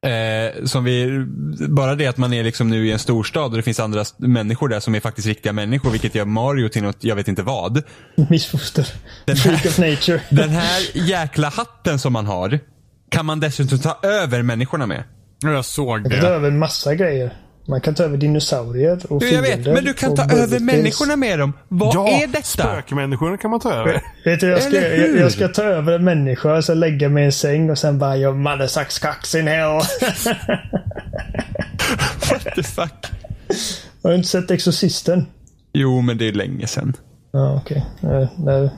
Eh, som vi, bara det att man är liksom nu i en storstad och det finns andra människor där som är faktiskt riktiga människor, vilket gör Mario till något, jag vet inte vad. Missfoster. Den Freak of nature. Den här jäkla hatten som man har, kan man dessutom ta över människorna med. Ja, Jag såg Man kan ta det. över massa grejer. Man kan ta över dinosaurier och Jo, jag vet, fiender men du kan ta över människorna med dem. Vad ja, är detta? spökmänniskorna kan man ta över. Vet du, jag ska, Eller jag, jag ska ta över en människa och så lägga mig i en säng och sen bara jag mother sucks cocks in hell. (laughs) (laughs) What the fuck? Har du inte sett Exorcisten? Jo, men det är länge sedan. Ja, okej. Okay. Där,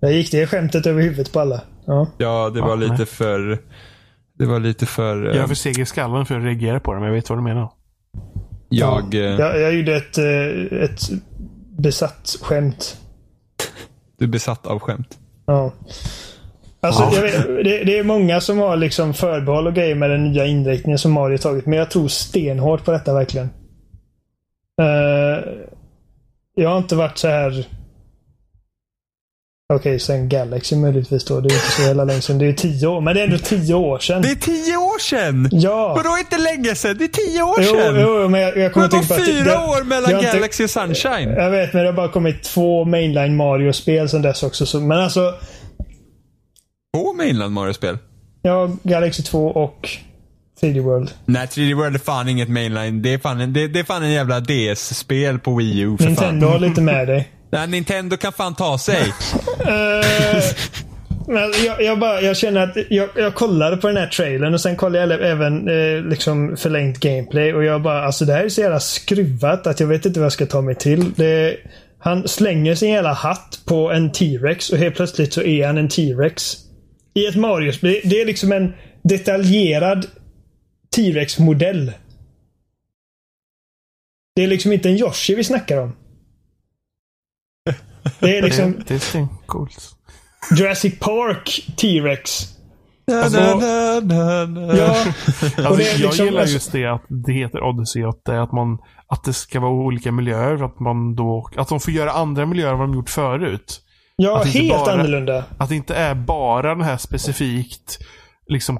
där gick det skämtet över huvudet på alla. Ja. Ja, det var Ja, lite nej. för... Det var lite för... eh, Jag är för seg i skallen för att reagera på det, men jag vet vad du menar. jag... eh, Jag, jag gjorde ett, eh, ett besatt skämt. Du är besatt av skämt. Ja. Alltså, Ja. jag vet, det, det är många som har liksom förbehåll och grejer med den nya inriktningen som Mario tagit. Men jag tror stenhårt på detta verkligen. Eh, jag har inte varit så här... Okej, sen Galaxy möjligtvis då. Det är inte så jävla länge sedan. Det är tio år. Men det är ändå tio år sedan. Det är tio år sedan! Ja! Vadå inte länge sedan? Det är tio år Jo, sedan! jo, men jag, jag kommer att tänka på att... fyra det- år mellan har inte- Galaxy och Sunshine? Jag vet, men det har bara kommit två mainline Mario-spel sedan dess också. Så, men alltså, Två mainland Mario-spel? ja, Galaxy 2 och 3D World. Nej, 3D World är fan inget mainline. Det är fan en, det, det är fan en jävla DS-spel på Wii U för Nintendo fan. har lite med (laughs) dig. Nej, Nintendo kan fan ta sig. (laughs) Eh, men jag, jag, bara, jag känner att jag, jag kollade på den här trailern och sen kollade jag även eh, liksom förlängt gameplay och jag bara alltså det här är så jävla skruvat att jag vet inte vad jag ska ta mig till. Det, han slänger sin jävla hatt på en T-Rex och helt plötsligt så är han en T-Rex. I ett Mario-spel. Det är liksom en detaljerad T-Rex-modell. Det är liksom inte en Yoshi vi snackar om. Det är liksom Det, det är coolt. Jurassic Park T-Rex. Alltså, Ja, Alltså, och det är jag liksom, gillar alltså- just det att det heter Odyssey. Att det, är att, man, att det ska vara olika miljöer. Att, man då, att de får göra andra miljöer än vad de gjort förut. ja helt bara- annorlunda. Att det inte är bara den här specifikt liksom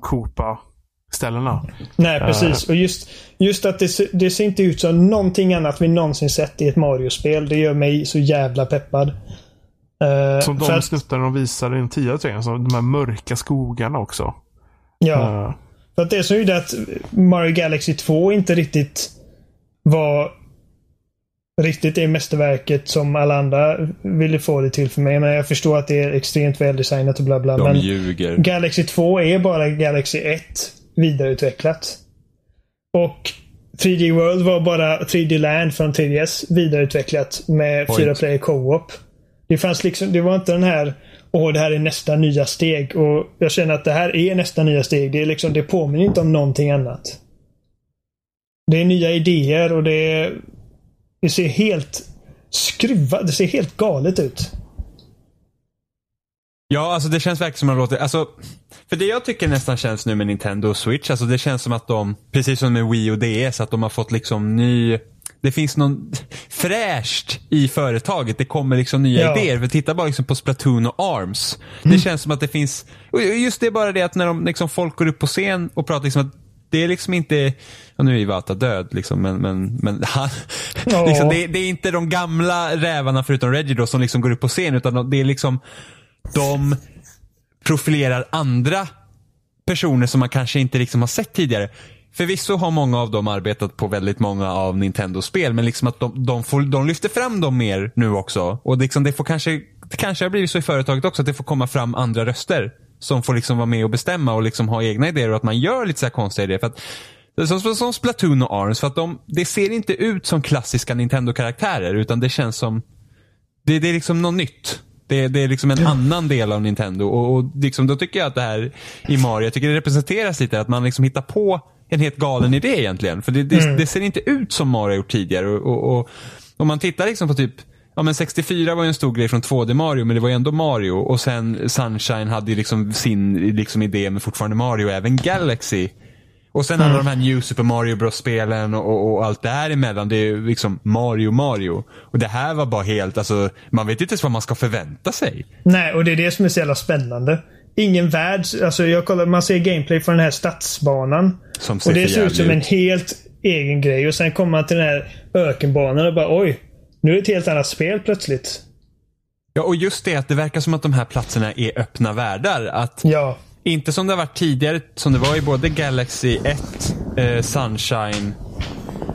Koopa-ställena. Nej, precis. Och just, just att det, det ser inte ut som någonting annat vi någonsin sett i ett Mario-spel. Det gör mig så jävla peppad. Eh, Som de att, snuttarna de visade i den tidigare trailern. så De här mörka skogarna också. ja. Eh, För att det är så ju det att Mario Galaxy 2 inte riktigt var riktigt det mästerverket som alla andra ville få det till för mig. Men jag förstår att det är extremt väldesignat och bla bla. de men ljuger. Galaxy 2 är bara Galaxy 1 vidareutvecklat. Och 3D World var bara 3D Land från 3DS vidareutvecklat med Oj. fyra player co-op. Det fanns liksom, det var inte den här Åh, det här är nästa nya steg. Och jag känner att det här är nästa nya steg. Det, är liksom, det påminner inte om någonting annat. Det är nya idéer och det, är, det ser helt skruvat, det ser helt galet ut. Ja, alltså det känns verkligen som att de låter, alltså, för det jag tycker nästan känns nu med Nintendo Switch, alltså det känns som att de, precis som med Wii och DS, att de har fått liksom ny, det finns någon (laughs) fräscht i företaget. Det kommer liksom nya Ja. idéer. För titta bara liksom på Splatoon och ARMS. Det känns som att det finns, just det bara det att när de, liksom, folk går upp på scen och pratar liksom att det är liksom inte, ja, nu är Iwata död liksom, men, men, men han, Ja. (laughs) liksom, det, är- det är inte de gamla rävarna förutom Reggie då som liksom går upp på scen utan de- det är liksom de profilerar andra personer som man kanske inte liksom har sett tidigare. Förvisso har många av dem arbetat på väldigt många av Nintendos spel, men liksom att de, de, får, de lyfter fram dem mer nu också. Och liksom det får kanske, det kanske har blivit så i företaget också att det får komma fram andra röster som får liksom vara med och bestämma och liksom ha egna idéer och att man gör lite så här konstiga idéer. För att, som, som- som Splatoon och ARMS, för att de, det ser inte ut som klassiska Nintendo-karaktärer utan det känns som det, det är liksom något nytt. Det, det är liksom en annan del av Nintendo och, och liksom, då tycker jag att det här i Mario, jag tycker det representeras lite att man liksom hittar på en helt galen idé egentligen. För det, det, det ser inte ut som Mario gjort tidigare. Och, och, och om man tittar liksom på typ Ja men 64 var ju en stor grej från 2D Mario men det var ju ändå Mario och sen Sunshine hade ju liksom sin liksom idé med fortfarande Mario och även Galaxy. Och sen alla de här New Super Mario Bros-spelen och, och, allt däremellan. Det är ju liksom Mario, Mario. Och det här var bara helt, alltså, man vet inte ens vad man ska förvänta sig. Nej, och det är det som är så jävla spännande. Ingen värld, alltså jag kollar, man ser gameplay från den här stadsbanan. Som ser och det ser ut som en helt egen grej. Och sen kommer man till den här ökenbanan och bara oj. Nu är det ett helt annat spel plötsligt. Ja, och just det att det verkar som att de här platserna är öppna världar. Att Ja. Inte som det har varit tidigare, som det var i både Galaxy 1, eh, Sunshine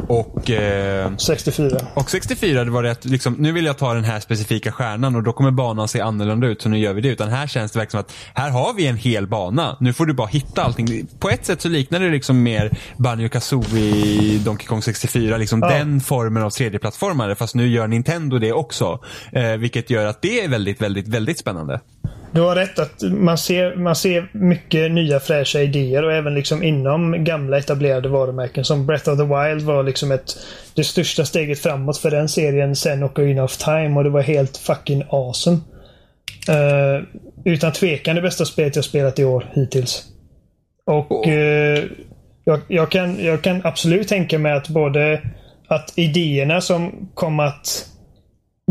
och, eh, 64. och 64. Det var det att liksom, nu vill jag ta den här specifika stjärnan och då kommer banan se annorlunda ut så nu gör vi det. Utan här känns det verkligen som att här har vi en hel bana. Nu får du bara hitta allting. På ett sätt så liknar det liksom mer Banjo Kazooie Donkey Kong 64. Liksom Ja. den formen av 3D-plattformare. Fast nu gör Nintendo det också. Eh, vilket gör att det är väldigt, väldigt, väldigt spännande. Du har rätt att man ser, man ser mycket nya fräscha idéer och även liksom inom gamla etablerade varumärken som Breath of the Wild var liksom ett, det största steget framåt för den serien sen Ocarina of Time och det var helt fucking awesome. Eh, utan tvekan det bästa spelet jag spelat i år hittills. Och eh, jag, jag, kan, jag kan absolut tänka mig att både att idéerna som kom att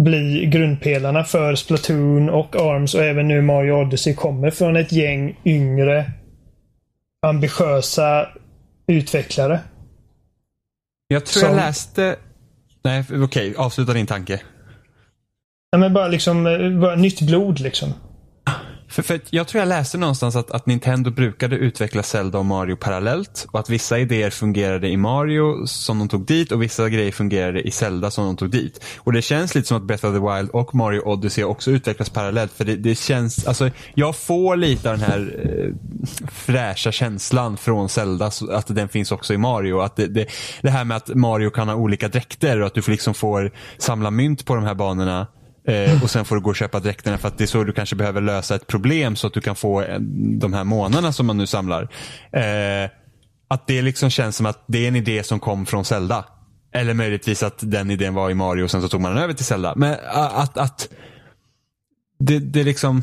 bli grundpelarna för Splatoon och ARMS och även nu Mario Odyssey kommer från ett gäng yngre ambitiösa utvecklare. Jag tror Som- jag läste... Nej, okej. avsluta din tanke. Ja, men bara liksom eh, bara nytt blod liksom. För, för jag tror jag läste någonstans att, att Nintendo brukade utveckla Zelda och Mario parallellt och att vissa idéer fungerade i Mario som de tog dit och vissa grejer fungerade i Zelda som de tog dit. Och det känns lite som att Breath of the Wild och Mario Odyssey också utvecklas parallellt för det, det känns, alltså jag får lite av den här eh, fräscha känslan från Zelda, att den finns också i Mario. Att det, det, det här med att Mario kan ha olika dräkter och att du liksom får samla mynt på de här banorna Eh, och sen får du gå och köpa dräkterna för att det är så du kanske behöver lösa ett problem så att du kan få eh, de här månaderna som man nu samlar. Eh, att det liksom känns som att det är en idé som kom från Zelda. Eller möjligtvis att den idén var i Mario och sen så tog man den över till Zelda. Men eh, att, att det, det liksom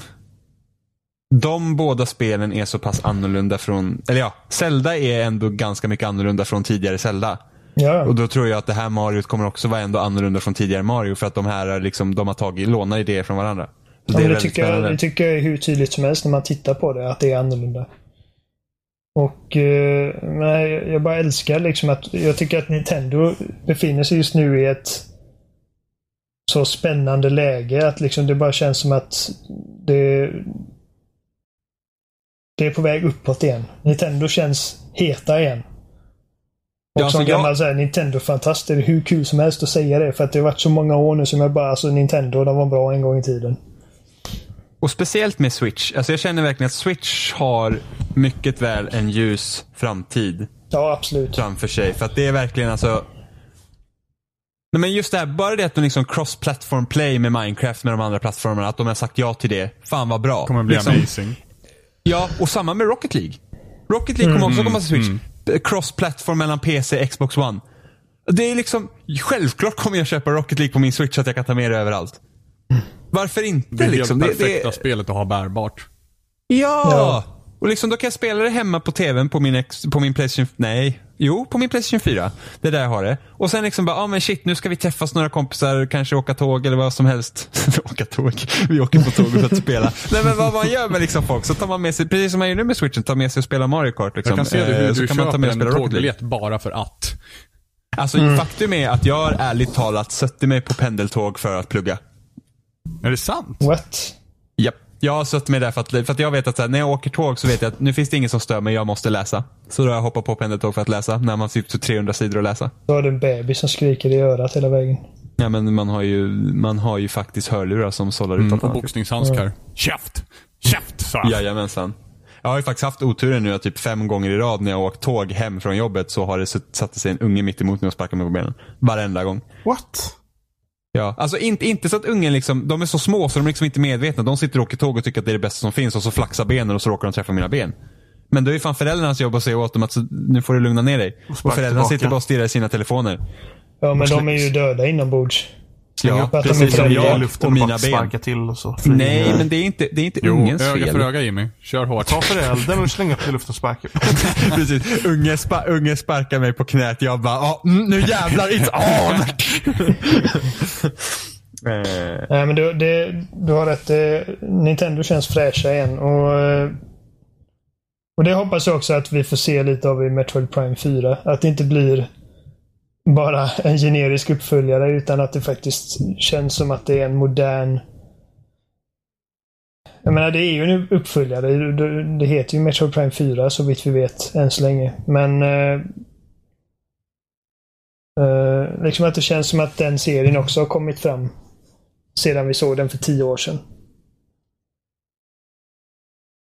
de båda spelen är så pass annorlunda från, eller ja, Zelda är ändå ganska mycket annorlunda från tidigare Zelda. Ja. Och då tror jag att det här Mario kommer också vara ändå annorlunda från tidigare Mario för att de här är liksom, de har tagit, lånar idéer från varandra. Ja, det, det, tycker jag, det tycker jag är hur tydligt som helst när man tittar på det, att det är annorlunda. Och eh, jag bara älskar liksom att jag tycker att Nintendo befinner sig just nu i ett så spännande läge att liksom det bara känns som att det det är på väg uppåt igen. Nintendo känns heta igen. Och ja, som alltså gammal jag... Nintendo-fantast är det hur kul som helst att säga det. För att det har varit så många år nu som jag bara, alltså Nintendo, de var bra en gång i tiden. Och speciellt med Switch. Alltså jag känner verkligen att Switch har mycket väl en ljus framtid. Ja, absolut. Framför sig. För att det är verkligen alltså Nej, men just det här, bara det att de liksom cross-platform play med Minecraft med de andra plattformarna, att de har sagt ja till det. Fan vad bra. kommer bli liksom, amazing. Ja, och samma med Rocket League. Rocket League kommer mm, också komma till Switch. Mm cross-platform mellan PC och Xbox One. Det är liksom, självklart kommer jag köpa Rocket League på min Switch så att jag kan ta med det överallt. Varför inte det är liksom? Det perfekta det, spelet att ha bärbart. Ja! ja! Och liksom då kan jag spela det hemma på tvn på min, ex, på min Playstation, nej, jo på min Playstation 4. Det är där jag har det. Och sen liksom bara, ja ah, men shit nu ska vi träffas några kompisar, kanske åka tåg eller vad som helst. (laughs) åka tåg, vi åker på tåg för att spela. nej men vad man gör med liksom folk, så tar man med sig, precis som man gör nu med switchen, tar med sig och spelar Mario Kart. Liksom. Jag kan se det hur eh, du köper en tågbiljett bara för att. Alltså mm. faktum är att jag har ärligt talat suttit mig på pendeltåg för att plugga. Är det sant? What? Japp. Jag har suttit med där för att, för att jag vet att här, när jag åker tåg så vet jag att nu finns det ingen som stör mig, jag måste läsa. Så då har jag hoppat på pendeltåg för att läsa, när man sitter 300 sidor att läsa. Då har du en bebis som skriker i örat hela vägen. Ja men man har ju, man har ju faktiskt hörlurar som sållar mm, Och boxningshandskar. Ja. Käft! Käft sa jag. Jajamensan. Jag har ju faktiskt haft oturen nu att typ fem gånger i rad när jag åkt tåg hem från jobbet så har det satt sig en unge mitt emot mig och sparkat mig på benen. Varenda gång. What? Ja, alltså inte, inte så att ungen liksom, de är så små så de är liksom inte medvetna. De sitter och åker tåg och tycker att det är det bästa som finns och så flaxar benen och så råkar de träffa mina ben. Men då är fan föräldrarnas jobb att säga åt dem att nu får du lugna ner dig. Och, och föräldrarna sitter bara och stirrar i sina telefoner. Ja, men de är ju döda inombords. Ja, precis som jag luften och mina ben. till och så. Nej, men det är inte, det är inte jo, ungens öga fel. öga för öga Jimmy. Kör hårt. Ta föräldern och släng upp i luften och sparka. (laughs) precis. Unge, spa, unge sparkar mig på knät. Jag bara, ah, nu jävlar, it's on! (laughs) Eh. Nej, men du, det, du har rätt. Eh, Nintendo känns fräscha igen. Och, eh, och det hoppas jag också att vi får se lite av i Metroid Prime 4. Att det inte blir bara en generisk uppföljare utan att det faktiskt känns som att det är en modern jag menar, det är ju en uppföljare. Det heter ju Metroid Prime 4 så vitt vi vet än så länge. Men eh, eh, liksom att det känns som att den serien också har kommit fram sedan vi såg den för tio år sedan.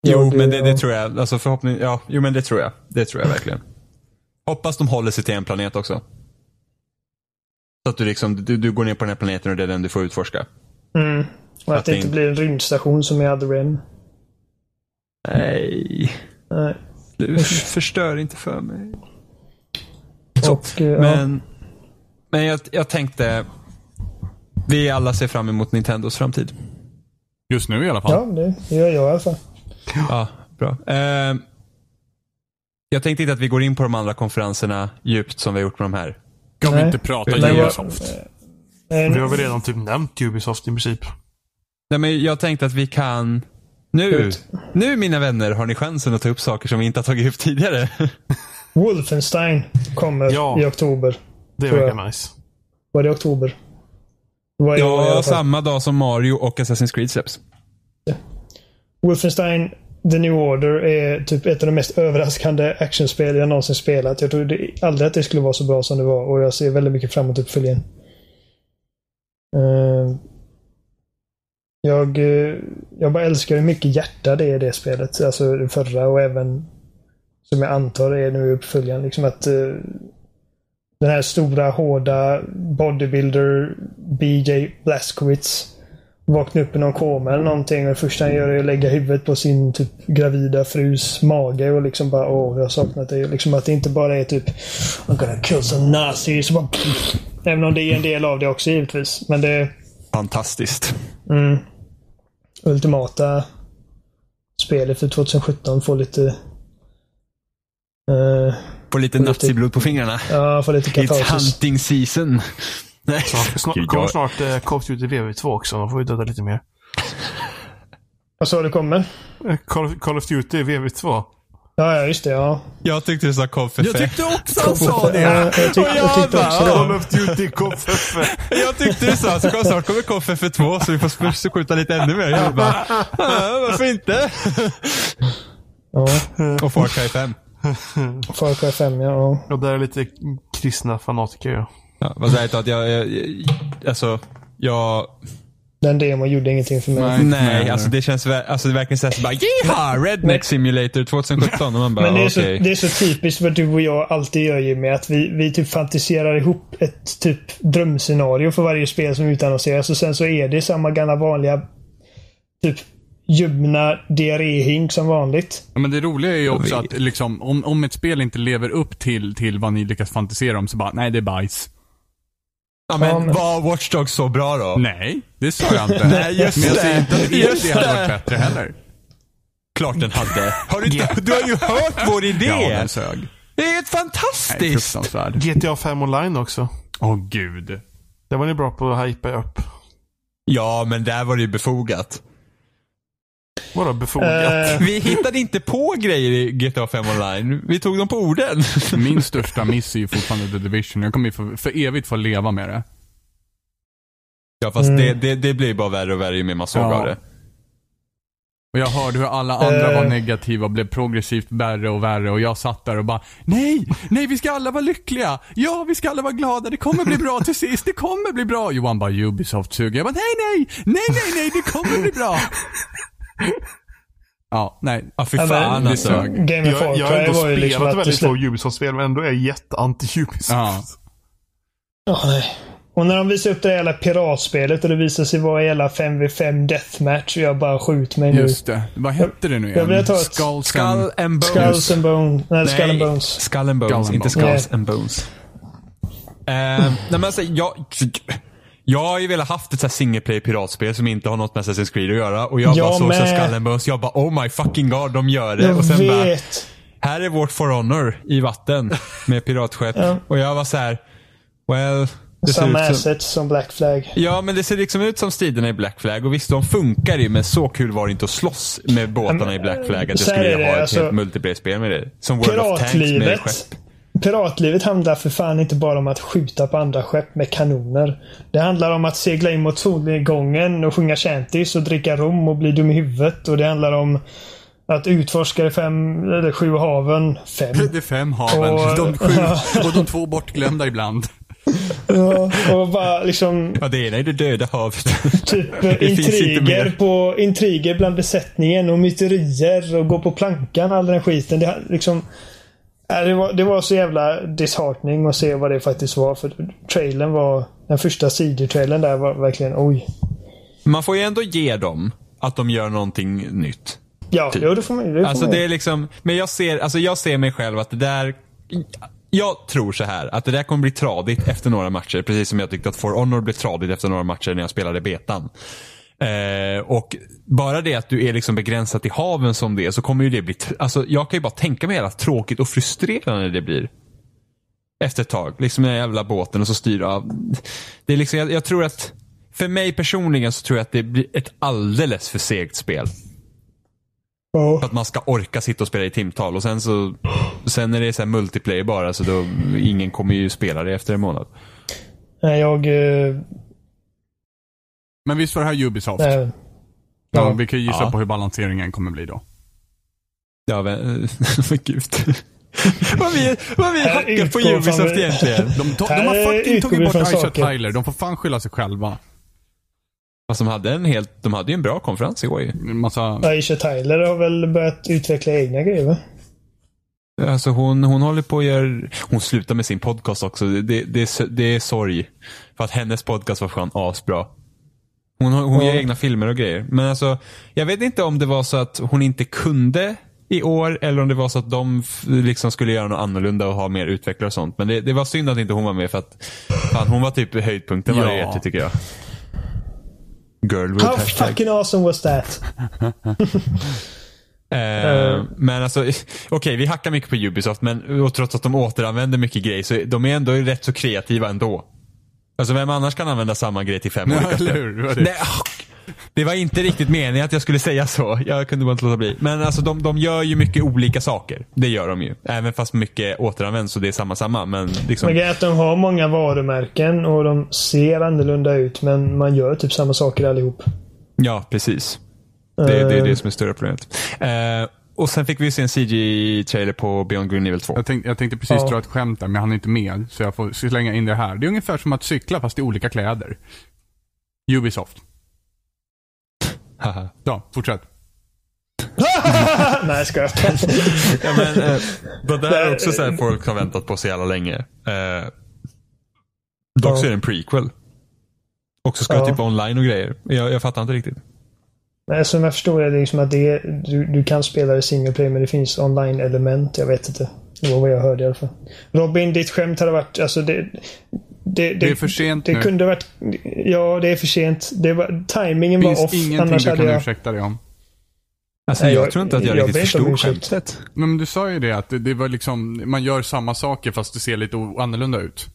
Jo, men det, det, tror jag. Alltså förhoppning, ja, jo, men det tror jag. Det tror jag verkligen. Hoppas de håller sig till en planet också. Så att du, liksom, du, du går ner på den här planeten och det är den du får utforska. Mm. Och att, att det inte blir en rymdstation som i Other. Nej. Nej. Du förstör inte för mig. Så, och, men, ja. men jag, jag tänkte, vi alla ser fram emot Nintendos framtid. Just nu i alla fall. Ja, det gör jag i alla fall. Ja, bra. Eh, jag tänkte inte att vi går in på de andra konferenserna djupt som vi har gjort med de här. Ska vi inte prata Ubisoft? Eh, vi har väl redan typ nämnt Ubisoft i princip. Nej, men jag tänkte att vi kan... Nu, nu mina vänner har ni chansen att ta upp saker som vi inte har tagit upp tidigare. (laughs) Wolfenstein kommer ja, i oktober. Det verkar nice. Var det oktober? Var ja, samma dag som Mario och Assassin's Creed släpps. Ja. Wolfenstein The New Order är typ ett av de mest överraskande actionspel jag någonsin spelat. Jag trodde aldrig att det skulle vara så bra som det var och jag ser väldigt mycket fram emot uppföljaren. Ehm, jag, eh, jag bara älskar hur mycket hjärta det är i det spelet. Alltså det förra och även som jag antar är nu uppföljaren. Liksom att uh, den här stora hårda bodybuilder BJ Blazkowicz vaknar upp i någon koma eller någonting och det första han gör är att lägga huvudet på sin typ gravida frus mage och liksom bara åh, jag har saknat dig. Liksom att det inte bara är typ I'm gonna kill some nazis. Bara, även om det är en del av det också givetvis. Men det. Fantastiskt. Mm, ultimata spelet för 2017 får lite... Uh, får lite naziblod på fingrarna. Ja, får lite katarsis. It's hunting season. Nej. (laughs) Snart, kommer snart uh, Call of Duty VV2 också. Då får vi döda lite mer. Vad sa du kommer? Eh, Call of, Call of Duty VV2. Ja, just det. Ja. Jag tyckte du sa KFF. Jag tyckte också han sa det. Ja, jag, tyck, jag, jag tyckte också det. Call of Duty KFF. (laughs) jag tyckte du sa så snart kommer KFF 2 så vi får skjuta lite ännu mer. Jag bara, varför inte? Ja. Och Far Cry 5. Far Cry 5, ja. Och där är lite kristna fanatiker, ja. Ja, vad säger att jag, jag, jag, alltså, jag... Den demon gjorde ingenting för mig. Nej, nej alltså det känns alltså det verkligen såhär bara Yeehaw! Redneck Simulator 2017 och man bara Men det är, okay. så, det är så typiskt vad du och jag alltid gör Jimmy. Att vi, vi typ fantiserar ihop ett typ drömscenario för varje spel som utannonseras och sen så är det samma gamla vanliga typ ljumna diarréhink som vanligt. Ja, men det roliga är ju också att liksom, om, om ett spel inte lever upp till, till vad ni lyckas fantisera om så bara, nej det är bajs. Ja men, ja, men... var Watch Dogs så bra då? Nej, det sa jag inte. (laughs) Nej, just men jag säger inte att just det hade varit bättre heller. Klart den hade. (laughs) Har du, inte, du har ju hört vår idé! Ja, den sög. Det är ett fantastiskt! Nej, GTA 5 online också. Åh oh, gud. Det var ni bra på att hypa upp. Ja, men där var det ju befogat. Vadå befogat? Uh, vi hittade inte på grejer i GTA 5 online. Vi tog dem på orden. (laughs) Min största miss är ju fortfarande The Division. Jag kommer ju för, för evigt få leva med det. Ja, fast mm. det, det, det blir bara värre och värre ju mer man såg ja. av det. Och jag hörde hur alla andra uh. var negativa och blev progressivt värre och värre och jag satt där och bara Nej! Nej, vi ska alla vara lyckliga! Ja, vi ska alla vara glada, det kommer bli bra till sist, det kommer bli bra! Johan bara Ubisoft suger. Jag bara nej, nej! Nej, nej, nej, det kommer bli bra! (laughs) Ja, nej. Ja, fy fan ja, alltså. Game of jag, jag har ändå spelat liksom väldigt få Ubisoft-spel, men ändå är jag jätteanti-Ubisoft. Ja. Oh, nej. Och när de visar upp det hela piratspelet och det visar sig vara hela 5v5 deathmatch och jag bara skjut mig nu. Just det. Vad hette det nu igen? Jag vill ta ett... Skull, Skull and Bones. Skulls and Bones. Nej, Nej, Skull and Bones. Skull and Bones, Skull and inte Skulls yeah. and Bones. Uh, nej men alltså, jag... Jag har ju velat haft ett så single player piratspel som inte har något med Assassin's Creed att göra. Och jag, jag bara såg så Skallenbus. Jag bara oh my fucking god, de gör det. Jag och sen vet. bara, här är vårt For Honor i vatten med piratskepp. (laughs) ja. Och jag var så här, well. Samma assets som... som Black Flag. Ja, men det ser liksom ut som striderna i Black Flag. Och visst, de funkar ju, men så kul var det inte att slåss med båtarna i Black Flag. Att jag skulle vilja ha ett alltså, helt multiplayer-spel med det. Som World of Tanks med skepp. Piratlivet handlar för fan inte bara om att skjuta på andra skepp med kanoner. Det handlar om att segla in mot solnedgången och sjunga shanties och dricka rom och bli dum i huvudet. Och det handlar om att utforska de fem, eller sju haven. Fem. (laughs) Det är fem haven. Och, de sju, (laughs) och de två bortglömda ibland. (laughs) Ja, och bara liksom... Ja, det ena är det döda havet. Typ intriger, på, intriger bland besättningen och myterier och gå på plankan, all den skiten. Det, liksom, det var, det var så jävla disheartening att se vad det faktiskt var. För trailern var... Den första CD-trailern där var verkligen oj. Man får ju ändå ge dem att de gör någonting nytt. Ja, typ. jo, det får man får Alltså det är liksom, men jag ser, alltså jag ser mig själv att det där jag tror så här att det där kommer bli tradigt efter några matcher. Precis som jag tyckte att For Honor blev tradigt efter några matcher när jag spelade betan. Eh, och bara det att du är liksom begränsad till haven som det är så kommer ju det bli, alltså jag kan ju bara tänka mig hur tråkigt och frustrerande det blir. Efter ett tag, liksom den jävla båten och så styr av. Det är liksom, jag, jag, tror att, för mig personligen så tror jag att det blir ett alldeles för segt spel. Oh. För att man ska orka sitta och spela i timtal och sen så, sen när det är så multiplayer bara så då, ingen kommer ju spela det efter en månad. Nej, jag, eh, men visst var det här Ubisoft? Nej. Ja, vi kan ju gissa Ja. på hur balanseringen kommer bli då. Ja, men, (laughs) gud. (laughs) vad vi, vad vi Här hackar på Ubisoft egentligen. De, to- de har fucking vi tagit bort Aisha. Tyler. De får fan skylla sig själva. Fast de hade en helt, de hade ju en bra konferens igår ju. Massa... Aisha Tyler har väl börjat utveckla egna grejer va? Alltså hon, hon håller på att göra, hon slutar med sin podcast också. Det, det, det, det är sorg. För att hennes podcast var fan asbra. Hon, hon Ja. gör egna filmer och grejer. Men alltså, jag vet inte om det var så att hon inte kunde i år eller om det var så att de liksom skulle göra något annorlunda och ha mer utvecklare och sånt. Men det, det var synd att inte hon var med för att fan, hon var typ höjdpunkten varje Ja. E3 tycker jag. Girlwood How hashtag. fucking awesome was that? (laughs) Eh, men alltså, (laughs) okej vi hackar mycket på Ubisoft men och trots att de återanvänder mycket grejer så de är ändå rätt så kreativa ändå. Alltså vem annars kan använda samma grej till fem Ja, olika eller spel? hur? Det. Nej, ah, det var inte riktigt meningen att jag skulle säga så. Jag kunde bara inte låta bli. Men alltså de, de gör ju mycket olika saker. Det gör de ju. Även fast mycket återanvänds och det är samma samma. Men liksom, Men att de har många varumärken och de ser annorlunda ut men man gör typ samma saker allihop. ja precis. Det, det är det som är större problemet. Eh, och sen fick vi se en CG-trailer på Beyond and Evil 2. Jag tänkte, jag tänkte precis Ja. dra ett skämt där, men han är inte med. Så jag får slänga in det här. Det är ungefär som att cykla fast i olika kläder. Ubisoft. Ja, fortsätt. (laughs) Nej, ska jag (laughs) Ja, men, eh, det där är också så här folk har väntat på så jävla länge. Eh, dock så är det en prequel. Och så ska Ja. typ online och grejer. Jag, jag fattar inte riktigt. Nej, som jag förstår är det liksom att det är, du, du kan spela det single player men det finns online-element. Jag vet inte. Det var vad jag hörde i alla fall. Robin, ditt skämt hade varit... Alltså det, det, Det är för sent det nu. kunde varit... Ja, det är för sent. Det var, timingen Det var finns off. ingenting Annars du kan jag... ursäkta dig om. Alltså, Nej, jag, jag- tror inte att jag, jag riktigt förstod skämtet. Men du sa ju det att det, det var liksom, man gör samma saker fast det ser lite annorlunda ut.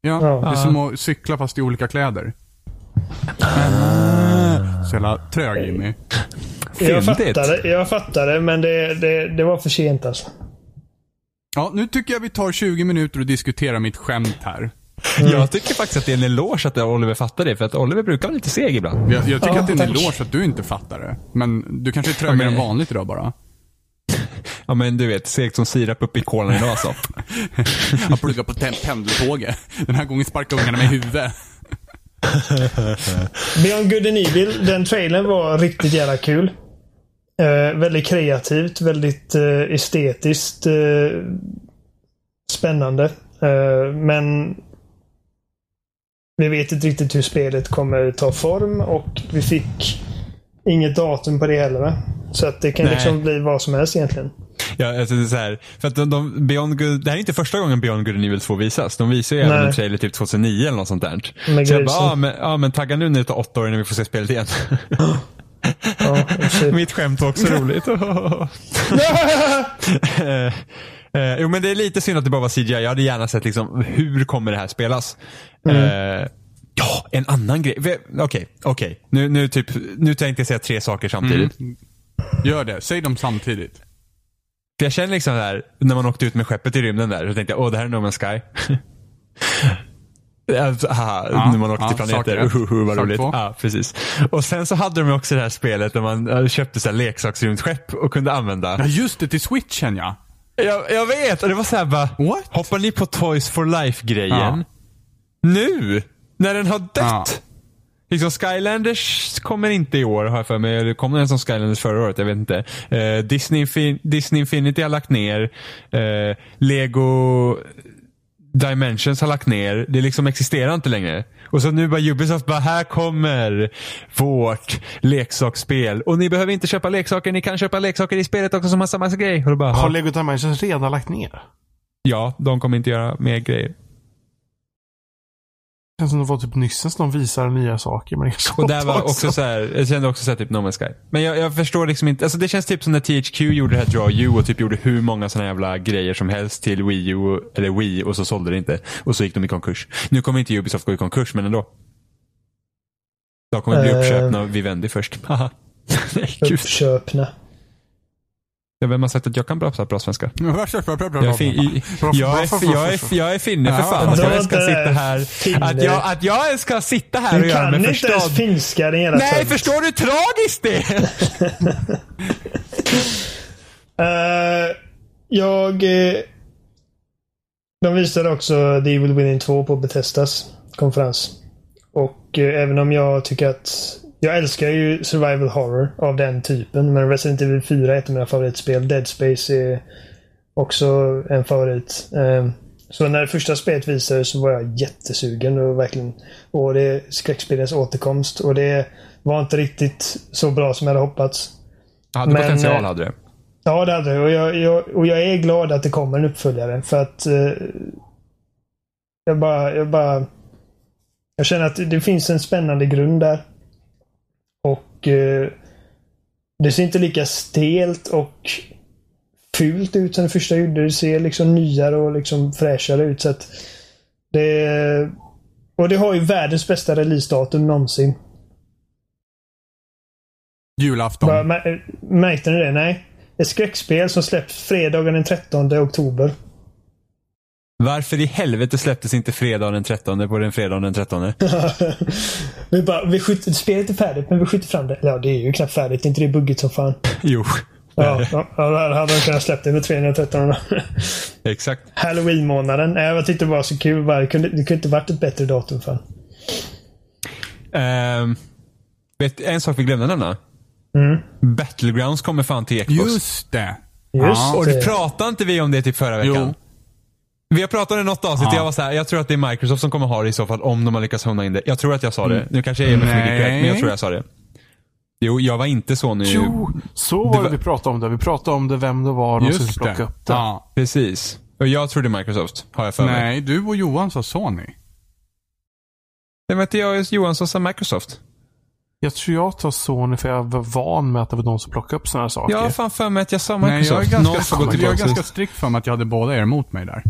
Ja, Ja. det är som att cykla fast i olika kläder. Så jävla trög Jimmy. Jag Fyndigt. fattade, jag fattade men det, det, det var för sent alltså. Ja, nu tycker jag vi tar 20 minuter och diskuterar mitt skämt här. Jag tycker faktiskt att det är en eloge att Oliver fattar det. För att Oliver brukar vara lite seg ibland. Jag, jag tycker Ja, att det är en tack. eloge att du inte fattar det. Men du kanske är trögare Ja, men- än vanligt idag bara. (laughs) Ja men du vet, segt som sirap upp i kolan idag alltså. (laughs) Jag pluggar på pendeltåget. Den här gången sparkar ungarna mig i huvudet. Beyond Good and Evil, den trailern var riktigt jävla kul. Eh, väldigt kreativt, väldigt eh, estetiskt eh, spännande. Eh, men vi vet inte riktigt hur spelet kommer ta form och vi fick inget datum på det heller. va? Så att det kan Nej. liksom bli vad som helst egentligen. Ja, alltså det är så här, för att de, de, Beyond Good, det här är inte första gången Beyond Good and Evil 2 visas. De visar ju även en trailer typ 2009 eller något sånt där. Med så jag bara, ja men, ja men tagga nu när det tar åtta år innan vi får se spelet igen. Ja, så- Mitt skämt var också roligt. (laughs) Eh, eh, jo men det är lite synd att det bara var CGI. Jag hade gärna sett liksom, hur kommer det här spelas? Eh, ja, en annan grej. Okej, okej. Nu, nu, typ, nu tänkte jag säga tre saker samtidigt. Gör det. Säg dem samtidigt. För jag känner liksom där, när man åkte ut med skeppet i rymden där, så tänkte jag, åh det här är No Man's Sky. (laughs) Alltså, haha, Ja, när man åkte ja, till planeter. sak ett. Uhuhu, vad roligt. Ja, precis. Och sen så hade de också det här spelet där man köpte så här leksaksrymdskepp och kunde använda. Ja, just det. Till switchen ja. Jag, jag vet, och det var så här bara, What? hoppar ni på Toys for Life-grejen? Ja. Nu? När den har dött? Liksom Skylanders kommer inte i år har jag för mig. Eller kom den som Skylanders förra året? Jag vet inte. Eh, Disney, Infin- Disney Infinity har lagt ner. Eh, Lego Dimensions har lagt ner. Det liksom existerar inte längre. Och så nu bara Ubisoft bara, här kommer vårt leksaksspel. Och ni behöver inte köpa leksaker, ni kan köpa leksaker i spelet också som har samma grej. Och bara, Har "Ha." Lego Dimensions redan lagt ner? ja, de kommer inte göra mer grejer. Det känns som det var typ nyss de visar nya saker. Men Och där var sånt också så här, jag kände också så här typ No Man's Sky. Men jag, jag förstår liksom inte, alltså det känns typ som när THQ gjorde det här Draw You och typ gjorde hur många sådana jävla grejer som helst till Wii U, eller Wii och så sålde det inte. Och så gick de i konkurs. Nu kommer inte Ubisoft gå i konkurs, men ändå. De kommer bli Eh. uppköpna av Vivendi först. (laughs) Haha. Nej, (laughs) gud. Uppköpna. Vem har sagt att jag kan prata bra svenska? Jag är, Jag fin, i, jag, är, jag, är, jag är finne för fan. Att jag ska sitta här. Att jag, att jag ska sitta här och Du göra kan mig inte förstådd. ens finska din jävla Nej, förstår du hur tragiskt det är? (laughs) Eh, jag... eh, de visade också The Evil Within 2 på Bethesdas konferens. Och eh, även om jag tycker att... Jag älskar ju survival horror av den typen. Men Resident Evil 4 är ett av mina favoritspel. Dead Space är också en favorit. Eh, så när det första spelet visades så var jag jättesugen och verkligen... Och det är skräckspelets återkomst. Och det var inte riktigt så bra som jag hade hoppats. Hade Men, potential eh, hade det. Ja, det hade det. Och jag, jag, och jag är glad att det kommer en uppföljare. För att... Eh, jag bara... Jag bara... Jag känner att det finns en spännande grund där. Och... Eh, det ser inte lika stelt och fult ut som det första gjorde. Det ser liksom nyare och liksom fräschare ut. Så att det... Och det har ju världens bästa releasedatum någonsin. Julafton. Bara, mär- märkte ni det? Nej. Ett skräckspel som släpps fredagen den 13 oktober. Varför i helvete släpptes inte fredagen den 13 på den fredagen den 13? (laughs) vi bara, vi skjuter, spelet är färdigt men vi skjuter fram det. Ja, det är ju knappt färdigt. Är inte det buggigt som fan? Jo, Ja, ja, då hade de kunnat släppt det med 313. exakt. Halloween-månaden. Jag tyckte det var så kul. Det, kunde, det kunde inte varit ett bättre datum för. Ehm, vet, en sak vi glömde nämna. Battlegrounds kommer fan till Xbox. Just det. Just Ja. Och det. det pratade inte vi om det typ förra veckan? Jo. Vi har pratat i något avsnitt. Ja. Jag var så här, jag tror att det är Microsoft som kommer ha det i så fall om de har lyckats hona in det. Jag tror att jag sa det. Nu kanske jag ger mig för mycket Nej. cred, men jag tror jag sa det. Jo, jag var inte så nu. Jo, så var Det vi pratade om det. Vi pratade om det, vem det var, de skulle plocka upp det. Ja. Precis. Och jag trodde Microsoft, har jag för mig. Nej, du och Johan sa Sony. Det var inte jag och Johan som sa Microsoft. Jag tror jag tar Sony för jag var van med att det var de som plockade upp sådana här saker. Jag har fan för mig att jag sa Nej, jag Microsoft. är ganska, jag är ganska strikt för mig att jag hade båda er emot mig där.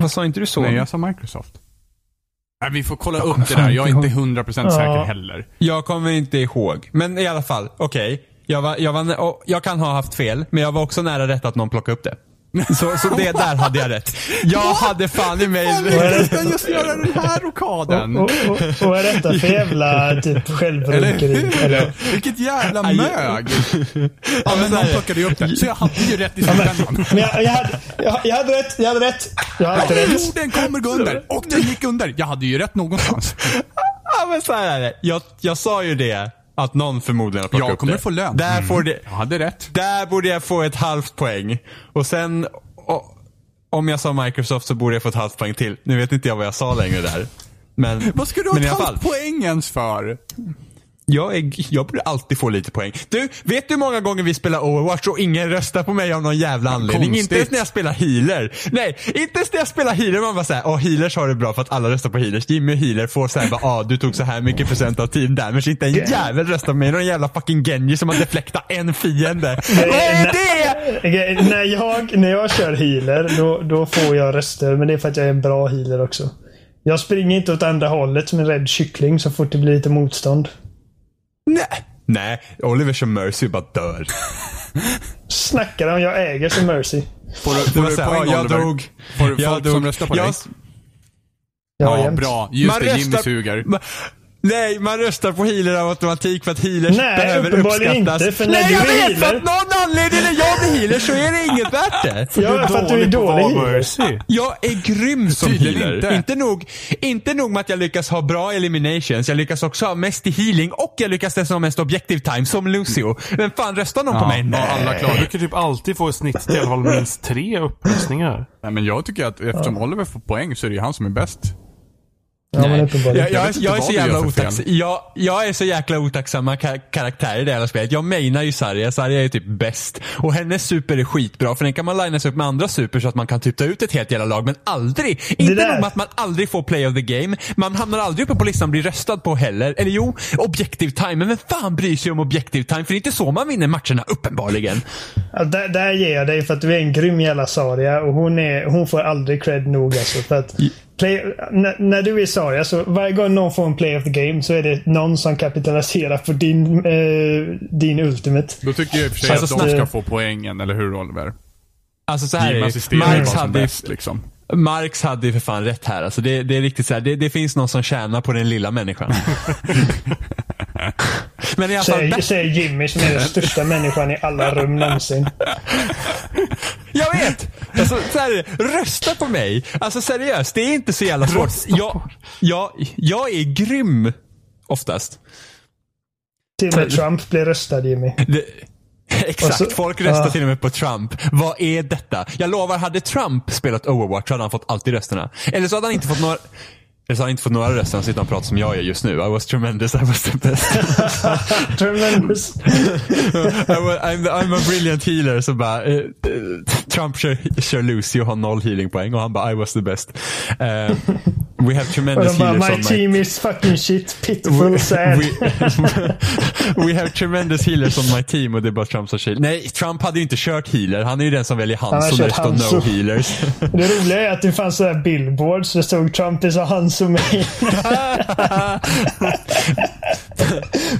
Vad sa inte du så? Nej, jag sa Microsoft. Nej, vi får kolla upp det där. Jag är inte 100% Ja. säker heller. Jag kommer inte ihåg. Men i alla fall, okej. Jag, var, jag, var, jag kan ha haft fel, men jag var också nära rätt att någon plockade upp det. Så, så det där hade jag rätt. Jag hade fan i mig... Ska just göra den här rokaden. Och, och, och vad är detta för jävla typ Eller självrunkeri? Eller? Vilket jävla Aj. mög. Ja, men någon plockade ju upp det. Så jag hade ju rätt i slutändan. Men jag, jag, hade, jag, jag hade rätt. Jag hade rätt. Jag hade rätt. Jorden kommer gå under. Och den gick under. Jag hade ju rätt någonstans. Ja, men så här är det. Jag, jag sa ju det, att någon förmodligen har plockat Jag upp kommer det. få lön. Där, Mm. får det, Jag hade rätt. där borde jag få ett halvt poäng. Och sen, och, om jag sa Microsoft så borde jag få ett halvt poäng till. Nu vet inte jag vad jag sa längre där. Men, Vad ska du ha ett halvt poäng ens för? Jag, är, jag borde alltid få lite poäng. Du, vet du hur många gånger vi spelar Overwatch och ingen röstar på mig av någon jävla anledning? Konstigt. Inte ens när jag spelar healer. Nej, inte ens när jag spelar healer. Man bara såhär, åh healers har det bra för att alla röstar på healers. Jimmy healer får såhär, bara, ah du tog så här mycket procent av team damage. Inte en jävel röstar på mig. Någon jävla fucking Genji som har deflektat en fiende. (laughs) Vad är det? När, jag, när jag kör healer, då, då får jag röster. Men det är för att jag är en bra healer också. Jag springer inte åt andra hållet som en rädd kyckling så fort det blir lite motstånd. Nej. Nej, Oliver kör Mercy bara dör. Snackar om jag äger som Mercy. Får du, får du såhär, poäng ja, jag Oliver? dog. Får du Jag folk dog. som röstar på Jag- dig? Ja, Ja, jämt. bra. Just Man det, Jimmy röstar- suger. Ma- Nej, man röstar på healer av automatik för att healers Nej, behöver uppskattas. inte, för när Nej, du jag vet! För healer- att någon anledning när jag blir healer så är det inget värt det. (laughs) Ja, för att du är dålig healer. Mercy. Jag är grym som Tydligen healer. inte. Inte. nog, inte nog med att jag lyckas ha bra eliminations, jag lyckas också ha mest i healing och jag lyckas dessutom ha mest objective time som Lucio. Men fan röstar någon på mig? ja, alla Du klarar. brukar typ alltid få i snitt i alla fall minst tre uppröstningar. Nej, men jag tycker att eftersom Oliver får poäng så är det ju han som är bäst. Ja, men uppenbarligen. Jag, jag, jag, är så jävla otacksam. Jag, jag är så jäkla otacksamma ka- karaktärer i det här spelet. Jag mainar ju Sarja. Sarja är typ bäst. Och hennes super är skitbra för den kan man linas upp med andra super så att man kan typ ta ut ett helt jävla lag. Men aldrig, inte där- nog med att man aldrig får play of the game. Man hamnar aldrig uppe på listan och blir röstad på heller. Eller jo, objective time. Men vem fan bryr sig om objective time? För det är inte så man vinner matcherna uppenbarligen. Ja, där, där ger jag dig för att du är en grym jävla Saria och hon, är, hon får aldrig cred nog alltså. För att play, när, när du är Saria, så varje gång någon får en play of the game så är det någon som kapitaliserar på din, eh, din ultimate. Då tycker jag i och för sig Alltså, att de ska få poängen, eller hur Oliver? Alltså så här är Marx hade, bäst liksom. Marx hade ju för fan rätt här. Alltså det, det är riktigt så här. Det, det finns någon som tjänar på den lilla människan. (laughs) (laughs) Men i alla fall, Säger, säger Jimmy som är den största människan i alla rum någonsin. jag vet! Alltså, så här, rösta på mig. Alltså seriöst, det är inte så jävla svårt. Jag, jag, jag är grym oftast. Till och med Trump blir röstad Jimmy. Det, exakt, så- folk röstar ja. till och med på Trump. Vad är detta? Jag lovar, hade Trump spelat Overwatch hade han fått alltid rösterna. Eller så hade han inte fått några hade han inte fått några röster, han sitter och pratar som jag gör just nu. I was tremendous, I was the best. (laughs) Tremendous. (laughs) I was, I'm, I'm a brilliant healer. Så bara, eh, eh, Trump kör, kör Lucy och har noll healingpoäng och han bara I was the best. Eh, we have tremendous bara healers My on my team is fucking shit, pitiful, sad. We, (laughs) we have tremendous healers on my team och det är bara Trump som kör. Nej, Trump hade ju inte kört healer. Han är ju den som väljer Hanso när det står no healers. (laughs) Det roliga är att det fanns sådär billboards där det stod Trump is a Hanso main. (laughs)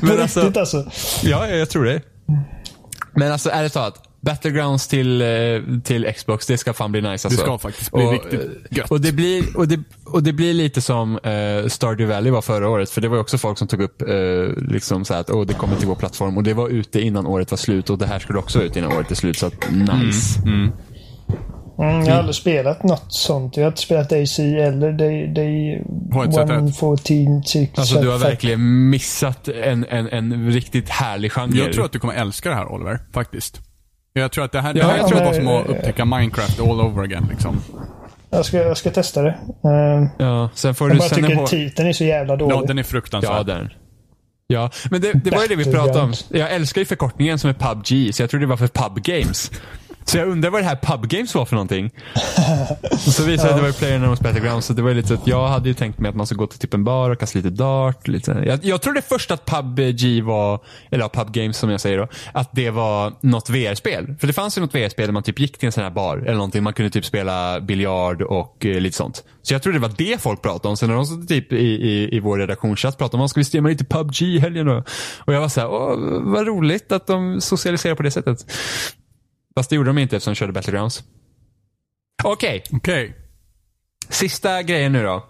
På alltså, riktigt alltså. ja, ja, jag tror det. Men alltså ärligt talat. Battlegrounds till, eh, till Xbox, det ska fan bli nice alltså. ska faktiskt bli riktigt gött. Och det, blir, och, det, och det blir lite som eh, Stardew Valley var förra året. För det var också folk som tog upp eh, liksom så här att oh, det kommer till vår plattform. Och det var ute innan året var slut. Och det här skulle också ute innan året är slut. Så att, nice. Mm, jag har aldrig spelat något sånt. Jag har inte spelat AC eller Day, day H1Z1. 114 6 Alltså du har verkligen missat en, en, en riktigt härlig genre. Jag tror att du kommer älska det här Oliver, faktiskt. Jag tror att det här, Ja, det här jag tror jag var som att upptäcka Minecraft all over again liksom. Jag ska, jag ska testa det. Uh, Ja, sen får jag du bara sen tycker titeln är så jävla dålig. Ja, den är fruktansvärd. Ja, den. Ja, men det, det var ju det vi pratade om. Jag älskar ju förkortningen som är PubG, så jag tror det var för Pub Games. Så jag undrar vad det här Pub Games var för någonting. (laughs) Och så visade att det var Player Unknown's Battlegrounds, så det var lite så att jag hade ju tänkt mig att man ska gå till typ en bar och kasta lite dart. Lite. Jag, jag trodde först att PubG var, eller ja, Pub Games som jag säger då, att det var något VR-spel. För det fanns ju något VR-spel där man typ gick till en sån här bar eller någonting. Man kunde typ spela biljard och eh, lite sånt. Så jag trodde det var det folk pratade om. Sen när de satt typ i, i, i vår redaktionschatt pratade om, ska vi streama lite PubG i helgen då? Och jag var så här, åh, vad roligt att de socialiserar på det sättet. Fast det gjorde de inte eftersom de körde Battlegrounds. Okej, Okej. sista grejen nu då.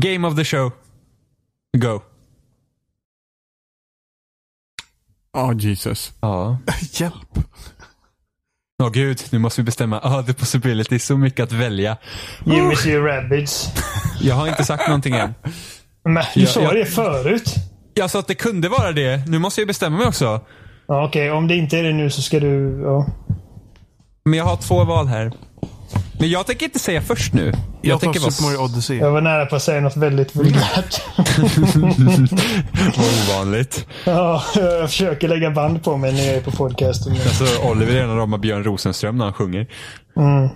Game of the show. Go. Ja, Jesus. Ja. (laughs) Hjälp. Åh gud, nu måste vi bestämma. Ah, the possibility, så mycket att välja. Jimmy ser Rabbids. Jag har inte sagt någonting än. Men du Ja, sa ja. det förut. Jag sa att det kunde vara det. Nu måste jag bestämma mig också. Ja, Okej, om det inte är det nu så ska du... Ja. Men jag har två val här. Men jag tänker inte säga först nu. Jag, Jag tar tänker vara Super Mario Odyssey. Jag var nära på att säga något väldigt vulgärt. (laughs) Ovanligt. ja, jag försöker lägga band på mig när jag är på podcasten. Alltså, Oliver är en av dem av Björn Rosenström när han sjunger. Mm.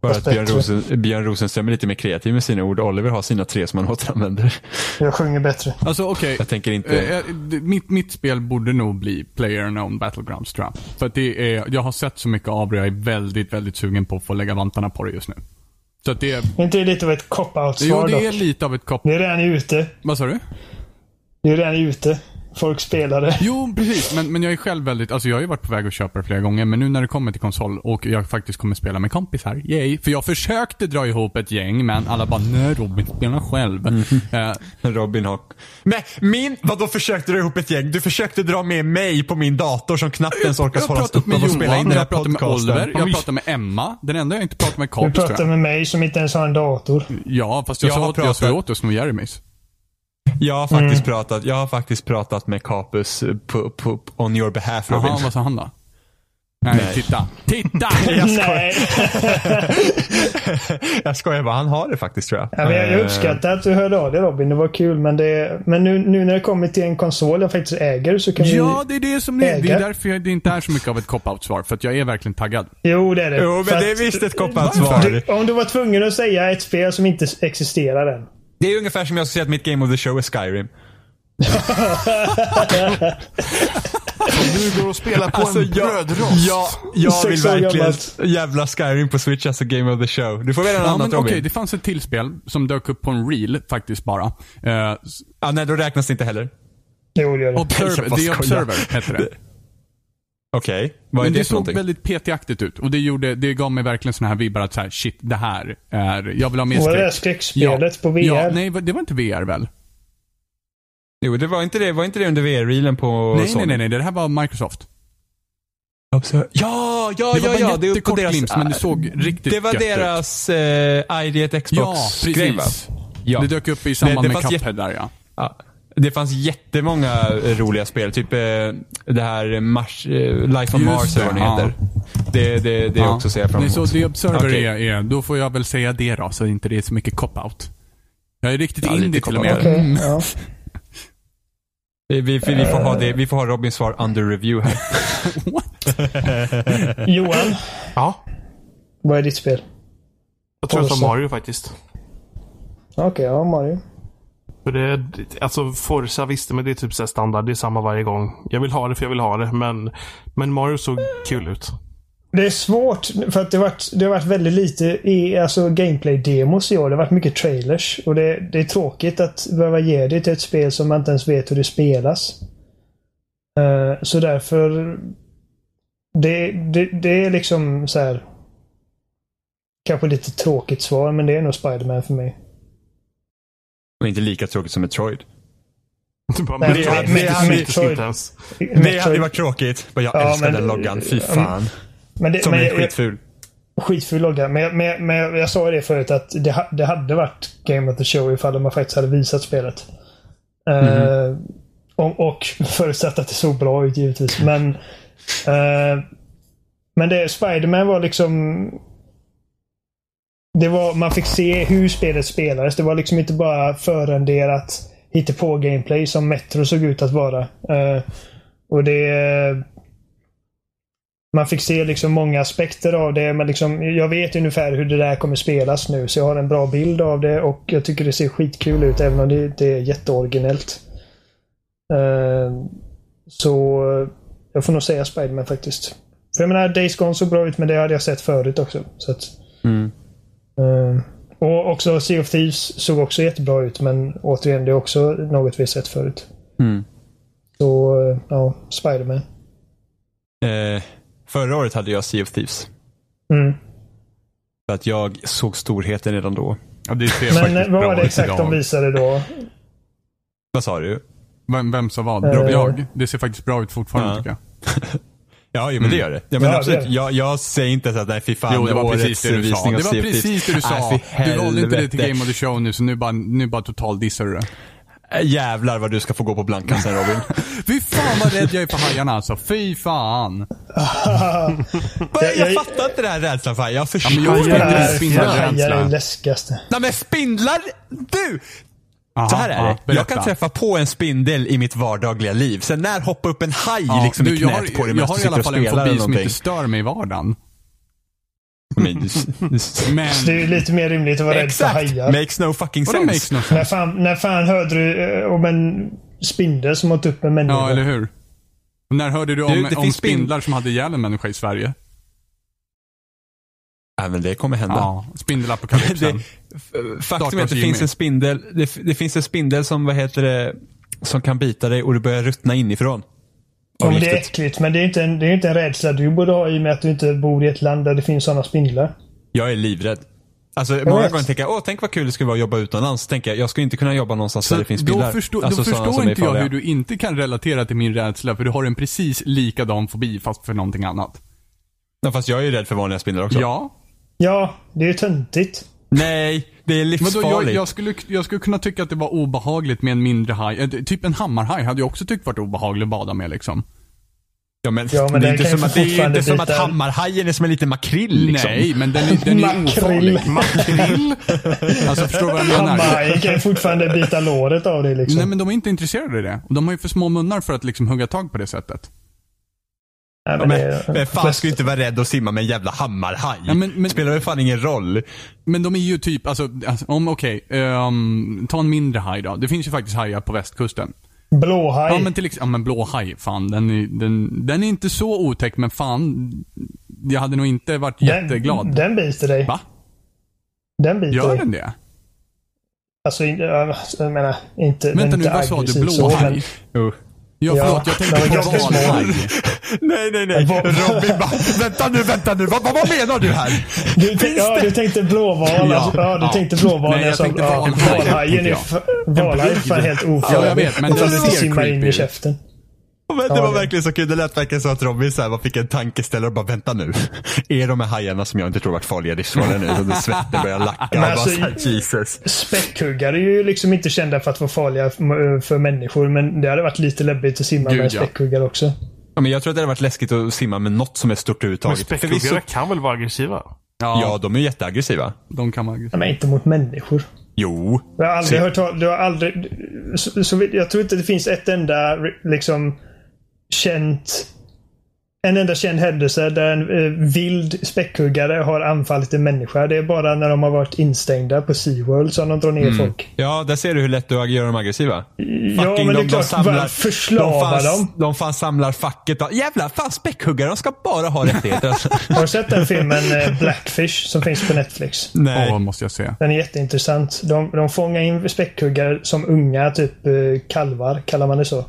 Bara att Björn. Rosen, Björn Rosenström är lite mer kreativ med sina ord. Oliver har sina tre som han (laughs) återanvänder. Jag sjunger bättre. Alltså okej. Jag tänker inte... Det- mitt, mitt spel borde nog bli Player Unknown Battlegrounds tror jag. För att det är, jag har sett så mycket av det jag är väldigt, väldigt sugen på att få lägga vantarna på det just nu. Så att det är, inte det lite av ett cop-out-svar jo det är dock? lite av ett kopp. Det är redan ute. Vad sa du? Det är redan ute. Folk spelar det. (laughs) Jo, precis. Men, men jag är själv väldigt, alltså jag har ju varit på väg att köpa det flera gånger, men nu när det kommer till konsol och jag faktiskt kommer spela med kompisar, yay. För jag försökte dra ihop ett gäng, men alla bara, nej Robin, spela själv. (laughs) Eh, (laughs) Robin Hock. Men min... Vadå försökte du ihop ett gäng? Du försökte dra med mig på min dator som knappt ens orkas hållas uppe med och spela in den här jag har pratat med podcasten. Oliver, jag har pratat med Emma. Den enda jag inte pratat med är Du jag. med mig som inte ens har en dator. Ja, fast jag, Jag sa har åt, jag sa åt oss med Jeremys. Jag har faktiskt pratat, jag har faktiskt pratat med Capus på, på, on your behalf Robin. Jaha, vad sa han då? Nej, Nej. titta. Titta! (laughs) Jag skojar. Nej. (laughs) jag skojar bara, han har det faktiskt tror jag. Ja, men jag, jag Eh, uppskattar att du hörde av dig Robin. Det var kul. Men, det, men nu, nu när det kommer till en konsol jag faktiskt äger så kan Ja, vi... det är det som är. Det äga. är därför jag, det inte är så mycket av ett cop-out-svar. För att jag är verkligen taggad. Jo, det är det. Jo, men För det är att- visst ett cop-out-svar. Du, om du var tvungen att säga ett spel som inte existerar än. Det är ungefär som jag skulle säga att mitt game of the show är Skyrim. (laughs) Du går och spelar på Alltså, en jag, brödrost. jag, jag vill verkligen jävla Skyrim på Switch, alltså Game of the Show. Du får välja något Ja, annat men okej, Robin. det fanns ett till spel som dök upp på en reel faktiskt bara. Uh, Ah, nej, då räknas det inte heller. Jo, det gör det. Observer, The. Observer hette det. (laughs) Okej, vad är Men det, det för såg någonting? väldigt PT-aktigt ut och det, gjorde, det gav mig verkligen såna här vibbar att så här, shit, det här är, jag vill ha mer Var det skräck. skräckspelet på VR? Ja, nej, det var inte VR väl? Jo, det var inte det, var inte det under VR-reelen på Nej, Sony? nej, nej, nej, det här var Microsoft. Observer. Ja, ja, Det var ja, ja. en jättekort deras, glimt, men det såg riktigt det var gött deras eh, ID Ja, Xbox-grej va? precis. Ja. Det dök upp i samband Det- det med Cuphead där ja. Ja. Det fanns jättemånga eh, roliga spel. Typ eh, det här Mars, eh, Life on Just Mars eller vad det det, heter. Det, det, det är Ja. också ser jag fram Nej, emot. så The Observer Okej. är, är, då får jag väl säga det då, så inte det är så mycket cop-out. Jag är riktigt Ja, indie till och med. Okej, Mm. ja. Vi, vi, vi, får ha det, vi får ha Robins svar under review här. (laughs) (laughs) Johan, Ja, vad är ditt spel? jag tror jag tar Forza. Mario faktiskt. Okej, ja, Mario. För det, alltså Forza visste men det är typ så här standard. Det är samma varje gång. Jag vill ha det för jag vill ha det. Men, men Mario såg kul ut. Det är svårt för att det har varit, det har varit väldigt lite i alltså gameplay-demos i år. Det har varit mycket trailers. Och det, det är tråkigt att behöva ge det till ett spel som man inte ens vet hur det spelas. Uh, så därför... Det, det, det är liksom så här. Kanske lite tråkigt svar, men det är nog Spider-Man för mig. Och inte lika tråkigt som Metroid. (laughs) Det, bara, Nej, men, det- det, men- det, Metroid-. Det hade ju varit tråkigt. Men jag Ja, älskar men- den loggan. Fy fan. men det, Som men är jag- skitful. skitful logga. Men, men, men jag sa ju det förut att det, det hade varit Game of the Show ifall man faktiskt hade visat spelet. Eh, och, och (laughs) förutsatt att det såg bra ut givetvis. Men, eh, men det, Spiderman var liksom... Det var, man fick se hur spelet spelades. Det var liksom inte bara förrenderat på gameplay som Metro såg ut att vara. Uh, och det... Eh, man fick se liksom många aspekter av det. Men liksom, jag vet ungefär hur det där kommer spelas nu. Så jag har en bra bild av det och jag tycker det ser skitkul ut även om det inte är jätteoriginellt. Uh, så jag får nog säga Spiderman faktiskt. För jag menar, Days Gone såg bra ut men det hade jag sett förut också. Så att, Mm eh, och också Sea of Thieves såg också jättebra ut men återigen, det är också något vi sett förut. Mm. Så eh, ja, Spiderman. Eh, förra året hade jag Sea of Thieves. Mm. För att jag såg storheten redan då. Ja, det ser Men vad var det exakt idag. de visade då? Vad sa du? Vem, vem sa vad? Eh. Jag? Det ser faktiskt bra ut fortfarande Ja. tycker jag. (laughs) Ja, jo, men det gör det. Ja, men Ja, absolut. det. Jag, jag säger inte så att nej, fy fan, Jo, det var precis det du sa. Det var precis det du sa. Du valde inte det till. Game of the Show nu, så nu bara, nu bara total dissar du det. Jävlar vad du ska få gå på blankan sen Robin. (laughs) Fy fan vad rädd jag är för hajarna alltså. Fy fan. (laughs) jag, jag- jag fattar inte den här rädslan för hajar. Jag men förstår jag inte. förstår inte spindelrädsla. hajar är det läskigaste. Nej men spindlar! Du! Aha, Så här är ja, det. Jag berätta. kan träffa på en spindel i mitt vardagliga liv. Sen när hoppar upp en haj Ja, liksom du, i jag knät har, på dig Jag har i alla fall en fobi som inte stör mig i vardagen. (laughs) Men, det är ju lite mer rimligt att vara rädd för hajar. Makes no fucking sense. makes no När sense? fan, när fan hörde du eh, om en spindel som åt upp en människa? Ja, eller hur? Och när hörde du om, Du, om spindlar som hade ihjäl en människa i Sverige? Ja, men det kommer hända. Ja, spindelapokalypsen. (laughs) Det, faktum är att det finns en spindel, det, det finns en spindel som, vad heter det, som kan bita dig och du börjar ruttna inifrån. Ja, men det är äckligt, men det är inte en, det är inte en rädsla du borde ha i och med att du inte bor i ett land där det finns sådana spindlar. Jag är livrädd. Alltså många vet. gånger tänker jag, åh tänk vad kul det skulle vara att jobba utomlands. Tänker jag, jag skulle inte kunna jobba någonstans Så där det finns då spindlar. förstår, alltså, då förstår inte jag hur du inte kan relatera till min rädsla, för du har en precis likadan fobi fast för någonting annat. Ja, fast jag är ju rädd för vanliga spindlar också. Ja. Ja, det är ju töntigt. Nej, det är Men då, livsfarligt. jag, jag, skulle, jag skulle kunna tycka att det var obehagligt med en mindre haj. Eh, Typ en hammarhaj hade jag också tyckt varit obehaglig att bada med liksom. Ja, men, Ja, men det är inte som, att, det är inte som att hammarhajen är som en liten makrill liksom. Nej, men den är, den är ofarlig. Makrill? Alltså förstår du vad jag menar? Hammarhajen kan ju fortfarande bita låret av dig liksom. Nej men de är inte intresserade i det. Och de har ju för små munnar för att liksom hugga tag på det sättet. Nej, Ja, men men, det är- men fan skulle inte vara rädd att simma med en jävla hammarhaj. Ja, men- men- Spelar väl fan ingen roll. Men de är ju typ, alltså, alltså om okej, ehm, ta en mindre haj då. Det finns ju faktiskt hajar på västkusten. Blåhaj. Ja men till exempel, ja men blåhaj, fan den är, den, den är inte så otäck men fan. Jag hade nog inte varit jätteglad. Den, den biter dig. Va? Den biter Gör dig. den det? Alltså, ja, jag menar, inte... den Vänta nu, vad sa du? Blåhaj? Ja, förlåt, jag tänkte på valhaj. (laughs) Nej, nej, nej. Robin bara, vänta nu, vänta nu. Vad, vad, vad menar du här? Du, tänk- ja, du tänkte blåval. Ja. ja, du Ja. tänkte blåval. Nej, jag sa- tänkte ja, valhaj, Valhajen är, tänkte f- valhaj är fan helt ofarlig. Ja, jag vet, men den ser creepy ut. (laughs) Men det var verkligen så kul. Det lät verkligen så att Robin så här, fick en tankeställare och bara vänta nu. (laughs) Är de här hajarna som jag inte tror varit farliga livsfarliga nu? Så det svetten börjar lacka. Men och bara alltså, så här, Jesus. Späckhuggare är ju liksom inte kända för att vara farliga för, människor, men det hade varit lite läbbigt att simma Gud, med ja. späckhuggare också. Ja, men jag tror att det hade varit läskigt att simma med något som är stort Men överhuvudtaget. Förvisso, späckhuggare kan väl vara aggressiva? Ja, ja, de är jätteaggressiva. de kan man Ja, Men inte mot människor. Jo. Jag har aldrig Se- hört tal- du har aldrig... Så, så, jag tror inte det finns ett enda liksom känt... En enda känd händelse där en eh, vild späckhuggare har anfallit en människa. Det är bara när de har varit instängda på SeaWorld som de drar ner folk. Ja, där ser du hur lätt du gör dem aggressiva. Ja, Fucking, men det är de- de klart. samlar- bara förslava de fan, dem. De fan samlar facket. Jävlar, fan späckhuggare, de ska bara ha rättigheter. (laughs) Har du sett den filmen eh, Blackfish som finns på Netflix? Nej. Åh, måste jag se. Den är jätteintressant. De, de fångar in späckhuggare som unga, typ eh, kalvar. Kallar man det så?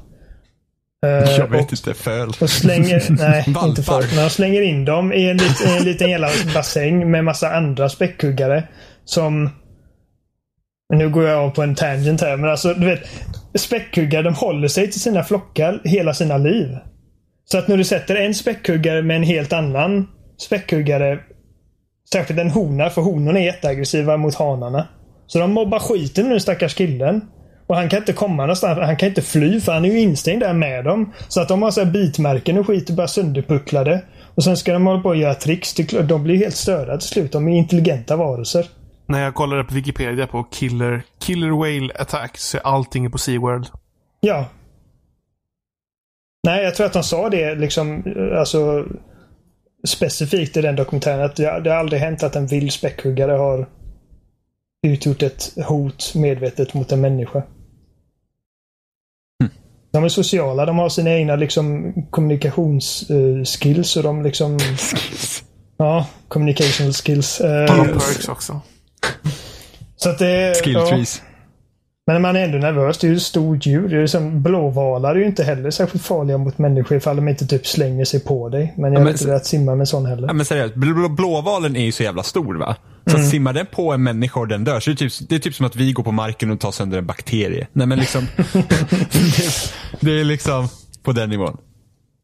Eh, Jag och- vet inte, föl. Och slänger, (laughs) nej inte för, men de slänger in dem i en, lit, en liten jävla bassäng med massa andra späckhuggare. Som... Nu går jag av på en tangent här, men alltså du vet. Späckhuggare de håller sig till sina flockar hela sina liv. Så att när du sätter en späckhuggare med en helt annan späckhuggare. Särskilt en hona, för honorna är jätteaggressiva mot hanarna. Så de mobbar skiten nu stackars killen. Och han kan inte komma någonstans. Han kan inte fly för han är ju instängd där med dem. Så att de har så bitmärken och skit och bara sönderpucklade. Och sen ska de hålla på och göra tricks. De blir helt störda till slut. De är intelligenta varelser. När jag kollade på Wikipedia på killer, killer whale attacks så är allting på SeaWorld. Ja. Nej, jag tror att de sa det liksom, alltså specifikt i den dokumentären. Att det, det har aldrig hänt att en vild späckhuggare har utgjort ett hot medvetet mot en människa. De är sociala. De har sina egna liksom kommunikationsskills och de liksom... Ja, communication skills. eh, perks också. så att det... Skill ja. Men man är ändå nervös. Det är ju ett stort djur. Det är som blåvalar är ju inte heller särskilt farliga mot människor ifall de inte typ slänger sig på dig. Men jag men vet inte att simma med sån heller. Ja, men seriöst, bl- bl- blåvalen är ju så jävla stor va? Så att simmar den på en människa och den dör, så det är, typ, det är typ som att vi går på marken och tar sönder en bakterie. Nej men liksom. det, (laughs) det är liksom på den nivån.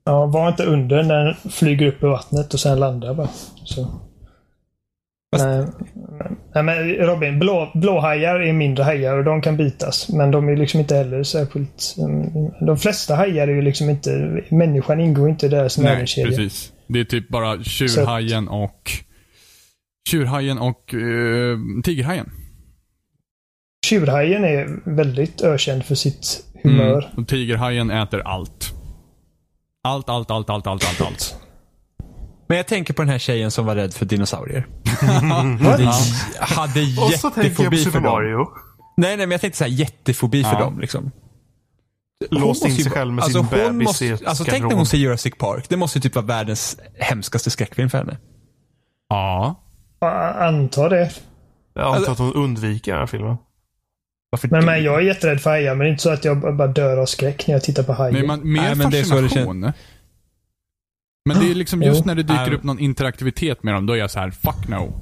Ja, var inte under när den flyger upp i vattnet och sen landar bara. Så. Fast- Nej, nej, men Robin, blå, blåhajar är mindre hajar och de kan bitas. Men de är liksom inte heller särskilt... mm, De flesta hajar är ju liksom inte... Människan ingår inte i deras Nej, näringskedja. precis. Det är typ bara tjurhajen och tjurhajen och uh, tigerhajen. Tjurhajen är väldigt ökänd för sitt humör. Mm. Och tigerhajen äter allt. Allt, allt, allt, allt, allt, allt, allt. Men jag tänker på den här tjejen som var rädd för dinosaurier. (laughs) What? Hade Och så tänker jag på jättefobi för Super dem. Mario. Nej, nej, men jag tänkte så här jättefobi för Ja. dem. Liksom. Låst in ju sig vara- själv med alltså, sin bebis måste, i ett Alltså tänk när hon ser Jurassic Park. Det måste ju typ vara världens hemskaste skräckfilm för henne. Ja. Ja, Antar det. Jag antar att hon undviker den här filmen. Varför Men, det? men jag är jätterädd för hajar, men det är inte så att jag bara dör av skräck när jag tittar på hajar. Nej, man, mer Nej, men det är så det fascination. Men det är liksom just när det dyker upp någon interaktivitet med dem, då är jag så här: fuck no.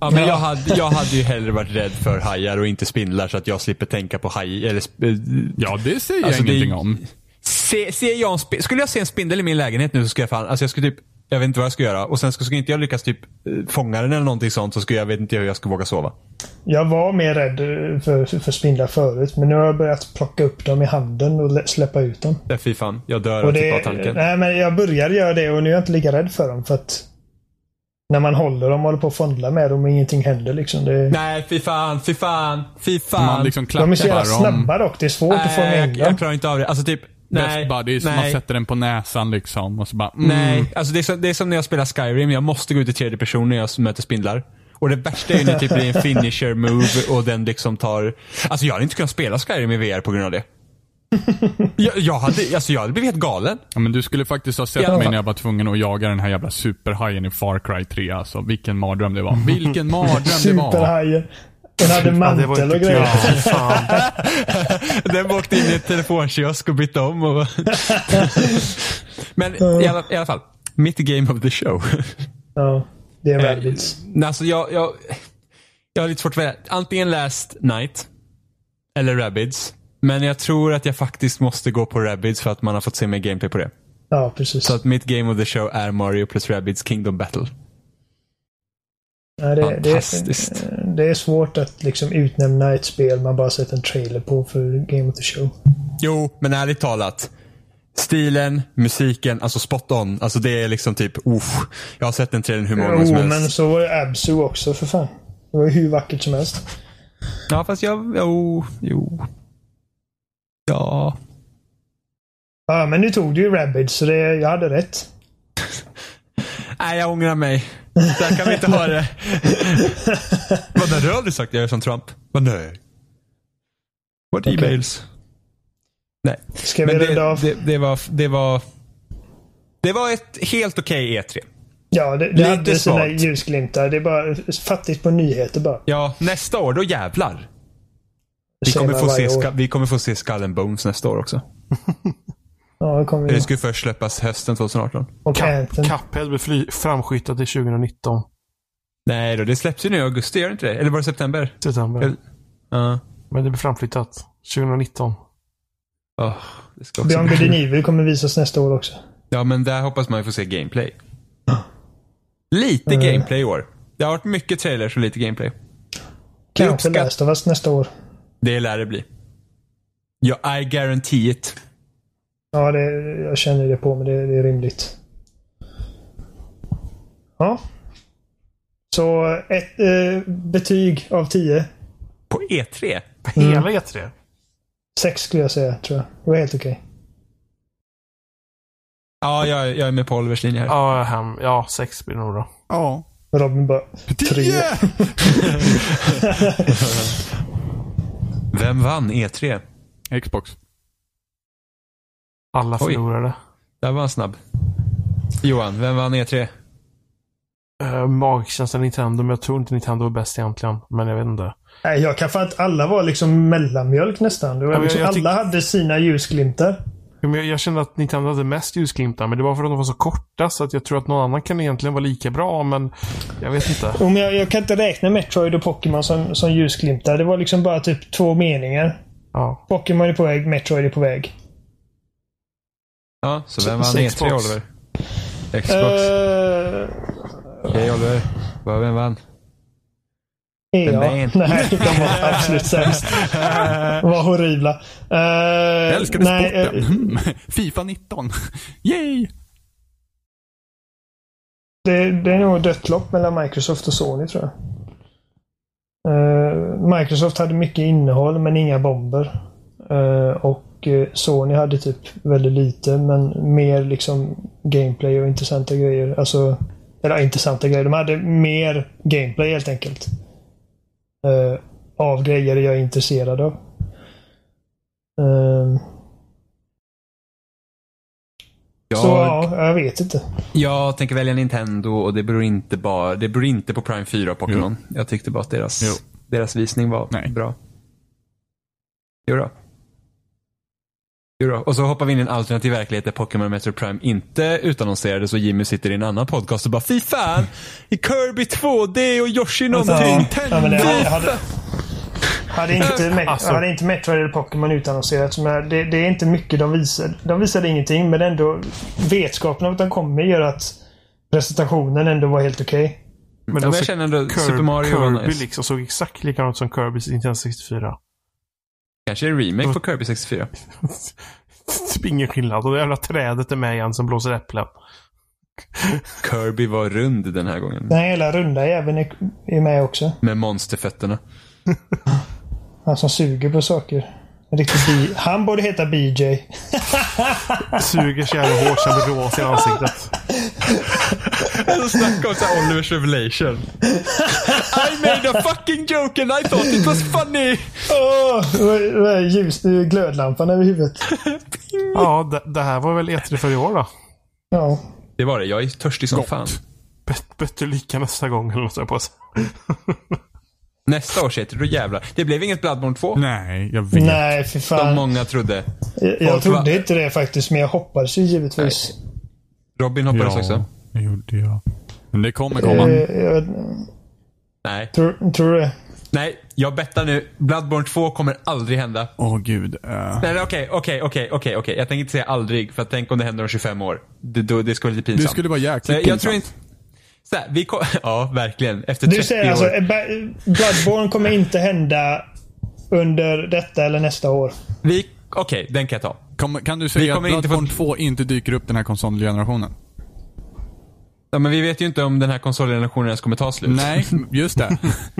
Ja, men Ja. jag, hade, jag hade ju hellre varit rädd för hajar och inte spindlar så att jag slipper tänka på haj... Eller, sp- Ja, det säger Alltså, jag det ingenting om. se, ser jag en sp- skulle jag se en spindel i min lägenhet nu så skulle jag fan, alltså jag skulle typ, jag vet inte vad jag ska göra. Och sen skulle inte jag lyckas typ eh, fånga den eller någonting sånt så skulle jag vet inte hur jag skulle våga sova. Jag var mer rädd eh, för, för spindlar förut, men nu har jag börjat plocka upp dem i handen och lä- släppa ut dem. Ja, fy fan, jag dör Och av typ det, av tanken. nej, men jag börjar göra det och nu är jag inte lika rädd för dem. För att när man håller dem och håller på att fondla med dem och ingenting händer liksom. Det, Nej, fy fan, fy fan, fy fan. Man liksom de är så jävla snabba dock. Det är svårt att fånga Nej, in jag, dem. jag klarar inte av det. Alltså typ, nej. Best buddies, man nej. sätter den på näsan liksom och så bara mm. Nej, alltså det är, som, det är som när jag spelar Skyrim. Jag måste gå ut i tredje person när jag möter spindlar. Och det värsta är ju när typ det blir en (laughs) finisher move och den liksom tar... Alltså jag hade inte kunnat spela Skyrim i VR på grund av det. (laughs) jag, jag, hade, alltså jag hade blivit helt galen. Ja, men du skulle faktiskt ha sett mig när jag var tvungen att jaga den här jävla superhajen i Far Cry 3. Alltså, vilken mardröm det var. Vilken mardröm det var. (laughs) Superhajen. Den hade Ja, det var mantel inte och grejer. Fan. (laughs) Den åkte in i ett telefonkiosk och bytte om. Och (laughs) Men i alla, i alla fall. Mitt game of the show. Ja, det är Eh, Rabbids. alltså jag, jag, jag har lite svårt att välja. Antingen Last Night eller Rabbids. Men jag tror att jag faktiskt måste gå på Rabbids för att man har fått se mer gameplay på det. Ja, precis. Så att mitt game of the show är Mario plus Rabbids Kingdom Battle. Ja, det, det, Fantastiskt. det är svårt att liksom utnämna ett spel man bara sett en trailer på för Game of the Show. Jo, men ärligt talat. Stilen, musiken, alltså spot on. Alltså det är liksom typ, uff. Jag har sett den trailern hur många gånger som helst. men så var ju Absu också för fan. Det var ju hur vackert som helst. Ja, fast jag, jo, jo. Ja. Ja, men nu tog du ju Rabbids, så det, jag hade rätt. (laughs) Nej, jag ångrar mig. Så här kan vi inte ha det. (laughs) Vad har du aldrig sagt jag är som Trump? Vad nej. What Okej. e-mails? Nej. Ska vi Men runda det, av? det, det var, det var, det var ett helt okej E3. ja, det, det lite hade sina svagt. ljusglimtar. Det är bara fattigt på nyheter bara. Ja, nästa år, då jävlar. Vi kommer, få se, år. vi kommer få se Skull and Bones nästa år också. (laughs) Ja, det kommer Det ju först släppas hösten 2018. Och Cup, Anthem. Cuphead blir fly, framskyttat till 2019. Nej då, det släpps ju nu i augusti, gör det inte det? Eller var det september? September. Eller- Ja. Men det blir framflyttat. 2019. Åh, det ska också Beyond. Good and Evil kommer visas nästa år också. Ja, men där hoppas man ju få se gameplay. Lite Mm. gameplay i år. Det har varit mycket trailers och lite gameplay. Kanske uppskatt- Last of Us nästa år. Det lär det bli. Ja, I guarantee it. Ja, det, jag känner det på mig. Det, det är rimligt. Ja. Så ett eh, betyg av 10. På E E3? På Mm. hela E3? 6 skulle jag säga, tror jag. Det var helt okej. Ja, jag, jag är med på Olivers linje här. Ja, hem. Ja, sex blir nog då. Ja. Robin bara... Tre. Tio! (laughs) Vem vann E E3? Xbox. Alla Oj. förlorade. Där var han snabb. Johan, vem vann E E3? Uh, magkänslan Nintendo, men jag tror inte Nintendo är bäst egentligen. Men jag vet inte. Nej, jag kan för att alla var liksom mellanmjölk nästan. Det var men liksom, jag- jag alla hade sina ljusglimtar. Ja, men Jag, jag kände att Nintendo hade mest ljusglimtar, men det var för att de var så korta så att jag tror att någon annan kan egentligen vara lika bra, men jag vet inte. Jo, men jag, jag kan inte räkna Metroid och Pokémon som, som ljusglimtar. Det var liksom bara typ två meningar. Ja. Pokémon är på väg, Metroid är på väg. Ja, så vem vann Xbox. E3, Oliver? Xbox. Uh, Okej, Oliver. Vad- Vem vann? Men nej. De var absolut sämst. (laughs) De var horribla. Uh, Jag älskade nej, sporten. eh, Mm. (laughs) Fifa 19. Yay! det, det är nog dött lopp mellan Microsoft och Sony tror jag. Eh, Microsoft hade mycket innehåll men inga bomber. Eh, och eh, Sony hade typ väldigt lite men mer liksom gameplay och intressanta grejer. Alltså, eller intressanta grejer. De hade mer gameplay helt enkelt. Eh, av grejer jag är intresserad av. Eh, Så ja, jag vet inte. Jag tänker välja Nintendo och det beror inte bara, det beror inte på Prime 4 och Pokémon. Jag tyckte bara att deras, Jo. deras visning var Nej. bra. Jo då. Och så hoppar vi in i en alternativ verklighet där Pokémon Metro Prime inte utannonserades och Jimmy sitter i en annan podcast och bara Fy fan! I Kirby 2D och Yoshi någonting! Ja, ja, men det hade, hade, hade, inte, Me- Alltså. hade inte Metroid eller Pokémon utannonserats. Men det, det är inte mycket de visar. De visade ingenting, men ändå vetskapen av att de kommer gör att presentationen ändå var helt okej. Men jag känner ändå Kirby, Super Mario var Kirby nice. liksom såg exakt likadant som Kirby i Nintendo 64. Kanske en remake på Kirby 64. (laughs) typ ingen skillnad. Och det jävla trädet är med igen som blåser äpplen. Kirby var rund den här gången. Den hela runda jäveln är, är med också. Med monsterfötterna. Han som suger på saker. En riktig bi- Han borde heta BJ. Suger så jävla hårt så han blir rås i ansiktet. Alltså snacka om så här Olivers revelation. I made a fucking joke and I thought it was funny. Är ljus, det är glödlampan över huvudet. Ja, det, det här var väl E3 för i år då. Ja. Det var det. Jag är törstig som fan. Bet- Bättre lika nästa gång eller något jag på att Nästa års E3, då jävlar. Det blev inget Bloodborne 2. Nej, jag vet. Nej, för Som fan. många trodde. Jag, jag Folk trodde inte det faktiskt, men jag hoppades ju givetvis. Robin hoppades Ja, också. det gjorde jag. Men det kommer komma. Eh, jag, Nej. tror, tror du det? Nej, jag bettar nu. Bloodborne 2 kommer aldrig hända. Åh gud. eh. Nej, nej, okej, okej, okej, okej, okej. Jag tänker inte säga aldrig, för att tänk om det händer om 25 år. Det, då, det skulle bli pinsamt. Det skulle vara jäkligt jag, jag pinsamt. tror inte... Så här, vi kom, (laughs) ja, verkligen. Efter 30 Du säger år. alltså, eh, Ba- Bloodborne kommer inte hända under detta eller nästa år. Vi, okej, den kan jag ta. Kom, kan du Vi säga att kommer inte Bloodborne få- 2 inte dyker upp den här konsolgenerationen? Ja, men vi vet ju inte om den här konsolgenerationen ens kommer ta slut. Nej, just det.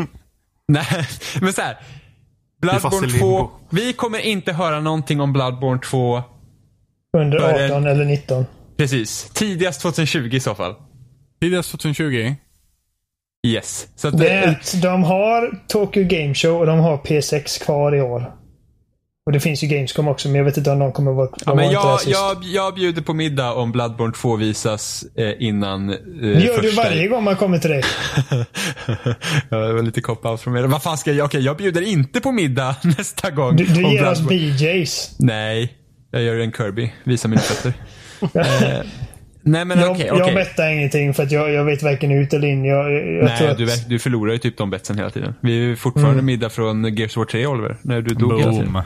(laughs) Nej, men så här. Bloodborne i 2. limbo. Vi kommer inte höra någonting om Bloodborne 2. Under För en- 18 eller 19. Precis. Tidigast 2020 i så fall. Tidigast 2020. Yes. Så att, Det att de har Tokyo Game Show och de har P6 kvar i år. Och det finns ju Gamescom också, men jag vet inte om de kommer vara Ja, men jag, jag, jag bjuder på middag om Bloodborne 2 visas eh, innan eh, Det gör du varje gång man kommer till dig. (laughs) ja, det var lite cop-out från mig. Vad fan ska jag? Okej, jag bjuder inte på middag (laughs) nästa gång. Du, du ger oss BJs. Nej, jag gör en Kirby. Visa mina fötter. (laughs) eh, nej men Jag, okej, jag okej. bettar ingenting för att jag, jag vet varken ut eller in. Jag, jag tror Nej, att, du, du förlorar ju typ de betsen hela tiden. Vi är fortfarande Mm. middag från Gears War 3, Oliver. När du dog hela tiden. Boom.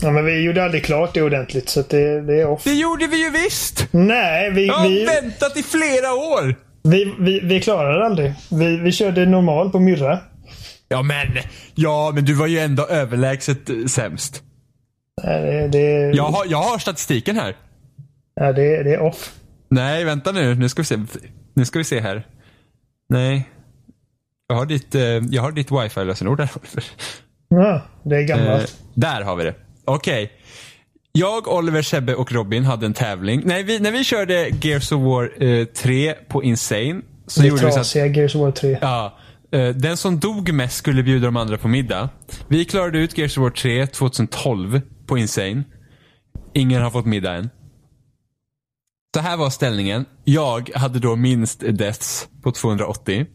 ja, men vi gjorde aldrig klart det ordentligt, så att det, det är off. Det gjorde vi ju visst! Nej, vi, Jag har vi, väntat i flera år! vi, vi, vi klarade det aldrig. Vi, vi körde normal på myrra. Ja men, ja men du var ju ändå överlägset eh, sämst. Nej, det, det, Jag har, jag har statistiken här. ja, det, det är off. Nej, vänta nu. Nu ska vi se. Nu ska vi se här. Nej. Jag har ditt, eh, jag har ditt wifi-lösenord där. Oliver. Ja, det är Eh, gammalt. där har vi det. Okej. Jag, Oliver, Sebbe och Robin hade en tävling. Nej, vi, när vi körde Gears of War eh, 3 på Insane så det gjorde vi så att Gears of War 3. Ja. eh, Den som dog mest skulle bjuda de andra på middag. Vi klarade ut Gears of War 3 2012 på Insane. Ingen har fått middag än. Så här var ställningen. Jag hade då minst deaths på 280.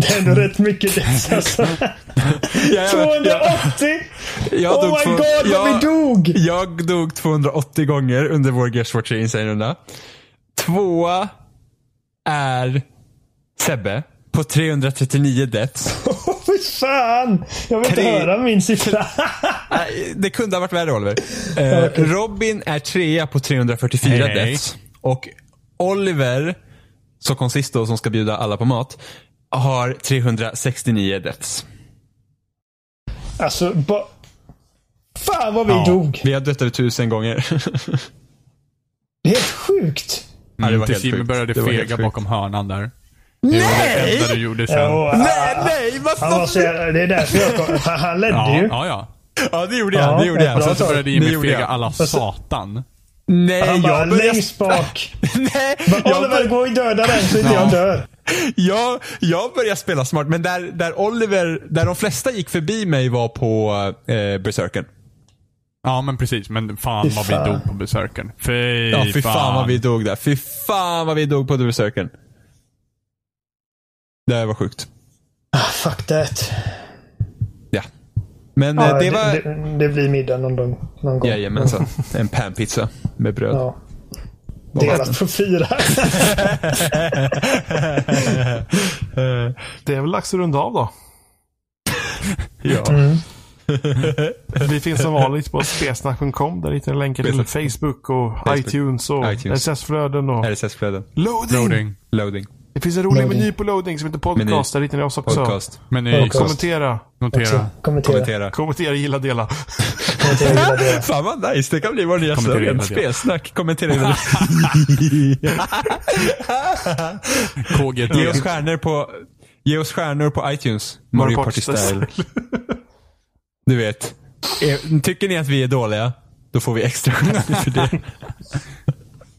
Det är ändå rätt mycket dess (laughs) alltså. Jag, 280! jag oh my två- god vad jag- vi dog! Jag dog 280 gånger under vår 3 Insane-runda. Tvåa är Sebbe på 339 deaths. (laughs) Fy fan! Jag vill inte Tre- höra min siffra. (laughs) Nej, det kunde ha varit värre Oliver. Eh, Okej. Robin är trea på 344 Hej. deaths. Och Oliver, som kom sist då, som ska bjuda alla på mat, har 369 deaths. alltså, ba... Fan vad vi Ja. dog. Vi har dött över tusen gånger. Det är helt sjukt. Ja, det var helt sjukt. började Det fega bakom hörnan där. Det var det du gjorde sen. Ja, Nej, nej, vad han var fan? så, det är därför jag kom. Han, han ledde Ja, ju. ja, ja. Ja, det gjorde jag. Ja, det gjorde jag. Sen så började Det Jimmy fega alla satan. Nej, Han bara jag började... längst bak. (laughs) Nej, Bara, jag, Oliver, bör... gå och döda den så inte Ja. jag dör. (laughs) jag, jag började spela smart, men där, där Oliver, där de flesta gick förbi mig var på eh, Berserken. Ja, men precis. Men fan Fy vad fan. vi dog på besöken. Fy, Ja, fy fan. vad vi dog där. Fy fan vad vi dog på Berserken. Det var sjukt. Ah, fuck that. Ja. Men Ja, eh, det var... det, det blir middag någon, gång- någon gång. Jajamensan. En panpizza med bröd. Ja. Delat på fyra. (laughs) Det är väl dags att runda av då. Ja. (laughs) Mm. Vi finns som vanligt på spelsnack.com. Där hittar ni länkar till Facebook och Facebook. iTunes och. RSS-flöden och RSS-flöden. loading. Loading. Loading. Det finns en rolig Loading. meny på loading som heter podcast. Meny. Där hittar ni oss också. Podcast. Men ni Podcast. Kommentera. notera. Kommentera. Kommentera. Kommentera, gilla, dela. Kommentera, gilla det. (laughs) Fan vad nice. Det kan bli vår nya Kommentera slogan. Spelsnack. Kommentera gilla KGT. (laughs) Ge oss stjärnor på, ge oss stjärnor på iTunes. Mario Party Style. Du vet. Eh, Tycker ni att vi är dåliga, då får vi extra stjärnor för det. (laughs)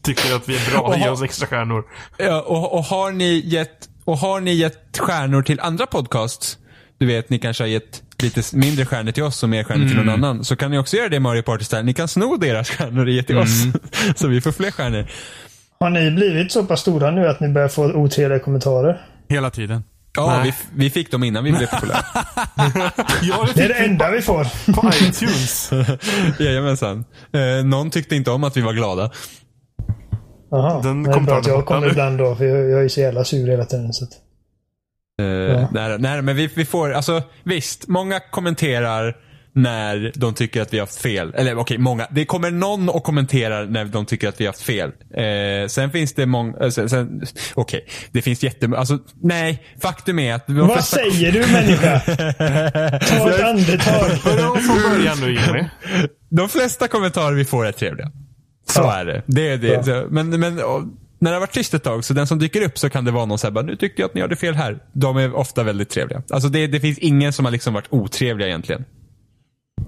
Tycker att vi är bra. Och Ge oss extra stjärnor. Ja, och, och har ni gett Och har ni gett stjärnor till andra podcasts, du vet ni kanske har gett lite mindre stjärnor till oss och mer stjärnor till någon annan. Så kan ni också göra det i Mario Party Style. Ni kan sno deras stjärnor och ge till oss. (laughs) så vi får fler stjärnor. Har ni blivit så pass stora nu att ni börjar få otrevliga kommentarer? Hela tiden. Ja, vi, vi fick dem innan vi blev populära. (laughs) Ja, Det är fick det enda vi får. på iTunes. (laughs) Jajamensan. Eh, någon tyckte inte om att vi var glada. Jaha. Den det är kom bra att jag kommer nu. ibland då, för jag, jag är så jävla sur hela tiden. Så att... Eh, nej, nej, men vi, vi får, alltså visst, många kommenterar när de tycker att vi har haft fel. Eller okej, många. Det kommer någon och kommenterar när de tycker att vi har haft fel. Eh, sen finns det många, eh, sen, sen, okej, det finns jättemånga, alltså nej, faktum är att Vad flesta, säger du människa? Ta ett (laughs) andetag. Börja om från början nu Jimmy. de flesta kommentarer vi får är trevliga. Så Ja. är det. det, är det. Ja. Så, men, men och, när det har varit tyst ett tag, så den som dyker upp så kan det vara någon såhär, nu tyckte jag att ni hade fel här. De är ofta väldigt trevliga. Alltså det, det finns ingen som har liksom varit otrevliga egentligen.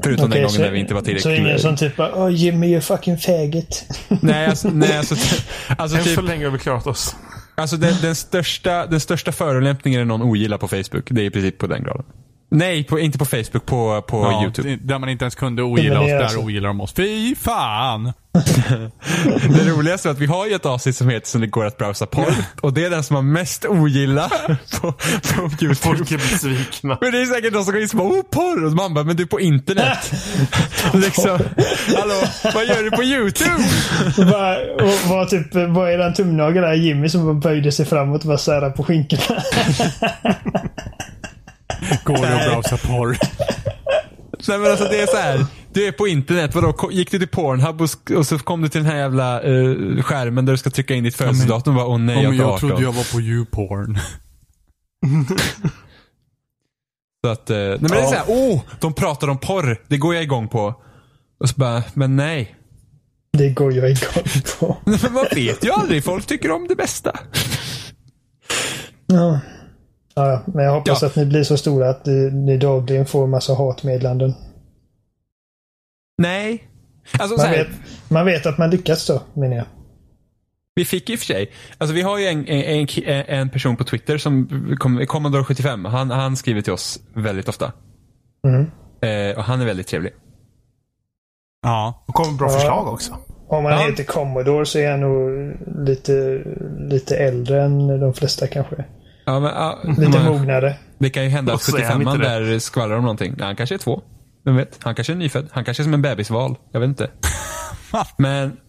Förutom den Okej, gången så- när vi inte var Så tillräckligt... ingen som typ bara, oh, Jimmy you fucking faggot. (laughs) Nej, alltså, nej, alltså, alltså, Än så typ, länge har vi klarat oss. alltså den, den, största, den största förolämpningen är någon ogillar på Facebook. Det är i princip på den graden. Nej, på, inte på Facebook, på, på Ja, YouTube. Där man inte ens kunde ogilla oss, Men det är där ogillar de oss. Fy fan! (laughs) Det roligaste är att vi har ju ett avsnitt som heter som det går att browsa porr. Och det är den som har mest ogilla (laughs) på, på YouTube. Folk är besvikna. Men det är säkert någon som går in och bara oh porr. Och man bara, men du är på internet. (laughs) liksom, hallå, vad gör du på YouTube? Och bara, och vad, typ, vad är den tumnagel där? Jimmy som bara böjde sig framåt och bara sära på skinkorna. Går det att browsa porr? Nej men alltså det är så här. Du är på internet, vadå? Gick du till Pornhub och, och så kom du till den här jävla eh, skärmen där du ska trycka in ditt födelsedatum och bara, åh nej, Ja, jag men jag 18. trodde jag var på YouPorn. Så att, eh, nej men det är så här, åh, de pratar om porr. Det går jag igång på. Och så bara, men nej. Det går jag igång på. (laughs) Men man vet ju aldrig. Folk tycker om det bästa. Ja. Ja, men jag hoppas Ja. att ni blir så stora att ni, ni dagligen får massa hatmeddelanden. Nej. Alltså så Man här, vet, man vet att man lyckats då, menar jag. vi fick i och för sig, alltså vi har ju en, en, en, en person på Twitter som, Commodore 75, han, han skriver till oss väldigt ofta. Mm. Eh, och han är väldigt trevlig. Ja. Och kommer bra Ja. förslag också. Om man Ja. heter Commodore så är han nog lite, lite äldre än de flesta kanske. Ja, men, ja, Lite men- mognare. Det kan ju hända att Och så är han 75 inte det. där skvallrar om någonting. Nej, han kanske är två. Vem vet? Han kanske är nyfödd. Han kanske är som en bebisval. Jag vet inte. (laughs) Men, (laughs)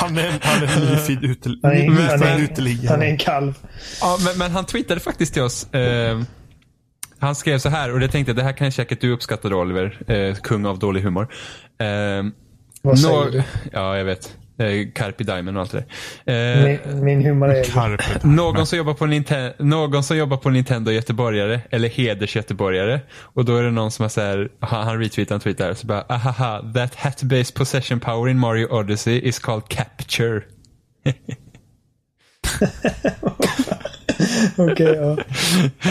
Han är, han är en nyfödd (laughs) ute, Han är, nyfödd han är, han är uteliggare. en kalv. ja, men, men han tweetade faktiskt till oss. Eh, han skrev så här, och det tänkte jag, det här kan säkert du uppskatta då Oliver. Eh, kung av dålig humor. Eh, Vad säger du? Ja, jag vet. Eh, Carpe Diamond och allt det där. Eh, Min, min humor är... Någon som, jobbar på Ninten- någon som jobbar på Nintendo göteborgare, eller heders-göteborgare. Och då är det någon som har såhär, han, han retweetar en tweet där, så bara ahaha, that hat-based possession power in Mario Odyssey is called capture. (laughs) Okej, ja.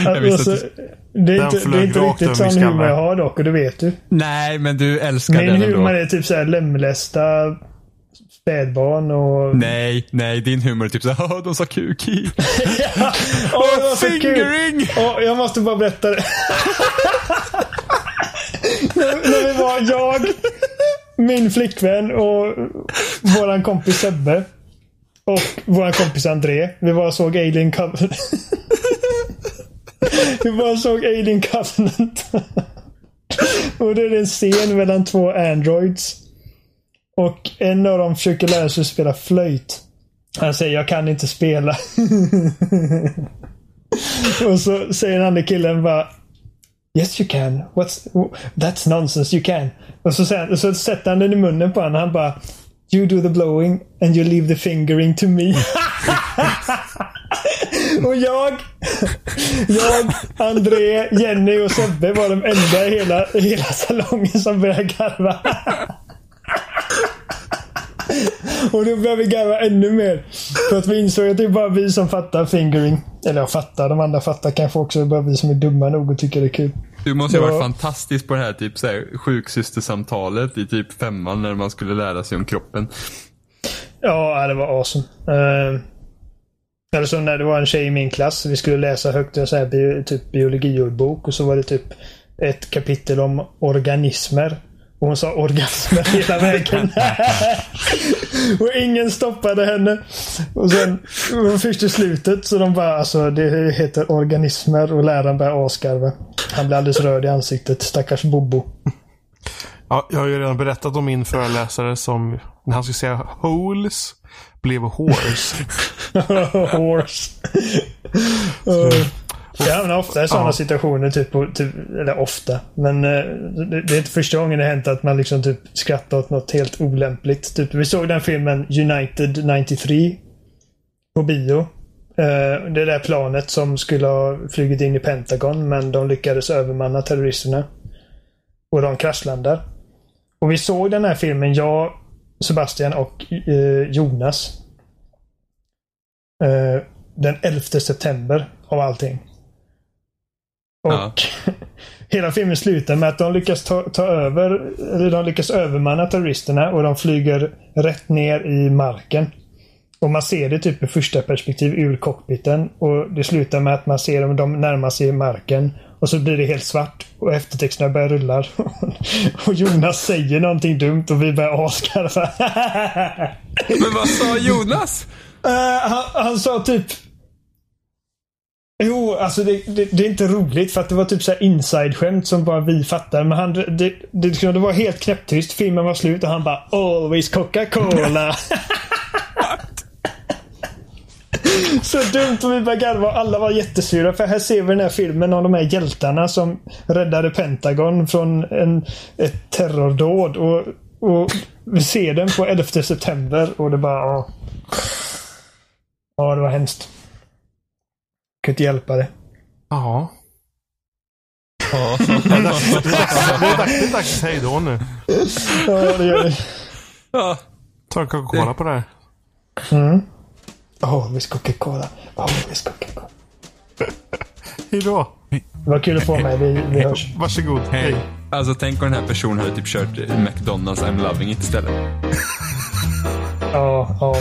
Jag visste Alltså, det är Den inte, det är inte riktigt min sån humor jag har dock och det vet du. Nej, men du älskar Min den ändå. humor är typ såhär lemlästa spädbarn och... Nej, nej, din humor är typ såhär, (laughs) "Haha, de sa kuki. (laughs) Åh, det var så kul! Fingering! Åh, jag måste bara berätta det. (laughs) när, när vi var jag, min flickvän och våran kompis Sebbe. Och våran kompis André. Vi var och såg Alien Covenant. vi var och såg Alien Covenant. och då är det en scen mellan två androids. Och en av dem försöker lära sig spela flöjt. Han säger jag kan inte spela. (laughs) Och så säger den andra killen bara Yes you can. What's, that's nonsense. You can. Och så, sen, så sätter han den i munnen på honom. Han bara You do the blowing and you leave the fingering to me. (laughs) och jag, jag, André, Jenny och Sebbe var de enda i hela, i hela salongen som började garva. (laughs) Och då började vi garva ännu mer. För att vi insåg att det är bara vi som fattar fingering. Eller jag fattar, de andra fattar kanske också. Det är bara vi som är dumma nog och tycker det är kul. Du måste ju ha varit Ja. fantastisk på det här typ så här, sjuksystersamtalet i typ femman när man skulle lära sig om kroppen. Ja, det var awesome. Uh, Eller så när det var en tjej i min klass. Vi skulle läsa högt en sån här bio, typ biologiordbok och så var det typ ett kapitel om organismer. Och hon sa orgasmer hela vägen. (laughs) och ingen stoppade henne. Och sen först i slutet så de bara alltså det heter organismer och läraren började asgarva. Han blev alldeles röd i ansiktet. Stackars Bobo. Ja, jag har ju redan berättat om min föreläsare som när han skulle säga holes blev horse. (laughs) horse. uh. Ja, men ofta i sådana ja. situationer, typ, typ, eller ofta, men uh, det, det, är inte första gången det hänt att man liksom typ skrattar åt något helt olämpligt. Typ, vi såg den filmen United 93 på bio. Uh, det där planet som skulle ha flugit in i Pentagon, men de lyckades övermanna terroristerna. Och de kraschlandar. Och vi såg den här filmen, jag, Sebastian och uh, Jonas. den 11 september av allting. Och ja. (laughs) hela filmen slutar med att de lyckas ta, ta, över, eller de lyckas övermanna terroristerna och de flyger rätt ner i marken. Och man ser det typ i första perspektiv ur cockpiten. Och det slutar med att man ser dem, de närmar sig marken. Och så blir det helt svart och eftertexterna börjar rulla. (laughs) och Jonas säger någonting dumt och vi börjar asgarva. (laughs) Men vad sa Jonas? Uh, han, han sa typ Jo, alltså det, det, det, är inte roligt för att det var typ så inside-skämt som bara vi fattar. Men han, det, det, det, det var helt knäpptyst. Filmen var slut och han bara Always Coca-Cola. (laughs) så dumt och vi började garva alla var jättesura. För här ser vi den här filmen om de här hjältarna som räddade Pentagon från en, ett terrordåd. Och, och vi ser den på 11 september och det bara... Ja, ja det var hemskt kan inte hjälpa det. Ja. Ja. det är dags, att säga då nu. Ja, det gör det. Ja. Ta en Coca-Cola på det här. Mm. Oh, visst Coca-Cola. Oh, visst Coca-Cola. Hejdå. Det var kul att få med. Vi, vi hörs. Varsågod. Hej. Alltså tänk om den här personen hade typ kört McDonalds I'm loving it istället. Ja, ja.